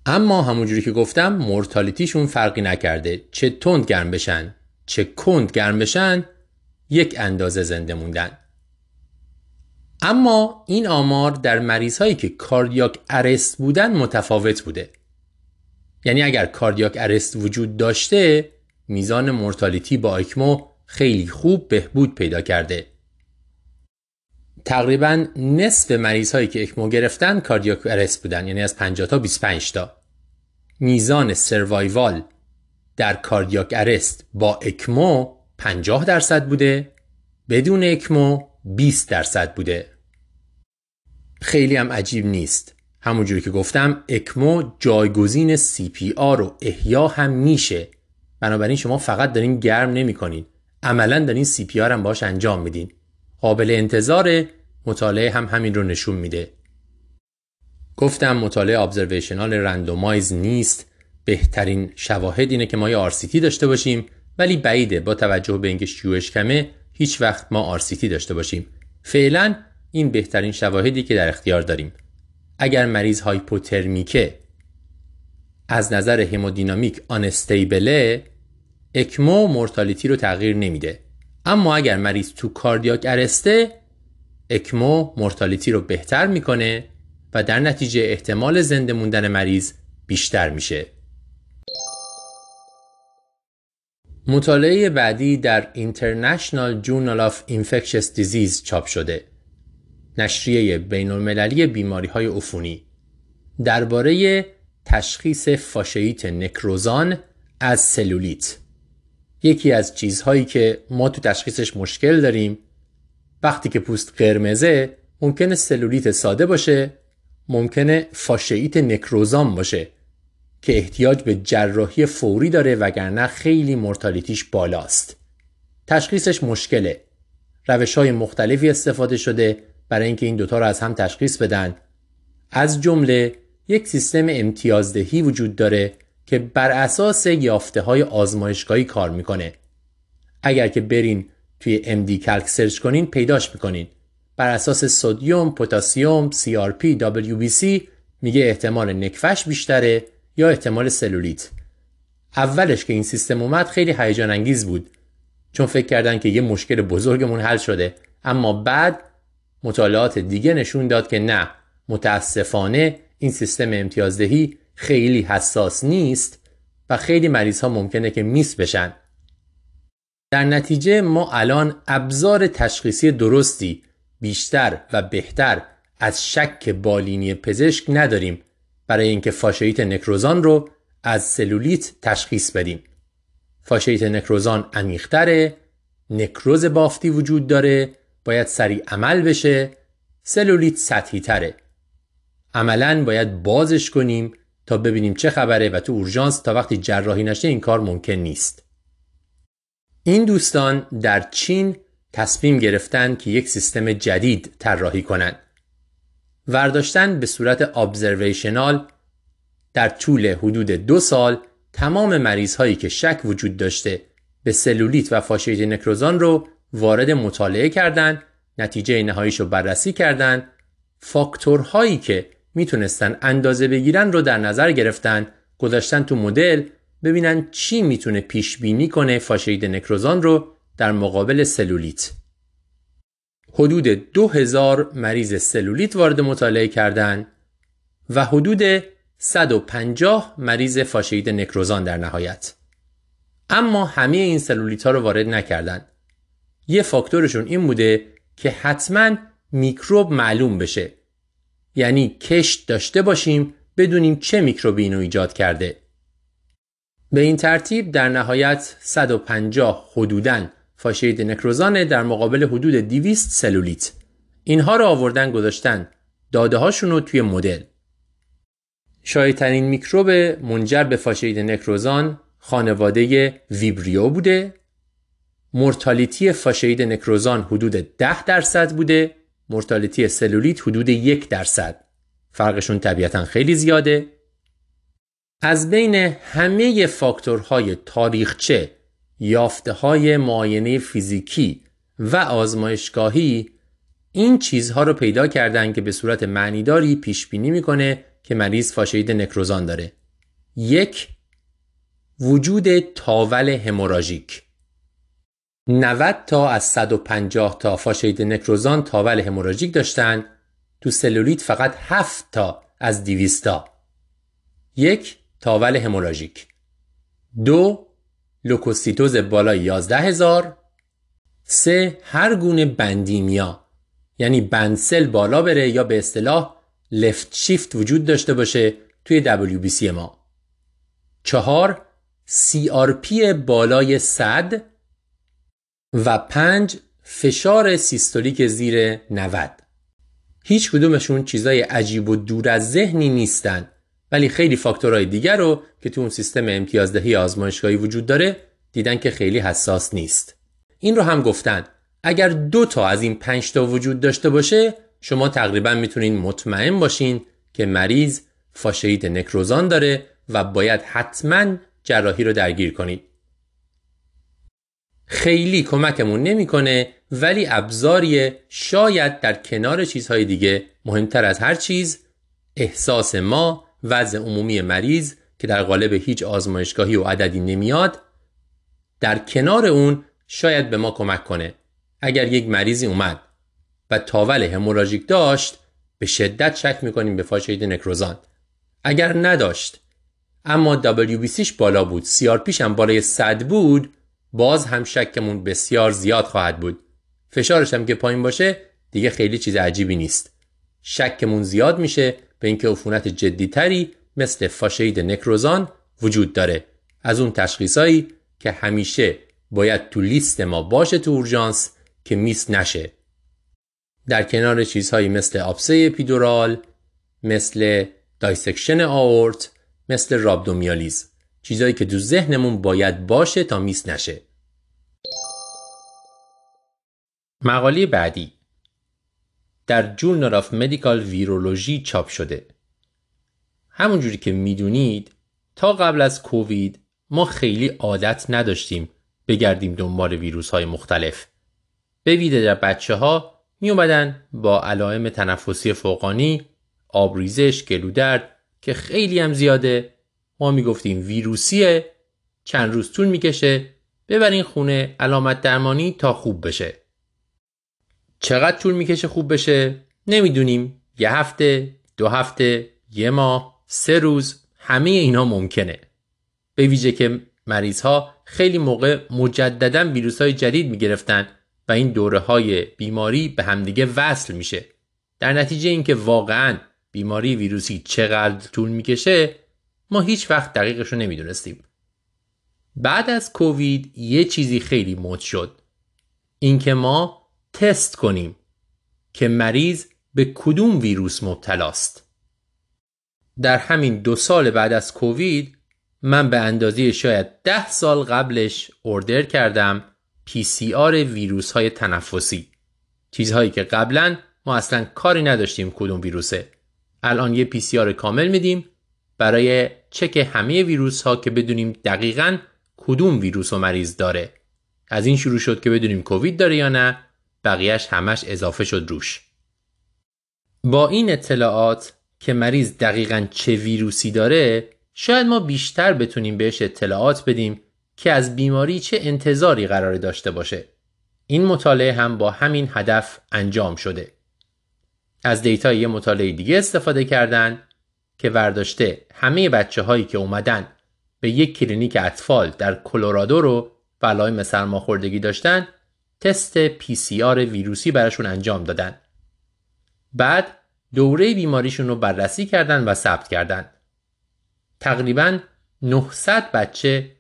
اما همونجوری که گفتم مورتالیتیشون فرقی نکرده. چه تند گرم بشن چه کند گرم بشن یک اندازه زنده موندن. اما این آمار در مریض هایی که کاردیاک ارست بودن متفاوت بوده. یعنی اگر کاردیاک ارست وجود داشته میزان مورتالیتی با اکمو خیلی خوب بهبود پیدا کرده. تقریبا نصف مریض هایی که اکمو گرفتن کاردیاک ارست بودن یعنی از 50 تا 25 تا. میزان سروایوال در کاردیاک ارست با اکمو 50 درصد بوده بدون ECMO 20 درصد بوده. خیلی هم عجیب نیست. همونجوری که گفتم ECMO جایگزین CPR و احیا هم میشه. بنابراین شما فقط دارین گرم نمی کنین عملا دارین CPR هم باش انجام میدین. قابل انتظار مطالعه هم همین رو نشون میده. گفتم مطالعه observational randomize نیست. بهترین شواهد اینه که ما یه RCT داشته باشیم ولی بعیده با توجه به اینکه شیوعش کمه هیچ وقت ما آرسیتی داشته باشیم. فعلا این بهترین شواهدی که در اختیار داریم. اگر مریض هایپوترمیکه از نظر همودینامیک آنستیبله اکمو مورتالیتی رو تغییر نمیده. اما اگر مریض تو کاردیاک ارسته اکمو مورتالیتی رو بهتر می‌کنه و در نتیجه احتمال زنده موندن مریض بیشتر میشه. مطالعه بعدی در International Journal of Infectious Disease چاپ شده. نشریه بین المللی بیماری های عفونی. درباره تشخیص فاشیت نکروزان از سلولیت. یکی از چیزهایی که ما تو تشخیصش مشکل داریم وقتی که پوست قرمزه ممکنه سلولیت ساده باشه ممکنه فاشیت نکروزان باشه که احتیاج به جراحی فوری داره وگرنه خیلی مرتالیتیش بالاست. تشخیصش مشکله. روش های مختلفی استفاده شده برای اینکه این دوتا رو از هم تشخیص بدن. از جمله یک سیستم امتیازدهی وجود داره که بر اساس یافته های آزمایشگاهی کار می‌کنه. اگر که برین توی MD کلک سرچ کنین پیداش می‌کنین. بر اساس سودیوم، پوتاسیوم، CRP, WBC میگه احتمال نکفش بیشتره یا احتمال سلولیت. اولش که این سیستم اومد خیلی هیجان انگیز بود. چون فکر کردن که یه مشکل بزرگمون حل شده. اما بعد مطالعات دیگه نشون داد که نه متاسفانه این سیستم امتیازدهی خیلی حساس نیست و خیلی مریض ها ممکنه که میس بشن در نتیجه ما الان ابزار تشخیصی درستی بیشتر و بهتر از شک بالینی پزشک نداریم برای اینکه فاشیت نکروزان رو از سلولیت تشخیص بدیم. فاشیت نکروزان عمیقتره، نکروز بافتی وجود داره، باید سریع عمل بشه، سلولیت سطحی تره. عملا باید بازش کنیم تا ببینیم چه خبره و تو اورژانس تا وقتی جراحی نشه این کار ممکن نیست. این دوستان در چین تصمیم گرفتن که یک سیستم جدید طراحی کنند. ورداشتن به صورت ابزرویشنال در طول حدود دو سال تمام مریض هایی که شک وجود داشته به سلولیت و فاشیت نکروزان رو وارد مطالعه کردند نتیجه نهاییش رو بررسی کردند فاکتورهایی که می‌تونستن اندازه بگیرن رو در نظر گرفتن گذاشتن تو مدل ببینن چی می‌تونه پیش بینی کنه فاشید نکروزان رو در مقابل سلولیت. حدود 2000 مریض سلولیت وارد مطالعه کردند و حدود 150 مریض فاشید نکروزان در نهایت. اما همه این سلولیت ها رو وارد نکردند یه فاکتورشون این بوده که حتما میکروب معلوم بشه. یعنی کشت داشته باشیم بدونیم چه میکروبی اینو ایجاد کرده. به این ترتیب در نهایت 150 حدوداً فاشید نکروزانه در مقابل حدود 200 سلولیت. اینها رو آوردن گذاشتن داده هاشون رو توی مدل. شایدترین میکروب منجر به فاشید نکروزان خانواده ویبریو بوده. مرتالیتی فاشید نکروزان حدود 10 درصد بوده مرتالیتی سلولیت حدود یک درصد. فرقشون طبیعتا خیلی زیاده. از بین همه فاکتورهای تاریخچه یافته های معاینه فیزیکی و آزمایشگاهی این چیزها رو پیدا کردن که به صورت معنیداری پیش بینی می‌کنه که مریض فاشید نکروزان داره. یک وجود تاول هموراژیک. 90 تا از 150 تا فاشئیت نکروزان تاول هموراژیک داشتن. تو سلولیت فقط 7 تا از 200 تا. یک تاول هموراژیک دو لوکوسیتوز بالای 11 هزار. سه هر گونه bandemia یعنی band cell بالا بره یا به اصطلاح left shift وجود داشته باشه توی WBC ما. چهار CRP بالای 100 و پنج فشار سیستولیک زیر 90 هیچ کدومشون چیزای عجیب و دور از ذهنی نیستن. ولی خیلی فاکتورهای دیگر رو که تو اون سیستم امتیازدهی آزمایشگاهی وجود داره دیدن که خیلی حساس نیست. این رو هم گفتن. اگر دو تا از این پنج تا وجود داشته باشه شما تقریبا می‌تونین مطمئن باشین که مریض فاشید نکروزان داره و باید حتما جراحی رو درگیر کنید. خیلی کمکمون نمی‌کنه ولی ابزاریه شاید در کنار چیزهای دیگه مهمتر از هر چیز احساس ما وضع عمومی مریض که در قالب هیچ آزمایشگاهی و عددی نمیاد در کنار اون شاید به ما کمک کنه. اگر یک مریضی اومد و تاول هموراژیک داشت به شدت شک می‌کنیم به فاشید نکروزان. اگر نداشت اما WBCش بالا بود CRPش هم بالای 100 بود باز هم شکمون بسیار زیاد خواهد بود. فشارش هم که پایین باشه دیگه خیلی چیز عجیبی نیست. شکمون زیاد میشه به اینکه عفونت جدیتری مثل فاشید نکروزان وجود داره. از اون تشخیصایی که همیشه باید تو لیست ما باشه تو اورژانس که miss نشه. در کنار چیزهایی مثل آبسه اپیدورال مثل dissection آورت مثل رابدومیالیز. چیزایی که تو ذهنمون باید باشه تا miss نشه. مقاله بعدی. در Journal of Medical Virology چاپ شده. همونجوری که می‌دونید تا قبل از کووید ما خیلی عادت نداشتیم بگردیم دنبال ویروس های مختلف. به ویده در بچه ها می اومدن با علائم تنفسی فوقانی آبریزش گلودرد که خیلی هم زیاده ما می‌گفتیم ویروسیه چند روز طول می‌کشه ببرین خونه علامت درمانی تا خوب بشه. چقدر طول می‌کشه خوب بشه؟ نمی‌دونیم. یه هفته دو هفته یه ماه سه روز همه اینا ممکنه. به ویژه که مریض ها خیلی موقع مجددا ویروس های جدید می‌گرفتن و این دوره های بیماری به همدیگه وصل میشه. در نتیجه اینکه واقعا بیماری ویروسی چقدر طول می‌کشه ما هیچ وقت دقیقش رو نمی‌دونستیم. بعد از کووید یه چیزی خیلی مد شد. اینکه ما تست کنیم که مریض به کدوم ویروس مبتلاست. در همین دو سال بعد از کووید من به اندازه شاید ده سال قبلش اردر کردم PCR ویروس های تنفسی. چیزهایی که قبلا ما اصلا کاری نداشتیم کدوم ویروسه. الان یه PCR کامل میدیم برای چک همه ویروس ها که بدونیم دقیقا کدوم ویروس و مریض داره. از این شروع شد که بدونیم کووید داره یا نه بقیهش همش اضافه شد روش. با این اطلاعات که مریض دقیقا چه ویروسی داره شاید ما بیشتر بتونیم بهش اطلاعات بدیم که از بیماری چه انتظاری قرار داشته باشه. این مطالعه هم با همین هدف انجام شده. از data یه مطالعه دیگه استفاده کردن. که ورداشته همه بچه هایی که اومدن به یک کلینیک اطفال در کلرادو رو علائم سرماخوردگی داشتن تست PCR ویروسی براشون انجام دادن. بعد دوره بیماریشون رو بررسی کردن و ثبت کردن. تقریبا 900 بچه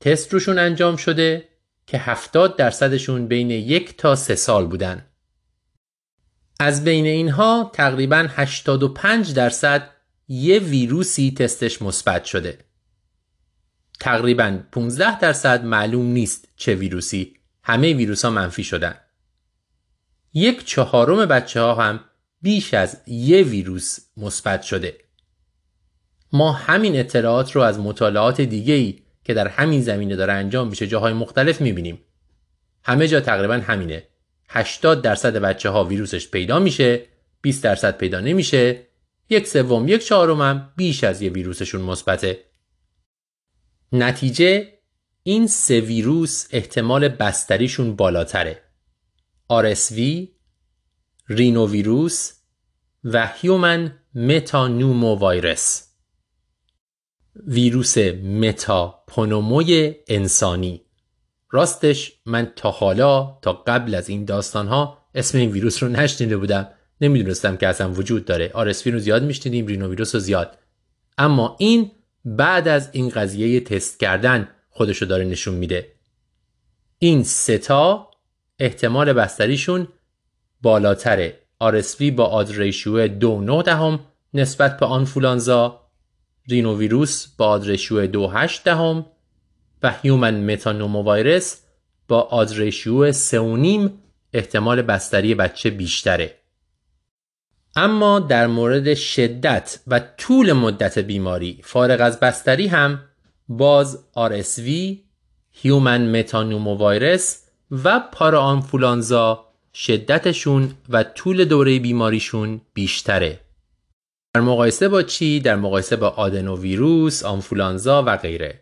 تست روشون انجام شده که 70 درصدشون بین یک تا سه سال بودن. از بین اینها تقریبا 85 درصد یه ویروسی تستش مثبت شده. تقریبا 15 درصد معلوم نیست چه ویروسی. همه ویروس ها منفی شدن. یک چهارم بچه ها هم بیش از یه ویروس مثبت شده. ما همین اطلاعات رو از مطالعات دیگه ای که در همین زمینه داره انجام میشه جاهای مختلف می‌بینیم. همه جا تقریبا همینه. 80 درصد بچه ها ویروسش پیدا میشه 20 درصد پیدا نمیشه یک سوم یک چهارم هم بیش از یه ویروسشون مثبته. نتیجه این سه ویروس احتمال بستریشون بالاتره. RSV، رینو ویروس و human metapneumo ویروس ویروس متاپنوموی انسانی. راستش من تا حالا تا قبل از این داستان ها اسم این ویروس رو نشنیده بودم. نمی‌دونستم که اصلا وجود داره. RSV رو زیاد میشنیدیم رینو ویروس رو زیاد. اما این بعد از این قضیه تست کردن خودشو داره نشون میده. این سه تا احتمال بستریشون بالاتره. RSV با odds ratio دو نه دهم نسبت به آنفولانزا رینوویروس با odds ratio دو هشت دهم و human metapneumovirus با آدریشو سه احتمال بستری بچه بیشتره. اما در مورد شدت و طول مدت بیماری فارغ از بستری هم باز RSV، هیومن متانومووایرس و پارا شدتشون و طول دوره بیماریشون بیشتره. در مقایسه با چی؟ در مقایسه با آدنوویروس، آنفولانزا و غیره.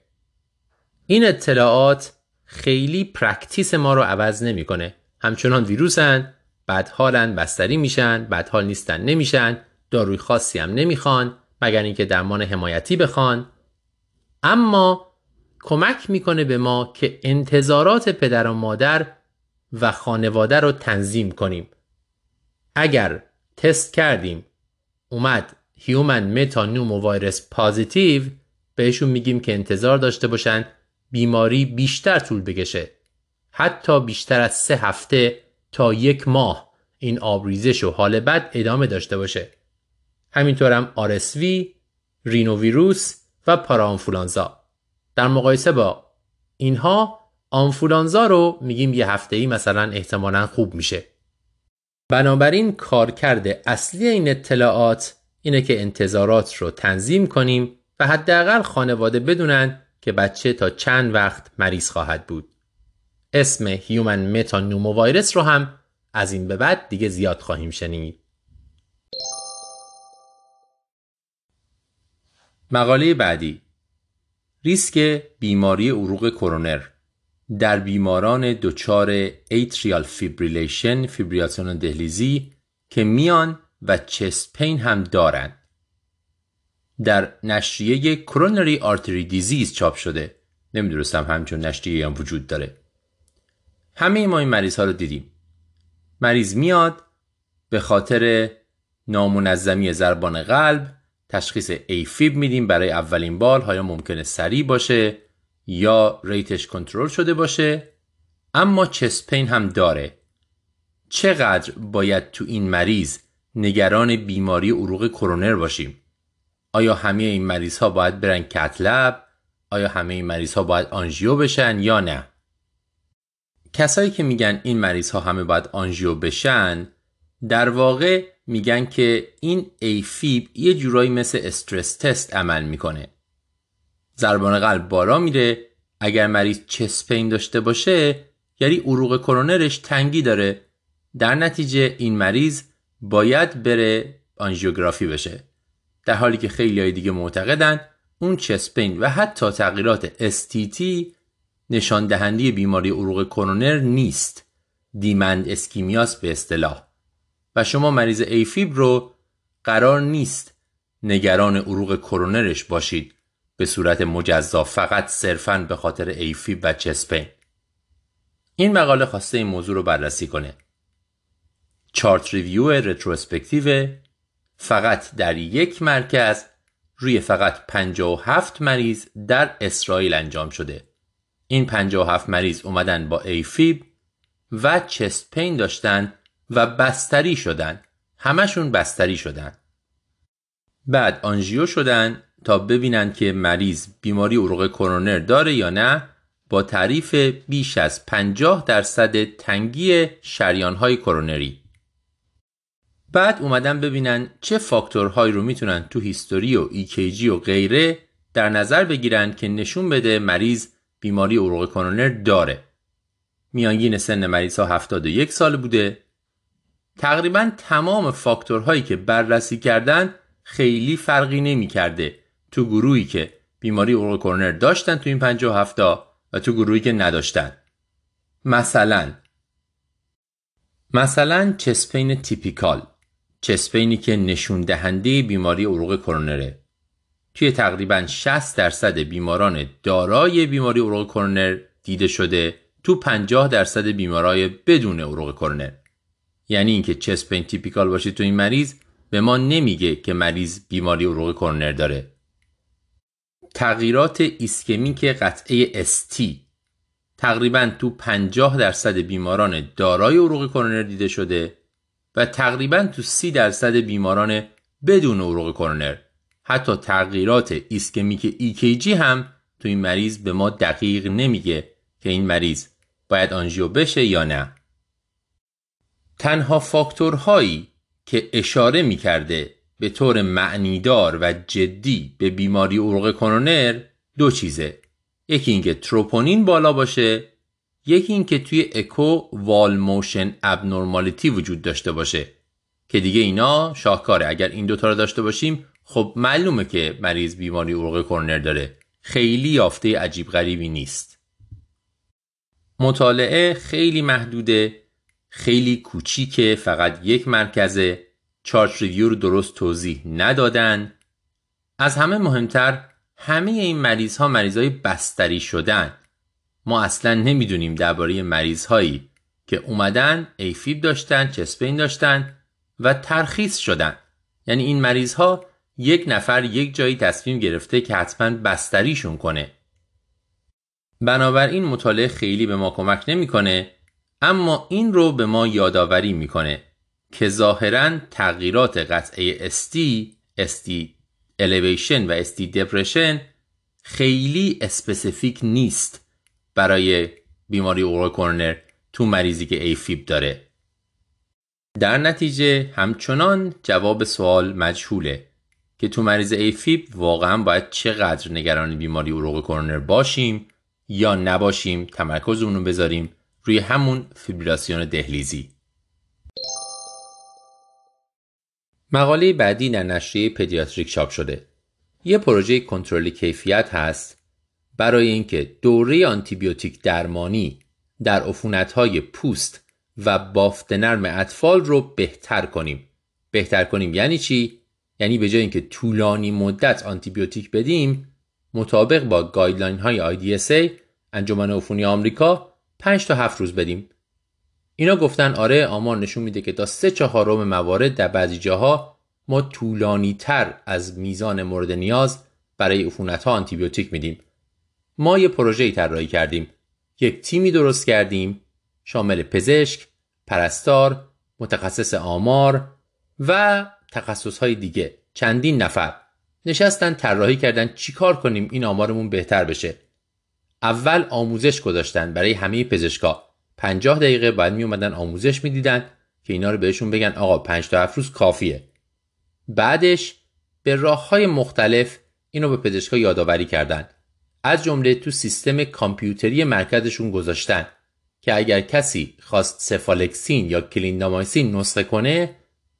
این اطلاعات خیلی practice ما رو عوض نمی‌کنه. همچنان ویروسن، بدحالن بستری میشن، بدحال نیستن نمیشن، داروی خاصی هم نمی‌خوان مگر اینکه درمان حمایتی بخوان. اما کمک می‌کنه به ما که انتظارات پدر و مادر و خانواده رو تنظیم کنیم. اگر تست کردیم اومد human metapneumovirus positive بهشون میگیم که انتظار داشته باشن بیماری بیشتر طول بکشه. حتی بیشتر از سه هفته تا یک ماه این آبریزش و حال بد ادامه داشته باشه. همینطور هم RSV، رینوویروس و پارانفولانزا. در مقایسه با اینها آنفولانزا رو میگیم یه هفته ای مثلا احتمالا خوب میشه. بنابراین کارکرد اصلی این اطلاعات اینه که انتظارات رو تنظیم کنیم و حداقل خانواده بدونن که بچه تا چند وقت مریض خواهد بود. اسم human virus رو هم از این به بعد دیگه زیاد خواهیم شنید. مقاله بعدی. ریسک بیماری عروق کرونر. در بیماران دچار atrial fibrillation فیبریلاسیون دهلیزی که میان و چست پین هم دارند در نشریه کرونری آرتری دیزیز چاپ شده. نمی‌دونستم همچون نشریه هم وجود داره. همه ما این مریض ها رو دیدیم. مریض میاد به خاطر نامنظمی ضربان قلب تشخیص ایفیب میدیم برای اولین بار ها ممکنه سریع باشه یا ریتش کنترل شده باشه. اما چسپین هم داره. چقدر باید تو این مریض نگران بیماری عروق کرونر باشیم؟ آیا همه این مریض ها باید برن کتلب؟ آیا همه این مریض ها باید آنژیو بشن یا نه؟ کسایی که میگن این مریض ها همه باید آنژیو بشن در واقع میگن که این ایفیب یه جورایی مثل استرس تست عمل می‌کنه. ضربان قلب بالا میره اگر مریض چسپین داشته باشه یعنی عروق کرونرش تنگی داره. در نتیجه این مریض باید بره آنژیوگرافی بشه. در حالی که خیلی های دیگه معتقدن اون چسپین و حتی تغییرات STT نشان دهنده بیماری عروق کرونر نیست. دیمند اسکیمیاس به اصطلاح. و شما مریض ایفیب رو قرار نیست نگران عروق کرونرش باشید. به صورت مجزا فقط صرفا به خاطر AFib و chest pain این مقاله خواسته این موضوع رو بررسی کنه. chart review retrospective فقط در یک مرکز روی فقط 57 مریض در اسرائیل انجام شده. این 57 مریض اومدن با AFib و chest pain داشتن و بستری شدن. همشون بستری شدن. بعد آنژیو شدن تا ببینن که مریض بیماری عروق کرونر داره یا نه با تعریف بیش از 50 درصد تنگی شریانهای کرونری. بعد اومدن ببینن چه فاکتورهایی رو می‌تونن تو history و EKG و غیره در نظر بگیرن که نشون بده مریض بیماری عروق کرونر داره. میانگین سن مریض ها 71 سال بوده. تقریبا تمام فاکتورهایی که بررسی کردن خیلی فرقی نمی کرده تو گروهی که بیماری عروق کرونر داشتن تو این 57 تا و تو گروهی که نداشتن. مثلا مثلا چسپین تیپیکال چسپینی که نشون دهنده بیماری عروق کرونره توی تقریبا 60 درصد بیماران دارای بیماری عروق کرونر دیده شده تو 50 درصد بیمارای بدون عروق کرونر یعنی اینکه chest pain typical باشه تو این مریض به ما نمیگه که مریض بیماری عروق کرونر داره. تغییرات ایسکمیک قطعه ST تقریبا تو 50 درصد بیماران دارای عروق کرونر دیده شده و تقریبا تو 30 درصد بیماران بدون عروق کرونر حتی تغییرات ایسکمیک EKG هم تو این مریض به ما دقیق نمیگه که این مریض باید آنژیو بشه یا نه. تنها فاکتورهایی که اشاره می‌کرده به طور معنیدار و جدی به بیماری عروق کرونر دو چیزه. یکی اینکه تروپونین بالا باشه یکی اینکه توی اکو wall motion abnormality وجود داشته باشه. که دیگه اینا شاهکاره. اگر این دوتا رو داشته باشیم خب معلومه که مریض بیماری عروق کرونر داره. خیلی یافته عجیب غریبی نیست. مطالعه خیلی محدوده خیلی کوچیکه فقط یک مرکزه. چارت ریویو رو درست توضیح ندادن. از همه مهمتر همه این مریض ها مریض های بستری شدن. ما اصلا نمی‌دونیم درباره مریض هایی که اومدن ایفیب داشتن چسپین داشتن و ترخیص شدن. یعنی این مریض ها یک نفر یک جایی تصمیم گرفته که حتما بستریشون کنه. بنابراین مطالعه خیلی به ما کمک نمی‌کنه اما این رو به ما یادآوری می‌کنه که ظاهرا تغییرات قطعه ST ST elevation و ST depression خیلی specific نیست برای بیماری عروق کرونر تو مریضی که AFib داره. در نتیجه همچنان جواب سوال مجهوله. که تو مریض AFib واقعا باید چقدر نگران بیماری عروق کرونر باشیم یا نباشیم تمرکزمون رو بذاریم روی همون فیبریلاسیون دهلیزی. مقاله بعدی در نشریه Pediatric چاپ شده. یه پروژه کنترل کیفیت هست برای اینکه دوره آنتیبیوتیک درمانی در عفونت‌های پوست و بافت نرم اطفال رو بهتر کنیم. بهتر کنیم یعنی چی؟ یعنی به جای اینکه طولانی مدت آنتیبیوتیک بدیم مطابق با guideline های IDSA انجمن عفونی آمریکا 5 تا 7 روز بدیم. اینا گفتن آره آمار نشون میده که تا سه چهارم موارد در بعضی جاها ما طولانی تر از میزان مورد نیاز برای عفونت ها آنتیبیوتیک میدیم. ما یه پروژه طراحی کردیم. یک تیمی درست کردیم شامل پزشک، پرستار، متخصص آمار و تخصص های دیگه. چندین نفر. نشستن طراحی کردن چیکار کنیم این آمارمون بهتر بشه. اول آموزش گذاشتن برای همه پزشکا. 50 دقیقه بعد می اومدن آموزش می‌دیدن که اینا رو بهشون بگن آقا 5 تا 7 روز کافیه. بعدش به راه های مختلف اینو به پزشکا یادآوری کردن. از جمله تو سیستم کامپیوتری مرکزشون گذاشتن که اگر کسی خواست سفالکسین یا کلیندامایسین نسخه کنه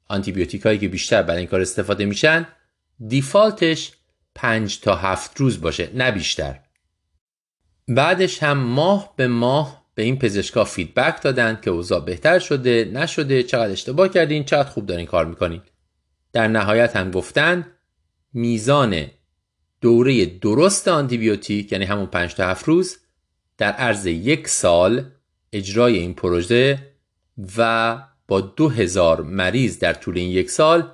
آنتیبیوتیک هایی که بیشتر برای این کار استفاده میشن default ش 5 تا 7 روز باشه نه بیشتر. بعدش هم ماه به ماه به این پزشکا feedback دادن که اوضاع بهتر شده نشده چقدر اشتباه کردین چقدر خوب دارین کار می‌کنین. در نهایت هم گفتن میزان دوره درست آنتیبیوتیک یعنی همون 5 تا 7 روز در عرض یک سال اجرای این پروژه و با 2000 مریض در طول این یک سال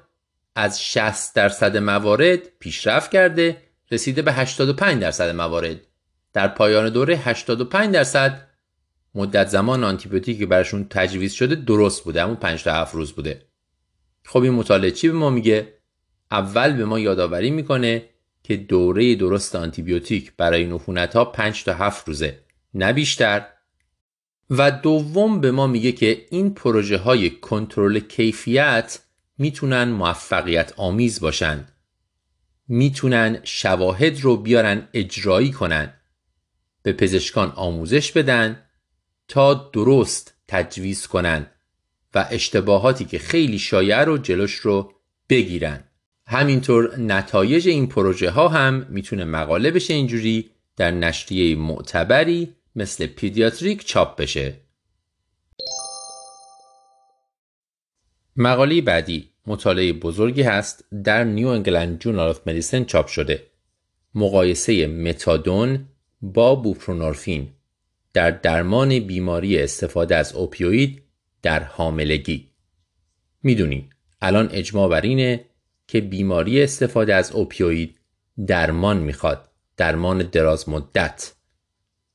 از 60 درصد موارد پیشرفت کرده رسیده به 85 درصد موارد. در پایان دوره 85 درصد مدت زمان آنتیبیوتیک که براشون تجویز شده درست بوده همون 5 تا 7 روز بوده. خب این مطالعه چی به ما میگه؟ اول به ما یادآوری می‌کنه که دوره درست آنتیبیوتیک برای نفونت ها 5 تا 7 روزه نه بیشتر. و دوم به ما میگه که این پروژه های کنترل کیفیت می‌تونن موفقیت آمیز باشن. می‌تونن شواهد رو بیارن اجرایی کنن. به پزشکان آموزش بدن تا درست تجویز کنن و اشتباهاتی که خیلی شایع رو جلوش رو بگیرن. همینطور نتایج این پروژه ها هم می‌تونه مقاله بشه اینجوری در نشریه معتبری مثل Pediatric چاپ بشه. مقاله بعدی مطالعه بزرگی هست در New England Journal of Medicine چاپ شده. مقایسه متادون با بوپرنورفین در درمان بیماری استفاده از opioid در حاملگی. می‌دونید الان اجماع بر اینه که بیماری استفاده از اوپیوید درمان می‌خواد درمان دراز مدت.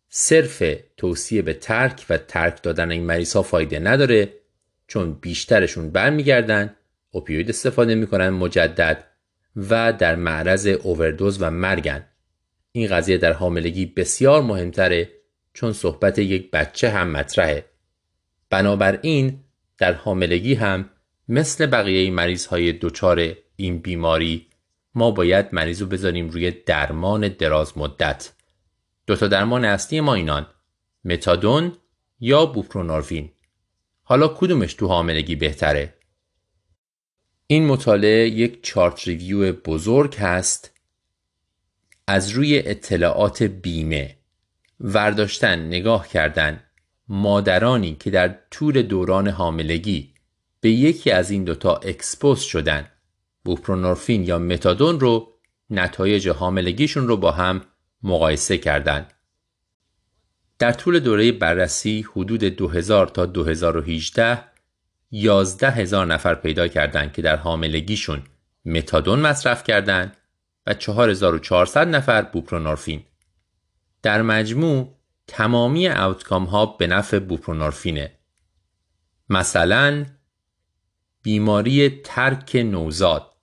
صرف توصیه به ترک و ترک دادن این مریض ها فایده نداره چون بیشترشون برمیگردن اوپیوید استفاده می‌کنن مجدد و در معرض اووردوز و مرگن. این قضیه در حاملگی بسیار مهمتره چون صحبت یک بچه هم مطرحه. بنابراین در حاملگی هم مثل بقیه مریض های دچار این بیماری ما باید مریض رو بذاریم روی درمان دراز مدت. دو تا درمان اصلی ما اینان. متادون یا بوپرونورفین حالا کدومش تو حاملگی بهتره؟ این مطالعه یک چارت ریویو بزرگ هست. از روی اطلاعات بیمه. ورداشتن نگاه کردن. مادرانی که در طول دوران حاملگی به یکی از این دوتا اکسپوز شدن. بوپرونورفین یا متادون رو نتایج حاملگیشون رو با هم مقایسه کردند. در طول دوره بررسی حدود 2000 تا 2018 11 هزار نفر پیدا کردند که در حاملگیشون متادون مصرف کردند و 4400 نفر بوپرونورفین. در مجموع تمامی اوتکام ها به نفع بوپرونورفینه. مثلا بیماری ترک نوزاد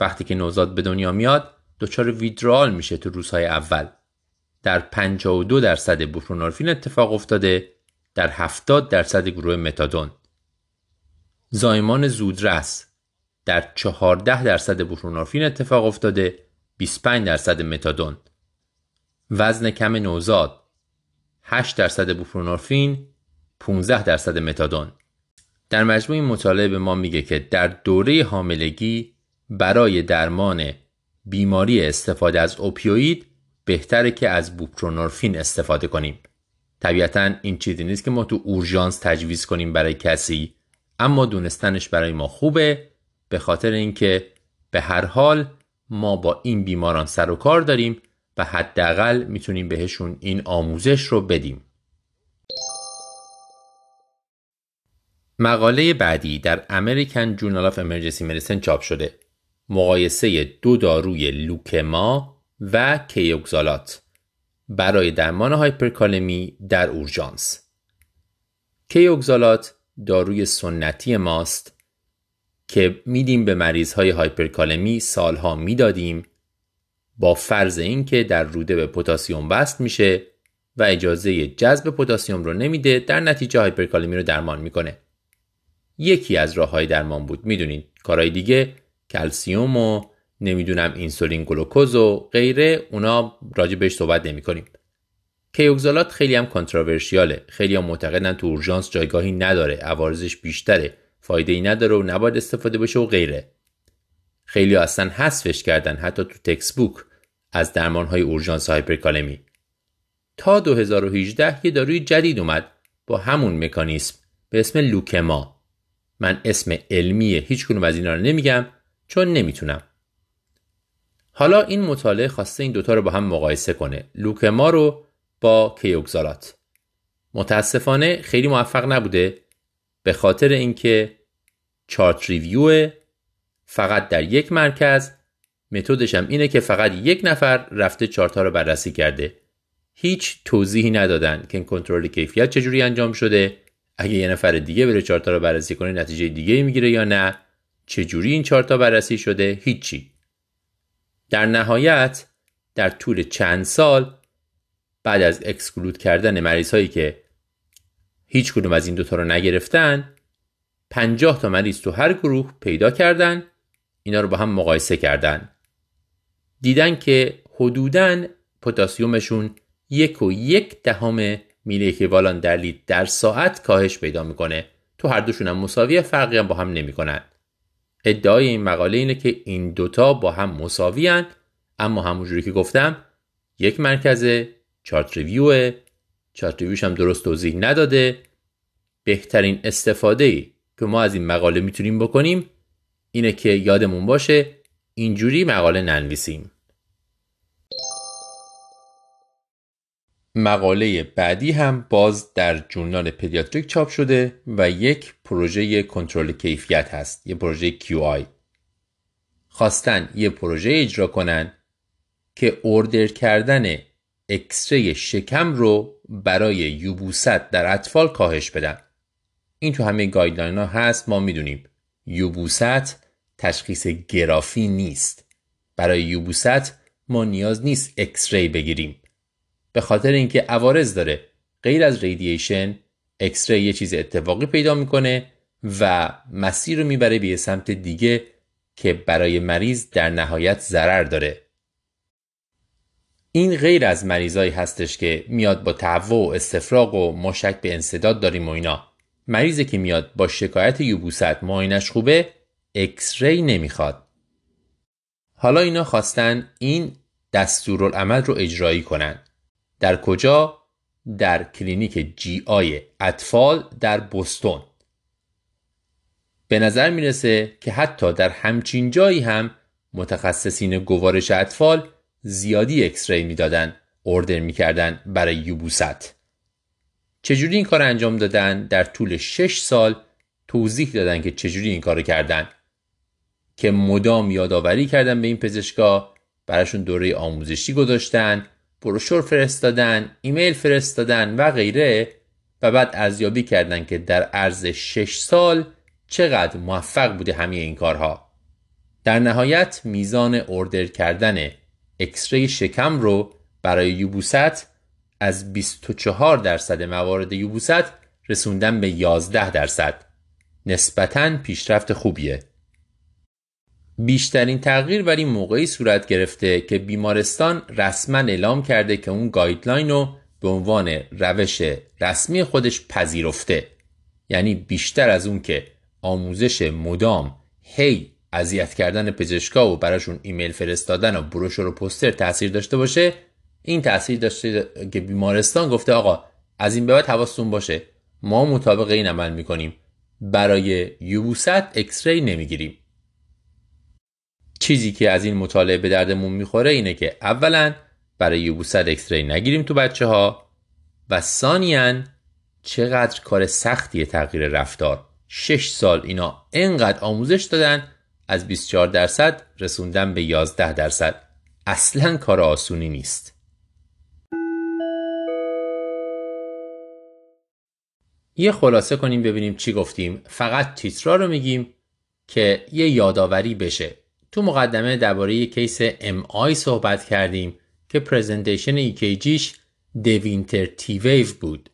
وقتی که نوزاد به دنیا میاد دچار ویدرال میشه تو روزهای اول. در 52 درصد بوپرونورفین اتفاق افتاده در 70 درصد گروه متادون. زایمان زودرس در 14 درصد بوپرونورفین اتفاق افتاده 25 درصد متادون. وزن کم نوزاد 8 درصد بوپرونورفین 15 درصد متادون. در مجموع این مطالعه به ما میگه که در دوره حاملگی برای درمان بیماری استفاده از اوپیوید بهتره که از بوپرونورفین استفاده کنیم. طبیعتا این چیزی نیست که ما تو اورژانس تجویز کنیم برای کسی اما دونستنش برای ما خوبه به خاطر اینکه به هر حال ما با این بیماران سر و کار داریم و حداقل می‌تونیم بهشون این آموزش رو بدیم. مقاله بعدی در امریکن جورنال آف امرجنسی مدیسن چاپ شده. مقایسه دو داروی لوکما و کیوگزالات برای درمان هایپرکالمی در اورژانس. کیوگزالات داروی سنتی ماست که میدیم به مریض های هایپرکالمی سالها می‌دادیم با فرض اینکه در روده به پتاسیم بست میشه و اجازه جذب پتاسیم رو نمیده در نتیجه هایپرکالمی رو درمان می‌کنه. یکی از راه های درمان بود می‌دونید کارهای دیگه کلسیوم و نمی‌دونم اینسولین گلوکوز و غیره اونا راجع بهش صحبت نمی کنیم. کیوگزالات خیلی هم کنتراورشیاله خیلی هم معتقدن تو اورژانس جایگاهی نداره عوارضش بیشتره فایده ای نداره و نباید استفاده بشه و غیره. خیلی اصلا حذفش کردن حتی تو تکس بوک از درمان های اورژانس هایپرکالمی. تا 2018 یه داروی جدید اومد با همون مکانیسم به اسم لوکما. من اسم علمی هیچ کنون از اینا رو نمیگم. چون نمی‌تونم. حالا این مطالعه خواسته این دوتا رو با هم مقایسه کنه. لوکما رو با کیوگزالات. متاسفانه خیلی موفق نبوده. به خاطر اینکه چارت ریویو فقط در یک مرکز متدش هم اینه که فقط یک نفر رفته چارت ها رو بررسی کرده. هیچ توضیحی ندادن که کنترل کیفیت چجوری انجام شده. اگه یه نفر دیگه بره چارت رو بررسی کنه نتیجه دیگه می‌گیره یا نه؟ چجوری این چهارتا بررسی شده؟ هیچی. در نهایت در طول چند سال بعد از اکسکلود کردن مریض هایی که هیچ کدوم از این دوتا رو نگرفتن پنجاه تا مریض تو هر گروه پیدا کردن اینا رو با هم مقایسه کردن. دیدن که حدوداً پتاسیومشون یک و یک دهم میلی اکیوالان در لیتر در ساعت کاهش پیدا می‌کنه. تو هر دوشون هم مساوی فرقی هم با هم نمی‌کنن. ادعای این مقاله اینه که این دوتا با هم مساوی هن اما همونجوری که گفتم یک مرکز چارت ریویو چارت ریویوش هم درست توضیح نداده. بهترین استفاده ای که ما از این مقاله می‌تونیم بکنیم اینه که یادمون باشه اینجوری مقاله ننویسیم. مقاله بعدی هم باز در journal Pediatric چاپ شده و یک پروژه کنترل کیفیت هست یه پروژه QI خواستن یه پروژه اجرا کنن که order کردن X-ray شکم رو برای یبوست در اطفال کاهش بدن. این تو همه guideline ها هست ما می‌دونیم. یبوست تشخیص گرافی نیست. برای یوبوست ما نیاز نیست اکسری بگیریم. به خاطر اینکه عوارض داره. غیر از ریدییشن اکسری یه چیز اتفاقی پیدا می‌کنه و مسیر رو می‌بره به سمت دیگه که برای مریض در نهایت ضرر داره. این غیر از مریضایی هستش که میاد با تهوع و استفراغ و مشک به انصداد داریم و اینا. مریضی که میاد با شکایت یوبوست معاینش خوبه X-ray نمی‌خواد. حالا اینا خواستن این دستورالعمل رو اجرایی کنن. در کجا? در کلینیک GI اطفال در بوستون به نظر می‌رسه که حتی در همچین جایی هم متخصصین گوارش اطفال زیادی X-ray می‌دادن order می‌کردن برای یبوست. چجوری این کار انجام دادن؟ در طول 6 سال توضیح دادن که چجوری این کار کردن. که مدام یادآوری کردن به این پزشکا براشون دوره آموزشی گذاشتن بروشور فرستادن ایمیل فرستادن و غیره و بعد ارزیابی کردن که در عرض 6 سال چقدر موفق بوده همه این کارها. در نهایت میزان اوردر کردن اکسری شکم رو برای یوبوست از 24 درصد موارد یوبوست رسوندن به 11 درصد. نسبتا پیشرفت خوبیه. بیشترین تغییر ولی موقعی صورت گرفته که بیمارستان رسما اعلام کرده که اون guideline رو به عنوان روش رسمی خودش پذیرفته. یعنی بیشتر از اون که آموزش مدام هی اذیت کردن پزشکا و براشون ایمیل فرستادن و بروشور و پوستر تاثیر داشته باشه این تاثیر داشته که بیمارستان گفته آقا از این به بعد حواستون باشه ما مطابق این عمل می‌کنیم. برای یوبوست اکسری نمی‌گیریم. چیزی که از این مطالعه به دردمون می‌خوره اینه که اولا برای یوبوست اکسری نگیریم تو بچه ها و ثانیا چقدر کار سختیه تغییر رفتار. 6 سال اینا انقدر آموزش دادن از 24 درصد رسوندن به 11 درصد. اصلا کار آسونی نیست. یه خلاصه کنیم ببینیم چی گفتیم. فقط تیترا رو میگیم که یه یادآوری بشه. تو مقدمه درباره case MI صحبت کردیم که presentation EKG ش de Winter T wave بود.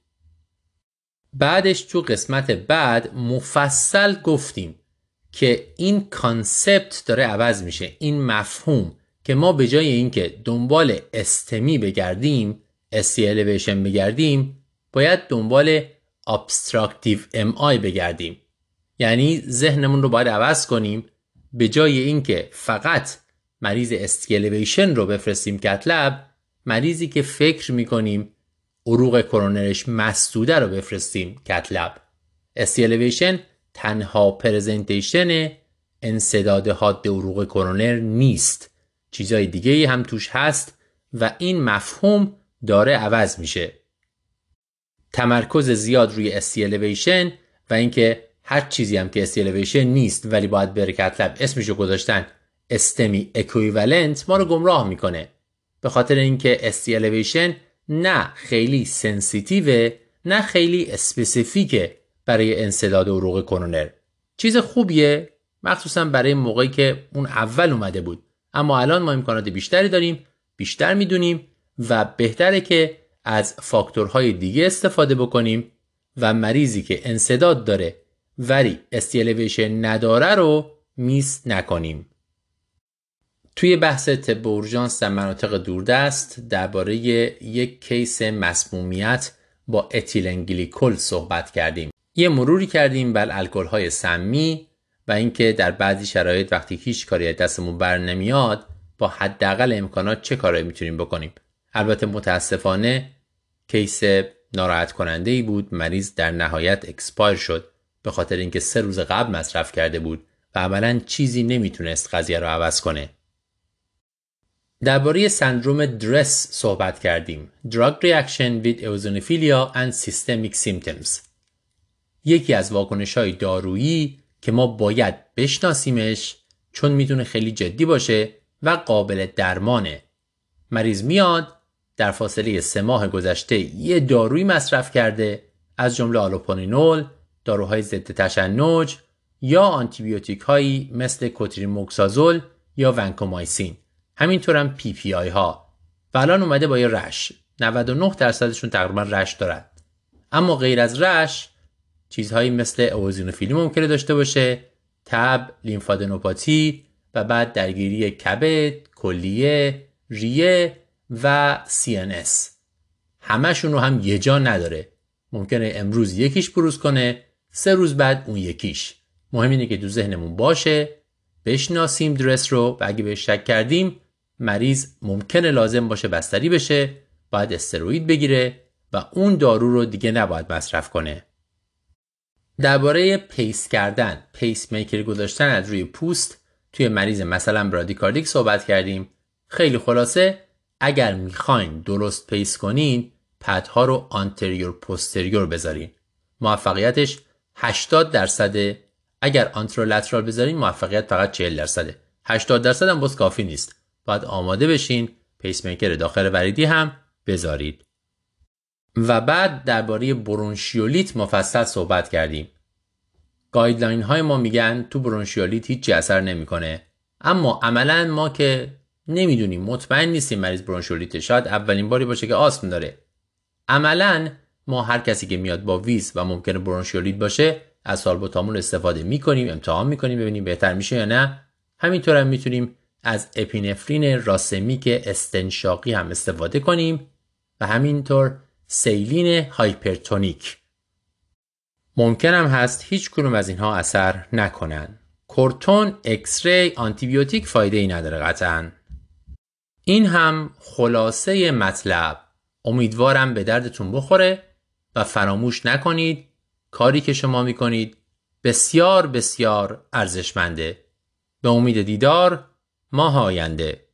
بعدش تو قسمت بعد مفصل گفتیم که این concept داره عوض میشه این مفهوم که ما به جای اینکه دنبال STEMI بگردیم ST elevation بگردیم باید دنبال obstructive MI بگردیم. یعنی ذهنمون رو باید عوض کنیم به جای اینکه فقط مریض ST elevation رو بفرستیم cath lab مریضی که فکر می‌کنیم عروق کرونرش مسدوده رو بفرستیم cath lab. ST elevation تنها presentation انسداد حاد عروق کرونر نیست. چیزای دیگه هم توش هست و این مفهوم داره عوض میشه. تمرکز زیاد روی ST elevation و اینکه هر چیزی هم که ST elevation نیست ولی باید بره cath lab اسمشو گذاشتن. STEMI equivalent ما رو گمراه می‌کنه. به خاطر اینکه ST elevation نه خیلی sensitive ه نه خیلی specific ه برای انسداد عروق کرونر چیز خوبیه مخصوصا برای موقعی که اون اول اومده بود. اما الان ما امکانات بیشتری داریم بیشتر می‌دونیم و بهتره که از فاکتورهای دیگه استفاده بکنیم و مریضی که انسداد داره ولی ST elevation نداره رو miss نکنیم. توی بحث طب اورژانس در مناطق دوردست درباره یک case مسمومیت با اتیلن گلیکول صحبت کردیم. یه مروری کردیم بر الکل های سمی و اینکه در بعضی شرایط وقتی هیچ کاری از دستمون بر نمیاد با حداقل امکانات چه کارایی می‌تونیم بکنیم؟ البته متاسفانه case ناراحت کننده ای بود مریض در نهایت expire شد. به خاطر اینکه سه روز قبل مصرف کرده بود و عملا چیزی نمی‌تونست قضیه رو عوض کنه. درباره سندروم درس صحبت کردیم. Drug Reaction with Eosinophilia and Systemic Symptoms. یکی از واکنش های دارویی که ما باید بشناسیمش چون می‌تونه خیلی جدی باشه و قابل درمانه مریض میاد در فاصله سه ماه گذشته یه دارویی مصرف کرده از جمله آلوپورینول، داروهای ضد تشنج یا آنتیبیوتیک هایی مثل کوتریموکسازول یا ونکومایسین. همینطور هم PPI ها. و الان اومده با یه rash. 99 درصدشون تقریبا rash دارد اما غیر از rash چیزهایی مثل ائوزینوفیلی ممکنه داشته باشه تب لنفادنوپاتی و بعد درگیری کبد کلیه ریه و CNS همشون رو هم یه جا نداره. ممکنه امروز یکیش بروز کنه سه روز بعد اون یکیش. مهم اینه که تو ذهنمون باشه بشناسیم DRESS رو و اگه بهش شک کردیم مریض ممکنه لازم باشه بستری بشه باید استروئید بگیره و اون دارو رو دیگه نباید مصرف کنه. درباره pace کردن پیس میکر گذاشتن از روی پوست توی مریض مثلا bradycardic صحبت کردیم. خیلی خلاصه اگر می‌خواین درست pace کنین پدها رو anterior posterior بذارین. موفقیتش 80 درصده اگر anterolateral بذارین موفقیت فقط 40 درصده. 80 درصد هم باز کافی نیست. باید آماده بشین پیس میکر داخل وریدی هم بذارید. و بعد درباره برونشیولیت مفصل صحبت کردیم. guideline های ما میگن تو برونشیولیت هیچ اثر نمی‌کنه. اما عملا ما که نمی‌دونیم مطمئن نیستیم مریض برونشیولیت شاید اولین باری باشه که آسم داره. عملا ما هر کسی که میاد با wheeze و ممکنه برونشولیت باشه از سالبوتامول استفاده می‌کنیم امتحان می‌کنیم ببینیم بهتر میشه یا نه. همینطور هم می‌تونیم از اپینفرین راسمیک استنشاقی هم استفاده کنیم و همینطور saline hypertonic. ممکن هم هست هیچ کدوم از اینها اثر نکنن. کورتون X-ray آنتیبیوتیک فایده ای نداره قطعا. این هم خلاصه مطلب. امیدوارم به دردتون بخوره. و فراموش نکنید کاری که شما می‌کنید بسیار بسیار ارزشمنده. به امید دیدار ماه آینده.